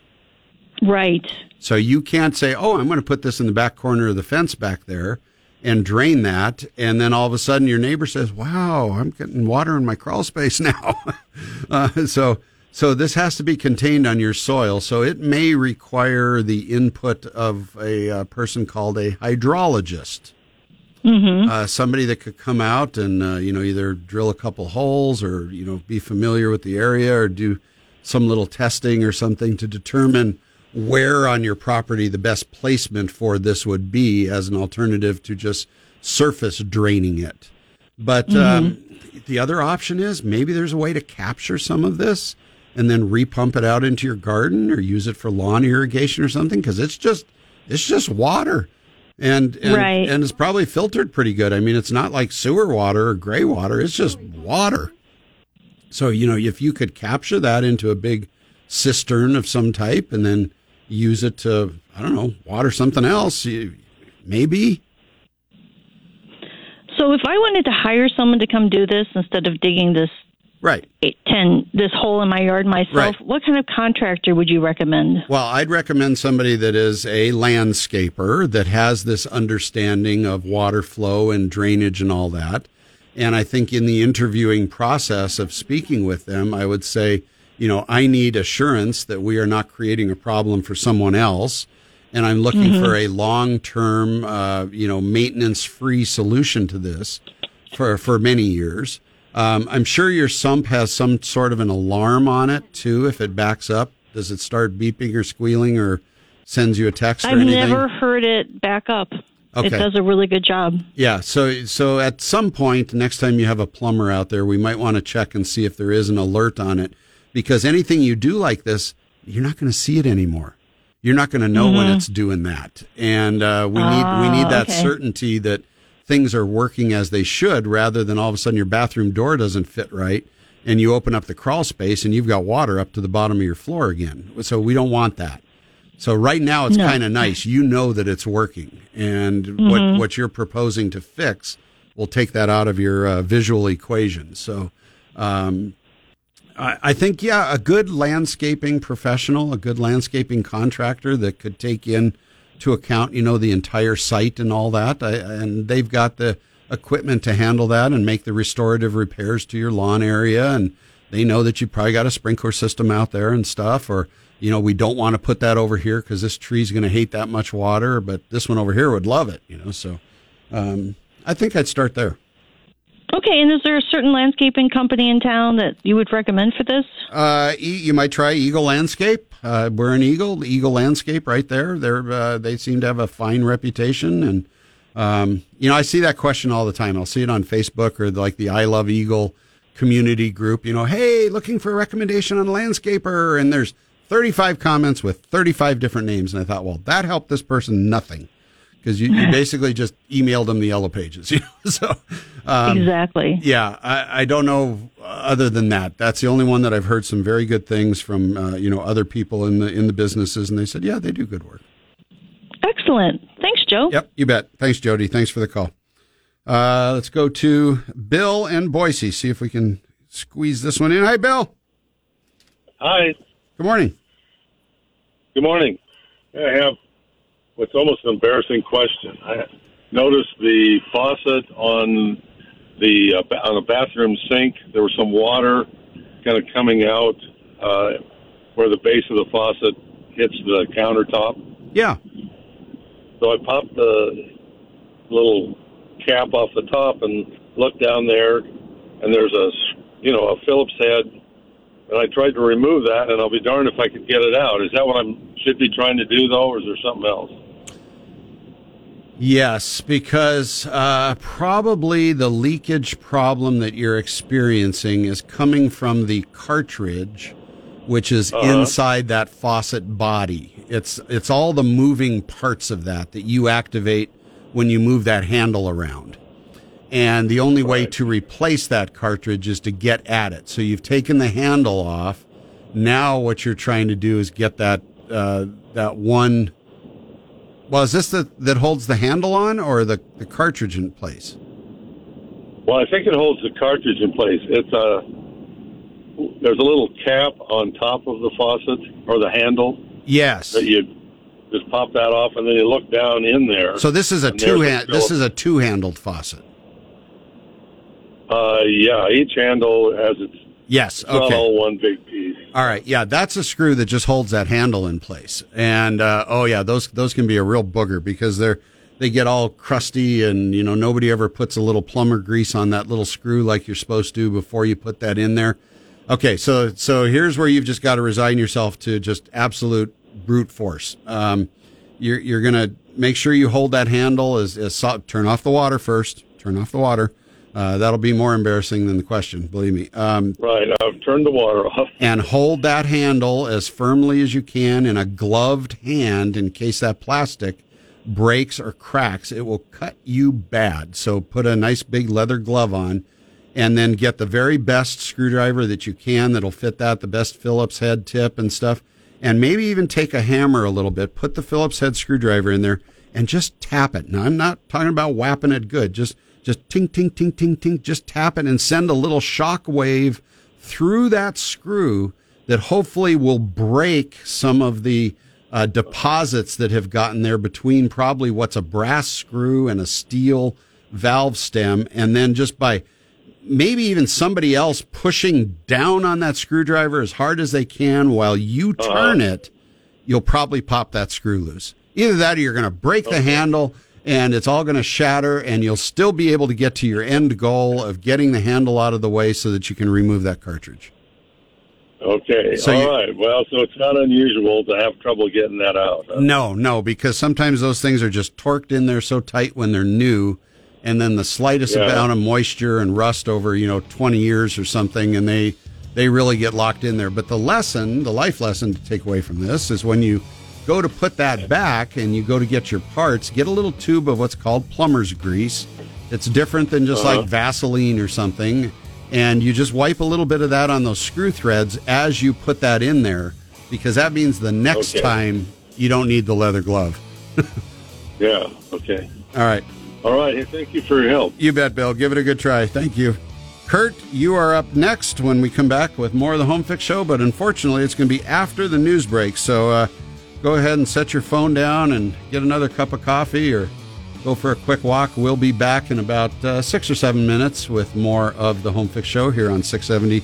Right. So you can't say, "Oh, I'm going to put this in the back corner of the fence back there." And drain that, and then all of a sudden your neighbor says, "Wow, I'm getting water in my crawl space now." uh, so, so this has to be contained on your soil. So it may require the input of a, uh person called a hydrologist. Mm-hmm. uh, somebody that could come out and uh, you know either drill a couple holes or you know be familiar with the area or do some little testing or something to determine where on your property the best placement for this would be as an alternative to just surface draining it. But um, the other option is maybe there's a way to capture some of this and then repump it out into your garden or use it for lawn irrigation or something because it's just it's just water and and, Right. and it's probably filtered pretty good. I mean, it's not like sewer water or gray water; it's just water. So you know, if you could capture that into a big cistern of some type and then use it to, I don't know, water something else. Maybe. So if I wanted to hire someone to come do this instead of digging this right eight, ten this hole in my yard myself, Right. what kind of contractor would you recommend? Well, I'd recommend somebody that is a landscaper that has this understanding of water flow and drainage and all that. And I think in the interviewing process of speaking with them, I would say, you know, I need assurance that we are not creating a problem for someone else. And I'm looking Mhm. for a long term, uh, you know, maintenance free solution to this for, for many years. Um, I'm sure your sump has some sort of an alarm on it too. If it backs up, does it start beeping or squealing or sends you a text or anything? I've never heard it back up. Okay. It does a really good job. Yeah, so so at some point next time you have a plumber out there, we might want to check and see if there is an alert on it because anything you do like this, you're not going to see it anymore. You're not going to know when Mhm. it's doing that, and uh, we need we Ah, need that okay. certainty that things are working as they should, rather than all of a sudden your bathroom door doesn't fit right, and you open up the crawl space and you've got water up to the bottom of your floor again. So we don't want that. So right now it's No. kind of nice. You know that it's working, and Mhm. what what you're proposing to fix will take that out of your uh, visual equation. So. Um, I think, yeah, a good landscaping professional, a good landscaping contractor that could take in to account, you know, the entire site and all that. I, and they've got the equipment to handle that and make the restorative repairs to your lawn area. And they know that you probably got a sprinkler system out there and stuff. Or, you know, we don't want to put that over here because this tree's going to hate that much water, but this one over here would love it, you know. So um, I think I'd start there. Okay, and is there a certain landscaping company in town that you would recommend for this? Uh, you might try Eagle Landscape. Uh, we're an Eagle, Eagle Landscape, right there. They're uh, they seem to have a fine reputation, and um, you know I see that question all the time. I'll see it on Facebook or like the I Love Eagle community group. You know, hey, looking for a recommendation on a landscaper, and there's 35 comments with 35 different names, and I thought, well, that helped this person nothing because you, you basically just emailed them the yellow pages. You know? so um, Exactly. Yeah, I, I don't know other than that. That's the only one that I've heard some very good things from. Uh, you know, other people in the in the businesses, and they said, yeah, they do good work. Excellent. Thanks, Joe. Yep, you bet. Thanks, Jody. Thanks for the call. Uh, let's go to Bill and Boise. See if we can squeeze this one in. Hi, Bill. Hi. Good morning. Good morning. I have what's almost an embarrassing question. I noticed the faucet on the uh, on a bathroom sink. There was some water kind of coming out uh, where the base of the faucet hits the countertop. Yeah. So I popped the little cap off the top and looked down there, and there's a you know a Phillips head, and I tried to remove that, and I'll be darned if I could get it out. Is that what I should be trying to do though, or is there something else? Yes, because uh, probably the leakage problem that you're experiencing is coming from the cartridge, which is Uh-huh. inside that faucet body. It's it's all the moving parts of that that you activate when you move that handle around. And the only way to replace that cartridge is to get at it. So you've taken the handle off. Now what you're trying to do is get that uh, that one well, is this the, that holds the handle on or the, the cartridge in place? Well, I think it holds the cartridge in place. It's a there's a little cap on top of the faucet or the handle Yes. that you just pop that off, and then you look down in there. So this is a two hand. This is a two handled faucet. Uh, yeah, each handle has its. Yes. It's Okay. all one big piece. All right. Yeah, that's a screw that just holds that handle in place. And uh, oh yeah, those those can be a real booger because they're they get all crusty and you know nobody ever puts a little plumber grease on that little screw like you're supposed to before you put that in there. Okay, so so here's where you've just got to resign yourself to just absolute brute force. Um, you're you're gonna make sure you hold that handle as, as so- turn off the water first. Turn off the water. Uh, that'll be more embarrassing than the question, believe me. Um, Right, I've turned the water off. and hold that handle as firmly as you can in a gloved hand in case that plastic breaks or cracks. It will cut you bad. So put a nice big leather glove on and then get the very best screwdriver that you can that'll fit that, the best Phillips head tip and stuff. And maybe even take a hammer a little bit, put the Phillips head screwdriver in there and just tap it. Now I'm not talking about whapping it good. Just just ting ting ting ting ting just tap it and send a little shock wave through that screw that hopefully will break some of the uh, deposits that have gotten there between probably what's a brass screw and a steel valve stem and then just by maybe even somebody else pushing down on that screwdriver as hard as they can while you turn uh-huh. it, you'll probably pop that screw loose. Either that or you're going to break okay. the handle and it's all going to shatter and you'll still be able to get to your end goal of getting the handle out of the way so that you can remove that cartridge. Okay. So all you, right. Well, so it's not unusual to have trouble getting that out. Huh? No, no, because sometimes those things are just torqued in there so tight when they're new and then the slightest yeah. amount of moisture and rust over you know 20 years or something and they they really get locked in there but the lesson the life lesson to take away from this is when you go to put that back and you go to get your parts get a little tube of what's called plumber's grease it's different than just uh-huh. like vaseline or something and you just wipe a little bit of that on those screw threads as you put that in there because that means the next okay. time you don't need the leather glove yeah okay all right all right. Hey, thank you for your help. You bet, Bill. Give it a good try. Thank you. Kurt, you are up next when we come back with more of the Home Fix Show, but unfortunately, it's going to be after the news break. So uh, go ahead and set your phone down and get another cup of coffee or go for a quick walk. We'll be back in about uh, six or seven minutes with more of the Home Fix Show here on 670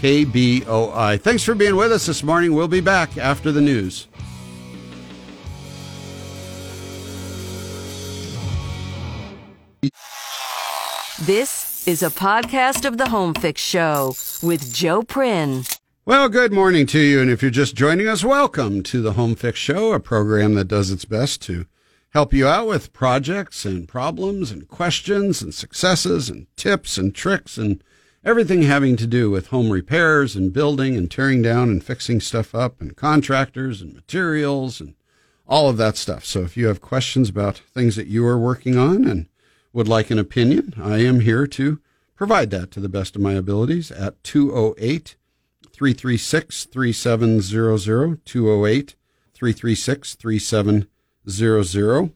KBOI. Thanks for being with us this morning. We'll be back after the news. This is a podcast of the Home Fix Show with Joe Prin. Well, good morning to you. And if you're just joining us, welcome to the Home Fix Show, a program that does its best to help you out with projects and problems and questions and successes and tips and tricks and everything having to do with home repairs and building and tearing down and fixing stuff up and contractors and materials and all of that stuff. So if you have questions about things that you are working on and would like an opinion, I am here to provide that to the best of my abilities at 208 336 3700. 208 336 3700.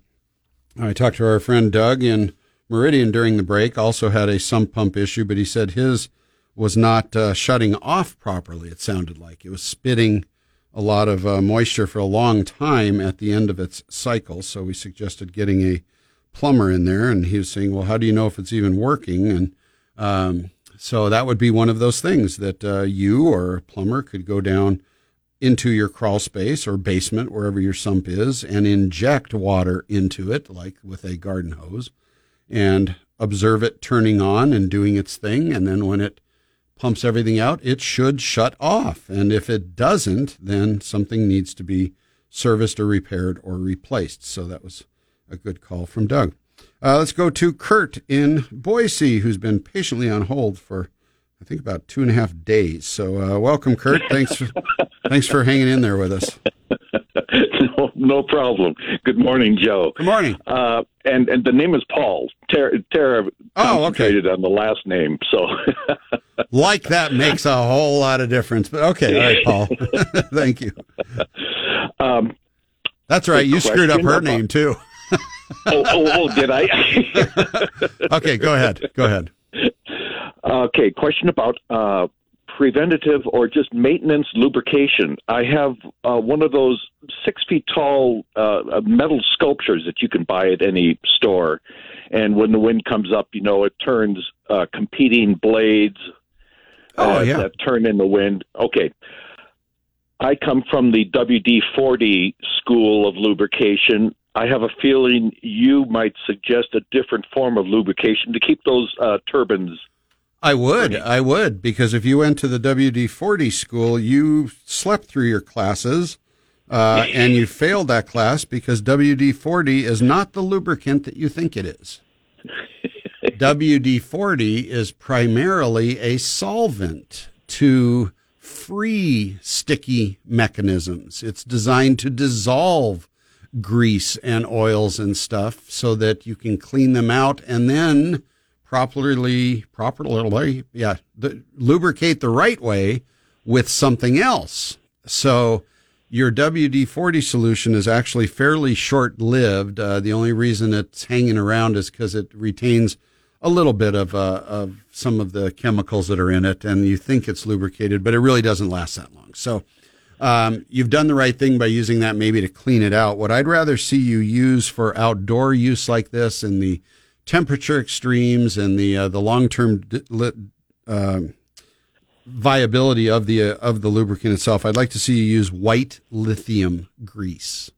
I talked to our friend Doug in Meridian during the break, also had a sump pump issue, but he said his was not uh, shutting off properly, it sounded like. It was spitting a lot of uh, moisture for a long time at the end of its cycle, so we suggested getting a plumber in there, and he was saying, "Well, how do you know if it's even working?" And um, so that would be one of those things that uh, you or a plumber could go down into your crawl space or basement, wherever your sump is, and inject water into it, like with a garden hose, and observe it turning on and doing its thing. And then when it pumps everything out, it should shut off. And if it doesn't, then something needs to be serviced or repaired or replaced. So that was a good call from Doug. Uh, let's go to Kurt in Boise, who's been patiently on hold for, I think, about two and a half days. So, uh, welcome, Kurt. Thanks, for, thanks for hanging in there with us. no, no problem. Good morning, Joe. Good morning. Uh, and and the name is Paul. Tara, Tara oh, okay. on the last name, so like that makes a whole lot of difference. But okay, all right, Paul. Thank you. Um, That's right. You screwed up her about, name too oh, oh, oh, did I? okay, go ahead. Go ahead. Okay, question about uh, preventative or just maintenance lubrication. I have uh, one of those six feet tall uh, metal sculptures that you can buy at any store. And when the wind comes up, you know, it turns uh, competing blades oh, uh, yeah. that turn in the wind. Okay. I come from the WD 40 school of lubrication. I have a feeling you might suggest a different form of lubrication to keep those uh, turbines. I would, I would, because if you went to the WD 40 school, you slept through your classes uh, and you failed that class because WD 40 is not the lubricant that you think it is. WD 40 is primarily a solvent to free sticky mechanisms. It's designed to dissolve grease and oils and stuff so that you can clean them out and then properly, properly, yeah, the, lubricate the right way with something else. So your WD 40 solution is actually fairly short lived. Uh, the only reason it's hanging around is because it retains a little bit of, uh, of some of the chemicals that are in it, and you think it's lubricated, but it really doesn't last that long. So um, you've done the right thing by using that maybe to clean it out. What I'd rather see you use for outdoor use like this in the temperature extremes and the uh, the long term uh, viability of the uh, of the lubricant itself, I'd like to see you use white lithium grease.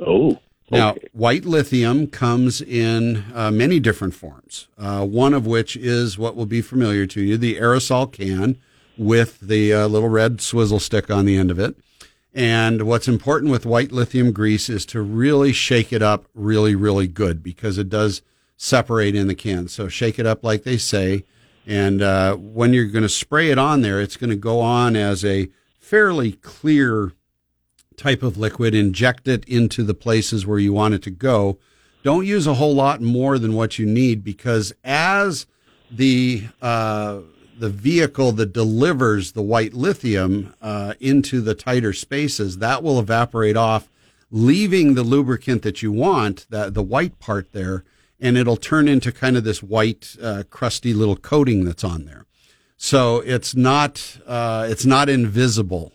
Oh. Now, white lithium comes in uh, many different forms. Uh, one of which is what will be familiar to you: the aerosol can with the uh, little red swizzle stick on the end of it. And what's important with white lithium grease is to really shake it up really, really good because it does separate in the can. So shake it up like they say. And uh, when you're going to spray it on there, it's going to go on as a fairly clear type of liquid. Inject it into the places where you want it to go. Don't use a whole lot more than what you need because as the uh, the vehicle that delivers the white lithium uh, into the tighter spaces, that will evaporate off, leaving the lubricant that you want, that the white part there, and it'll turn into kind of this white, uh, crusty little coating that's on there. So it's not uh, it's not invisible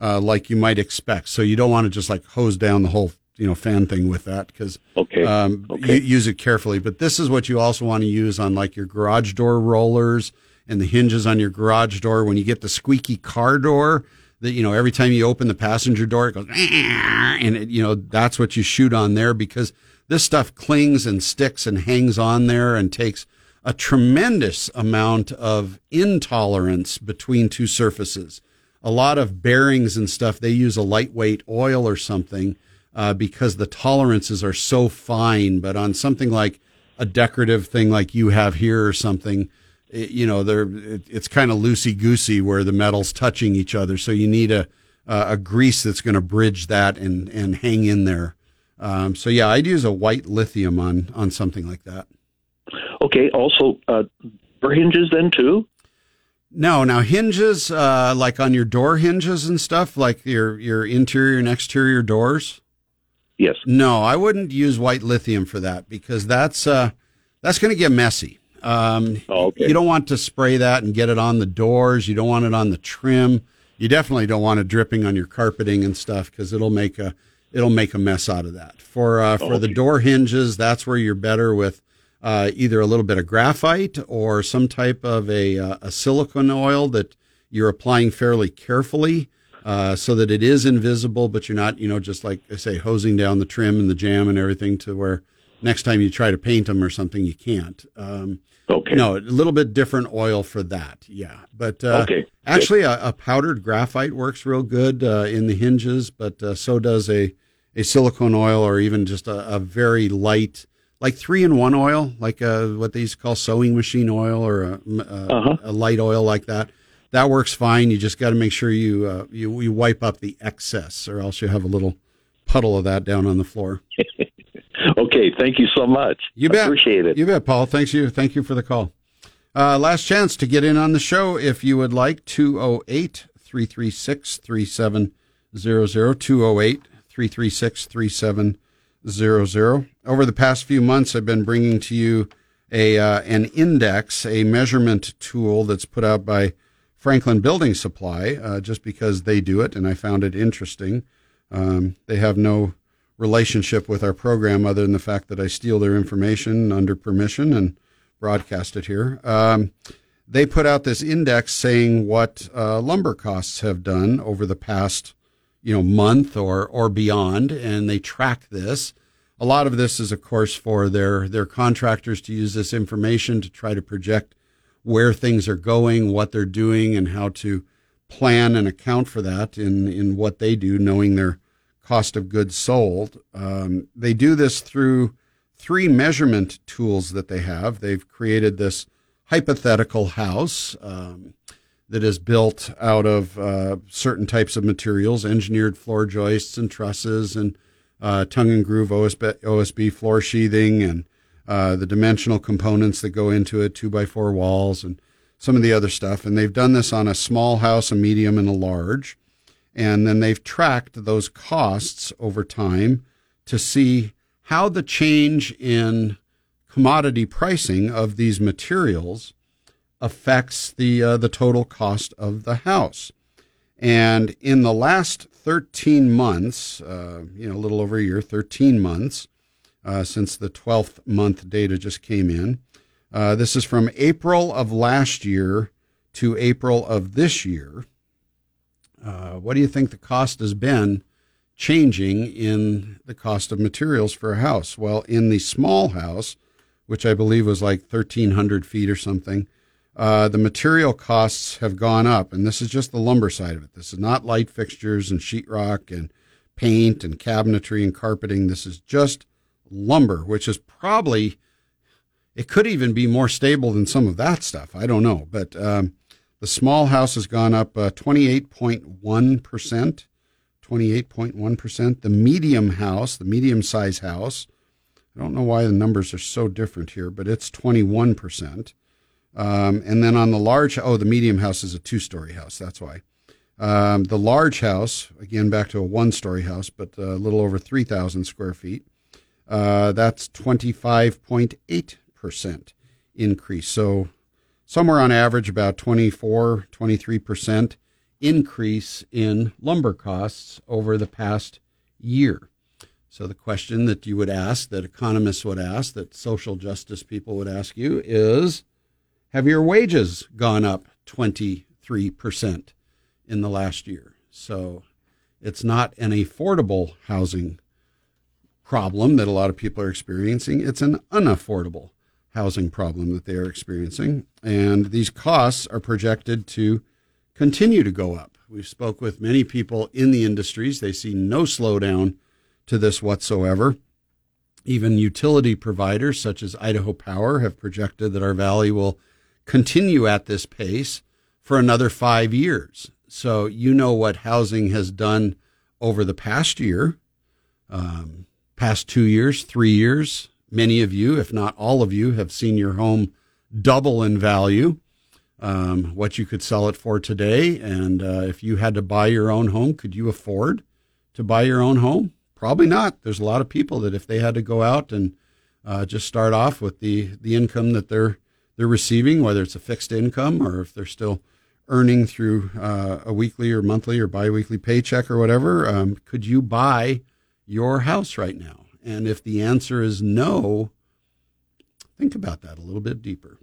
uh, like you might expect. So you don't want to just like hose down the whole you know fan thing with that because okay. Um, okay. Use it carefully. But this is what you also want to use on like your garage door rollers and the hinges on your garage door. When you get the squeaky car door, that you know every time you open the passenger door, it goes and it, you know that's what you shoot on there because this stuff clings and sticks and hangs on there and takes a tremendous amount of intolerance between two surfaces. A lot of bearings and stuff, they use a lightweight oil or something uh, because the tolerances are so fine. But on something like a decorative thing like you have here or something, it, you know, they're, it, it's kind of loosey goosey where the metal's touching each other. So you need a, a grease that's going to bridge that and, and hang in there. Um, so yeah, I'd use a white lithium on on something like that. Okay. Also, uh, door hinges then too. No, now hinges uh, like on your door hinges and stuff, like your your interior and exterior doors. Yes. No, I wouldn't use white lithium for that because that's uh, that's going to get messy. Um, oh, okay. You don't want to spray that and get it on the doors. You don't want it on the trim. You definitely don't want it dripping on your carpeting and stuff because it'll make a it'll make a mess out of that. For uh, for okay. the door hinges, that's where you're better with uh, either a little bit of graphite or some type of a, uh, a silicone oil that you're applying fairly carefully uh, so that it is invisible, but you're not, you know, just like I say, hosing down the trim and the jamb and everything to where next time you try to paint them or something, you can't. Um, okay. No, a little bit different oil for that. Yeah. But uh, okay. actually, a, a, powdered graphite works real good uh, in the hinges, but uh, so does a, a silicone oil or even just a, a very light like three in one oil, like uh, what they used to call sewing machine oil or a, a, uh-huh. a light oil like that. That works fine. You just got to make sure you, uh, you you wipe up the excess, or else you have a little puddle of that down on the floor. okay, thank you so much. You bet. Appreciate it. You bet, Paul. Thanks you. Thank you for the call. Uh, last chance to get in on the show if you would like 208 336 3700 208 336 3700 zero zero. Over the past few months, I've been bringing to you a uh, an index, a measurement tool that's put out by Franklin Building Supply, uh, just because they do it, and I found it interesting. Um, they have no relationship with our program other than the fact that I steal their information under permission and broadcast it here. Um, they put out this index saying what uh, lumber costs have done over the past you know month or or beyond and they track this a lot of this is of course for their their contractors to use this information to try to project where things are going what they're doing and how to plan and account for that in in what they do knowing their cost of goods sold um, they do this through three measurement tools that they have they've created this hypothetical house um, that is built out of uh, certain types of materials, engineered floor joists and trusses and uh, tongue and groove OSB, OSB floor sheathing and uh, the dimensional components that go into it, two by four walls, and some of the other stuff. And they've done this on a small house, a medium, and a large. And then they've tracked those costs over time to see how the change in commodity pricing of these materials affects the uh, the total cost of the house. And in the last 13 months, uh, you know, a little over a year, 13 months uh, since the 12th month data just came in. Uh, this is from April of last year to April of this year. Uh, what do you think the cost has been changing in the cost of materials for a house? Well, in the small house, which I believe was like 1,300 feet or something, uh, the material costs have gone up, and this is just the lumber side of it. This is not light fixtures and sheetrock and paint and cabinetry and carpeting. This is just lumber, which is probably it could even be more stable than some of that stuff. I don't know, but um, the small house has gone up uh, 28.1 percent. 28.1%. The medium house, the medium size house, I don't know why the numbers are so different here, but it's 21%. Um, and then on the large, oh, the medium house is a two story house. That's why. Um, the large house, again, back to a one story house, but a little over 3,000 square feet, uh, that's 25.8% increase. So somewhere on average, about 24, 23% increase in lumber costs over the past year. So the question that you would ask, that economists would ask, that social justice people would ask you is, have your wages gone up 23% in the last year? So it's not an affordable housing problem that a lot of people are experiencing. It's an unaffordable housing problem that they are experiencing. And these costs are projected to continue to go up. We've spoke with many people in the industries. They see no slowdown to this whatsoever. Even utility providers such as Idaho Power have projected that our valley will continue at this pace for another five years. So you know what housing has done over the past year, um, past two years, three years. Many of you, if not all of you, have seen your home double in value. Um, what you could sell it for today, and uh, if you had to buy your own home, could you afford to buy your own home? Probably not. There's a lot of people that if they had to go out and uh, just start off with the the income that they're they're receiving, whether it's a fixed income or if they're still earning through uh, a weekly or monthly or biweekly paycheck or whatever, um, could you buy your house right now? And if the answer is no, think about that a little bit deeper.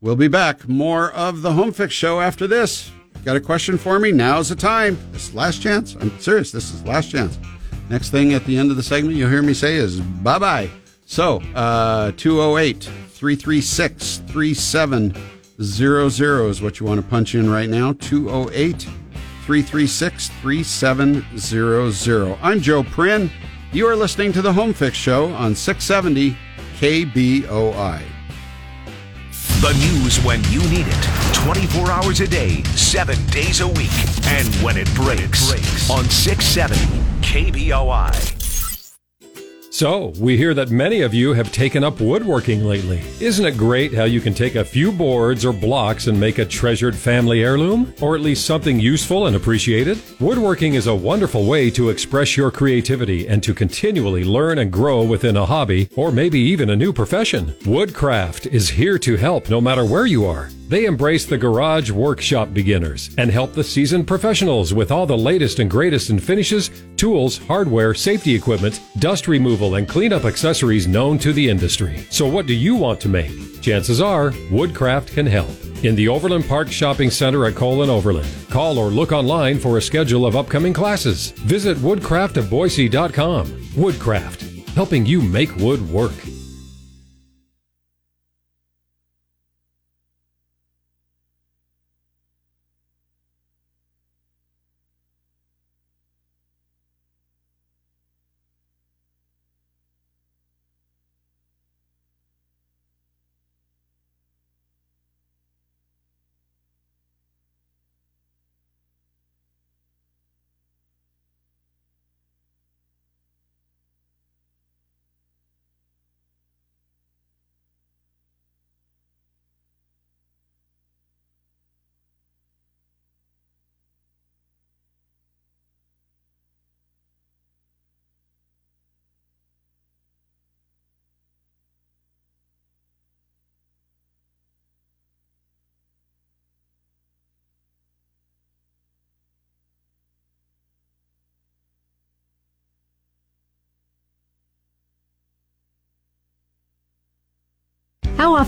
We'll be back. More of the Home Fix Show after this. Got a question for me? Now's the time. This is last chance. I'm serious. This is last chance. Next thing at the end of the segment you'll hear me say is bye bye. So, uh, 208 336 3700 is what you want to punch in right now. 208 336 3700. I'm Joe Prin. You are listening to the Home Fix Show on 670 KBOI. The news when you need it. 24 hours a day, 7 days a week. And when it breaks, breaks. on 670 KBOI. So, we hear that many of you have taken up woodworking lately. Isn't it great how you can take a few boards or blocks and make a treasured family heirloom? Or at least something useful and appreciated? Woodworking is a wonderful way to express your creativity and to continually learn and grow within a hobby or maybe even a new profession. Woodcraft is here to help no matter where you are. They embrace the garage workshop beginners and help the seasoned professionals with all the latest and greatest in finishes, tools, hardware, safety equipment, dust removal, and cleanup accessories known to the industry. So, what do you want to make? Chances are, Woodcraft can help. In the Overland Park Shopping Center at Cole and Overland. Call or look online for a schedule of upcoming classes. Visit woodcraftofboise.com. Woodcraft, helping you make wood work.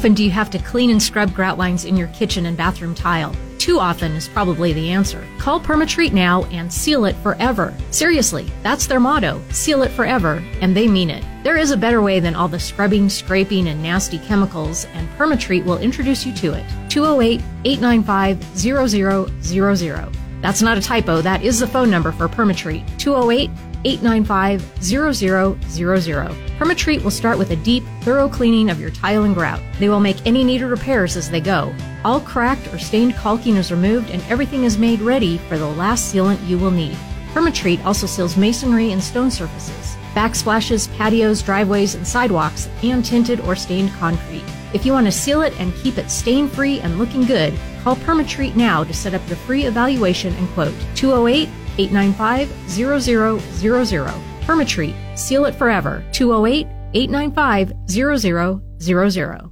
Often do you have to clean and scrub grout lines in your kitchen and bathroom tile? Too often is probably the answer. Call Permatreat now and seal it forever. Seriously, that's their motto seal it forever, and they mean it. There is a better way than all the scrubbing, scraping, and nasty chemicals, and Permatreat will introduce you to it. 208 895 0000. That's not a typo, that is the phone number for Permatreat. 208 895 0000. Permatreat will start with a deep, thorough cleaning of your tile and grout. They will make any needed repairs as they go. All cracked or stained caulking is removed and everything is made ready for the last sealant you will need. Permatreat also seals masonry and stone surfaces, backsplashes, patios, driveways, and sidewalks, and tinted or stained concrete. If you want to seal it and keep it stain free and looking good, call Permatreat now to set up your free evaluation and quote 208 895 0000. Permatreat, seal it forever. 208 895 0000.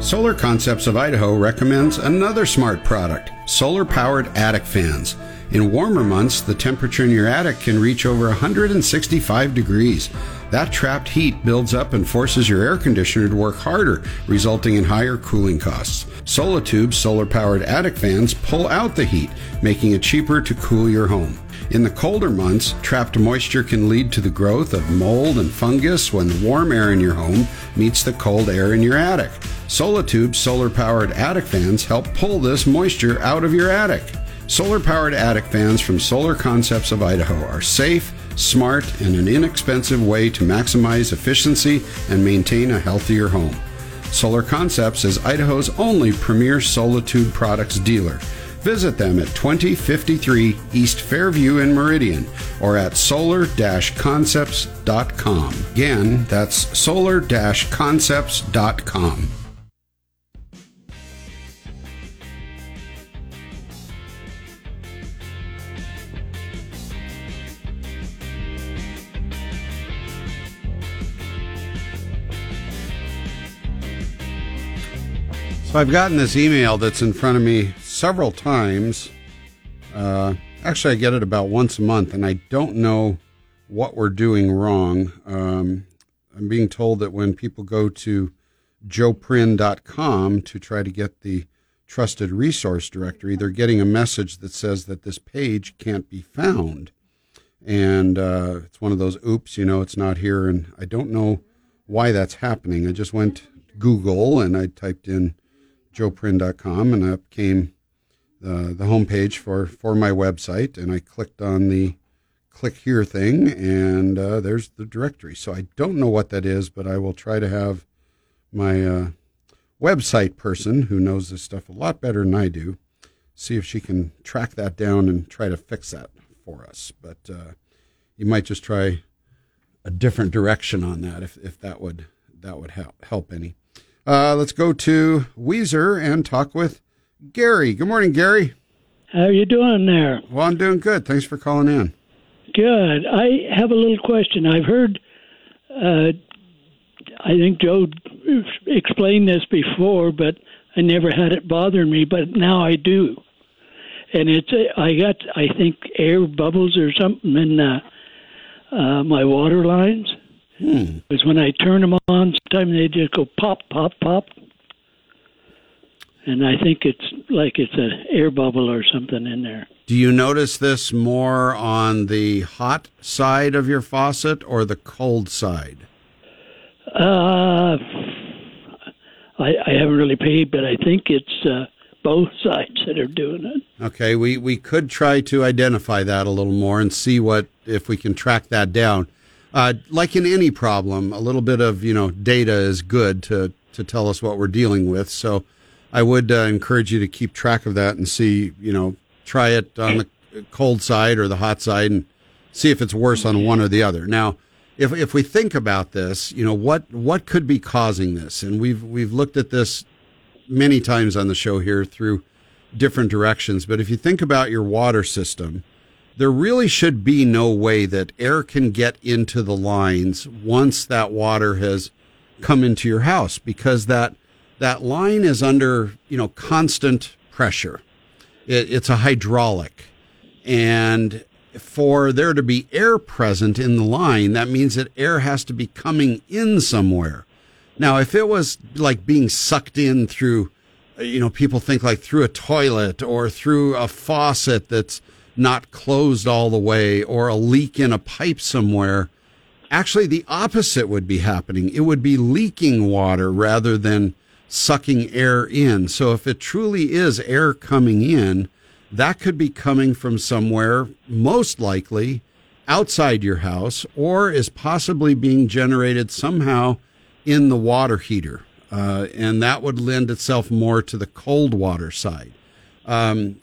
Solar Concepts of Idaho recommends another smart product solar powered attic fans. In warmer months, the temperature in your attic can reach over 165 degrees. That trapped heat builds up and forces your air conditioner to work harder, resulting in higher cooling costs. Solatube's solar powered attic fans pull out the heat, making it cheaper to cool your home. In the colder months, trapped moisture can lead to the growth of mold and fungus when the warm air in your home meets the cold air in your attic. Solatube's solar powered attic fans help pull this moisture out of your attic. Solar powered attic fans from Solar Concepts of Idaho are safe, smart, and an inexpensive way to maximize efficiency and maintain a healthier home. Solar Concepts is Idaho's only premier Solatube products dealer. Visit them at 2053 East Fairview in Meridian or at solar-concepts.com. Again, that's solar-concepts.com. So I've gotten this email that's in front of me several times. Uh, actually, I get it about once a month, and I don't know what we're doing wrong. Um, I'm being told that when people go to joeprin.com to try to get the trusted resource directory, they're getting a message that says that this page can't be found. And uh, it's one of those oops, you know, it's not here. And I don't know why that's happening. I just went Google and I typed in joeprin.com, and up came the, the homepage for, for my website. And I clicked on the click here thing, and uh, there's the directory. So I don't know what that is, but I will try to have my uh, website person who knows this stuff a lot better than I do see if she can track that down and try to fix that for us. But uh, you might just try a different direction on that if, if that would that would help help any. Uh, let's go to Weiser and talk with Gary. Good morning, Gary. How are you doing there? Well, I'm doing good. Thanks for calling in. Good. I have a little question. I've heard, uh, I think Joe explained this before, but I never had it bothering me, but now I do. And it's I got I think air bubbles or something in uh, uh, my water lines. Hmm. Because when I turn them on, sometimes they just go pop, pop, pop. And I think it's like it's an air bubble or something in there. Do you notice this more on the hot side of your faucet or the cold side? Uh, I, I haven't really paid, but I think it's uh, both sides that are doing it. Okay, we, we could try to identify that a little more and see what if we can track that down. Uh, like in any problem, a little bit of you know data is good to to tell us what we're dealing with. So I would uh, encourage you to keep track of that and see you know try it on the cold side or the hot side and see if it's worse on one or the other. Now, if if we think about this, you know what what could be causing this, and we've we've looked at this many times on the show here through different directions. But if you think about your water system there really should be no way that air can get into the lines once that water has come into your house because that that line is under you know constant pressure. It, it's a hydraulic, and for there to be air present in the line, that means that air has to be coming in somewhere. Now, if it was like being sucked in through, you know, people think like through a toilet or through a faucet that's not closed all the way or a leak in a pipe somewhere, actually the opposite would be happening. It would be leaking water rather than sucking air in. So if it truly is air coming in, that could be coming from somewhere, most likely outside your house, or is possibly being generated somehow in the water heater. Uh, and that would lend itself more to the cold water side. Um,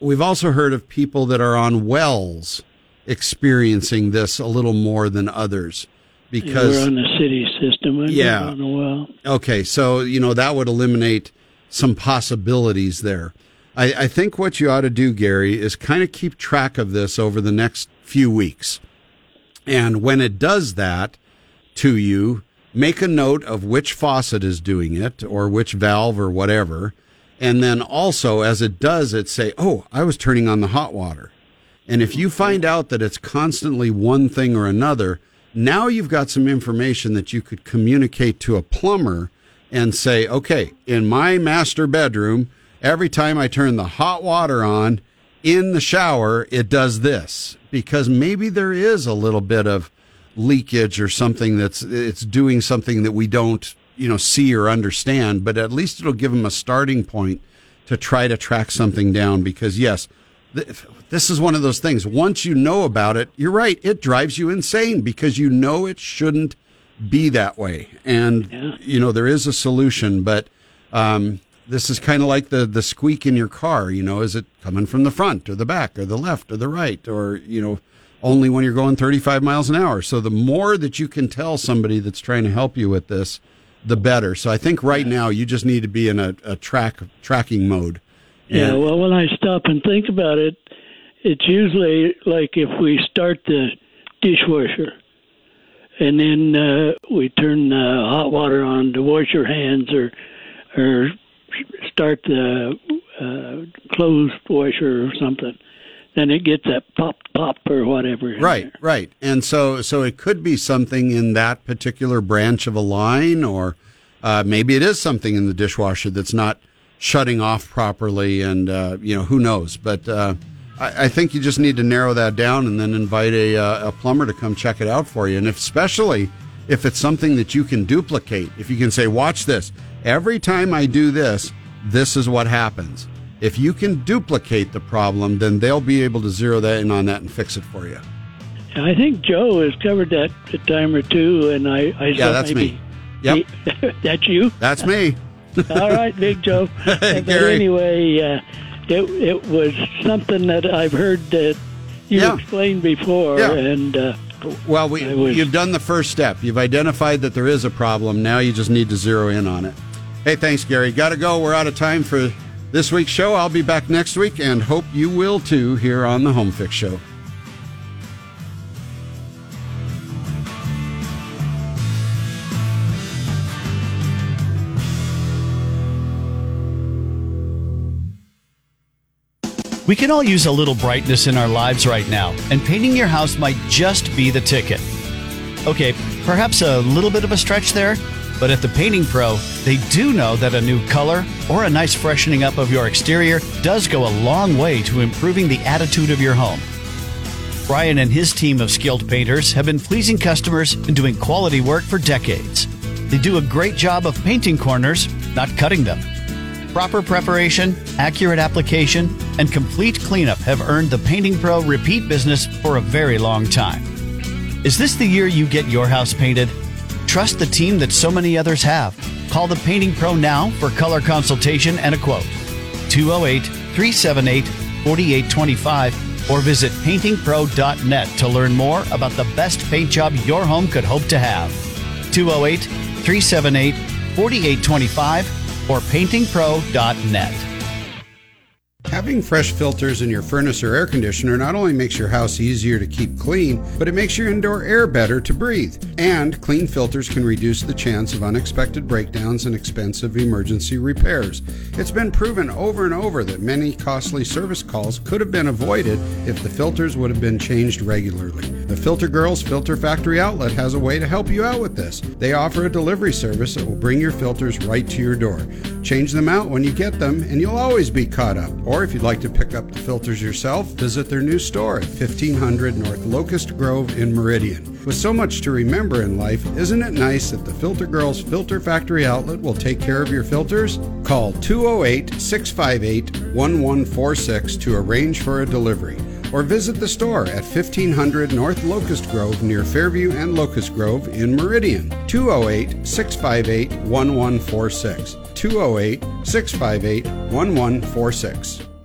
we've also heard of people that are on wells experiencing this a little more than others because we're on the city system. and Yeah. on the well. Okay, so you know that would eliminate some possibilities there. I, I think what you ought to do, Gary, is kind of keep track of this over the next few weeks. And when it does that to you, make a note of which faucet is doing it or which valve or whatever. And then also, as it does it, say, Oh, I was turning on the hot water. And if you find out that it's constantly one thing or another, now you've got some information that you could communicate to a plumber and say, okay, in my master bedroom, every time I turn the hot water on in the shower, it does this. Because maybe there is a little bit of leakage or something that's it's doing something that we don't, you know, see or understand, but at least it'll give them a starting point to try to track something down because yes, th- this is one of those things. Once you know about it, you're right. It drives you insane because you know it shouldn't be that way. And, you know, there is a solution, but, um, this is kind of like the, the squeak in your car. You know, is it coming from the front or the back or the left or the right or, you know, only when you're going 35 miles an hour. So the more that you can tell somebody that's trying to help you with this, the better. So I think right now you just need to be in a, a track tracking mode. Yeah, well, when I stop and think about it, it's usually like if we start the dishwasher and then uh, we turn the hot water on to wash your hands or or start the uh, clothes washer or something, then it gets that pop pop or whatever. Right, right. And so so it could be something in that particular branch of a line or uh, maybe it is something in the dishwasher that's not shutting off properly and uh, you know who knows but uh, I, I think you just need to narrow that down and then invite a, uh, a plumber to come check it out for you and if, especially if it's something that you can duplicate if you can say watch this every time i do this this is what happens if you can duplicate the problem then they'll be able to zero that in on that and fix it for you I think Joe has covered that a time or two, and I, I Yeah, that's maybe me. Yep. that's you. That's me. All right, Big Joe. but Gary. anyway, uh, it it was something that I've heard that you Yeah. explained before, Yeah. and uh, Well, we, you've done the first step. You've identified that there is a problem. Now you just need to zero in on it. Hey, thanks, Gary. Got to go. We're out of time for this week's show. I'll be back next week and hope you will too here on the Home Fix Show. We can all use a little brightness in our lives right now, and painting your house might just be the ticket. Okay, perhaps a little bit of a stretch there, but at the Painting Pro, they do know that a new color or a nice freshening up of your exterior does go a long way to improving the attitude of your home. Brian and his team of skilled painters have been pleasing customers and doing quality work for decades. They do a great job of painting corners, not cutting them. Proper preparation, accurate application, and complete cleanup have earned the Painting Pro repeat business for a very long time. Is this the year you get your house painted? Trust the team that so many others have. Call the Painting Pro now for color consultation and a quote. 208 378 4825 or visit paintingpro.net to learn more about the best paint job your home could hope to have. 208 378 4825 or paintingpro.net. Having fresh filters in your furnace or air conditioner not only makes your house easier to keep clean, but it makes your indoor air better to breathe. And clean filters can reduce the chance of unexpected breakdowns and expensive emergency repairs. It's been proven over and over that many costly service calls could have been avoided if the filters would have been changed regularly. The Filter Girls Filter Factory Outlet has a way to help you out with this. They offer a delivery service that will bring your filters right to your door. Change them out when you get them, and you'll always be caught up. Or if you'd like to pick up the filters yourself, visit their new store at 1500 North Locust Grove in Meridian. With so much to remember in life, isn't it nice that the Filter Girls Filter Factory Outlet will take care of your filters? Call 208 658 1146 to arrange for a delivery or visit the store at 1500 North Locust Grove near Fairview and Locust Grove in Meridian. 208 658 1146. 208 658 1146.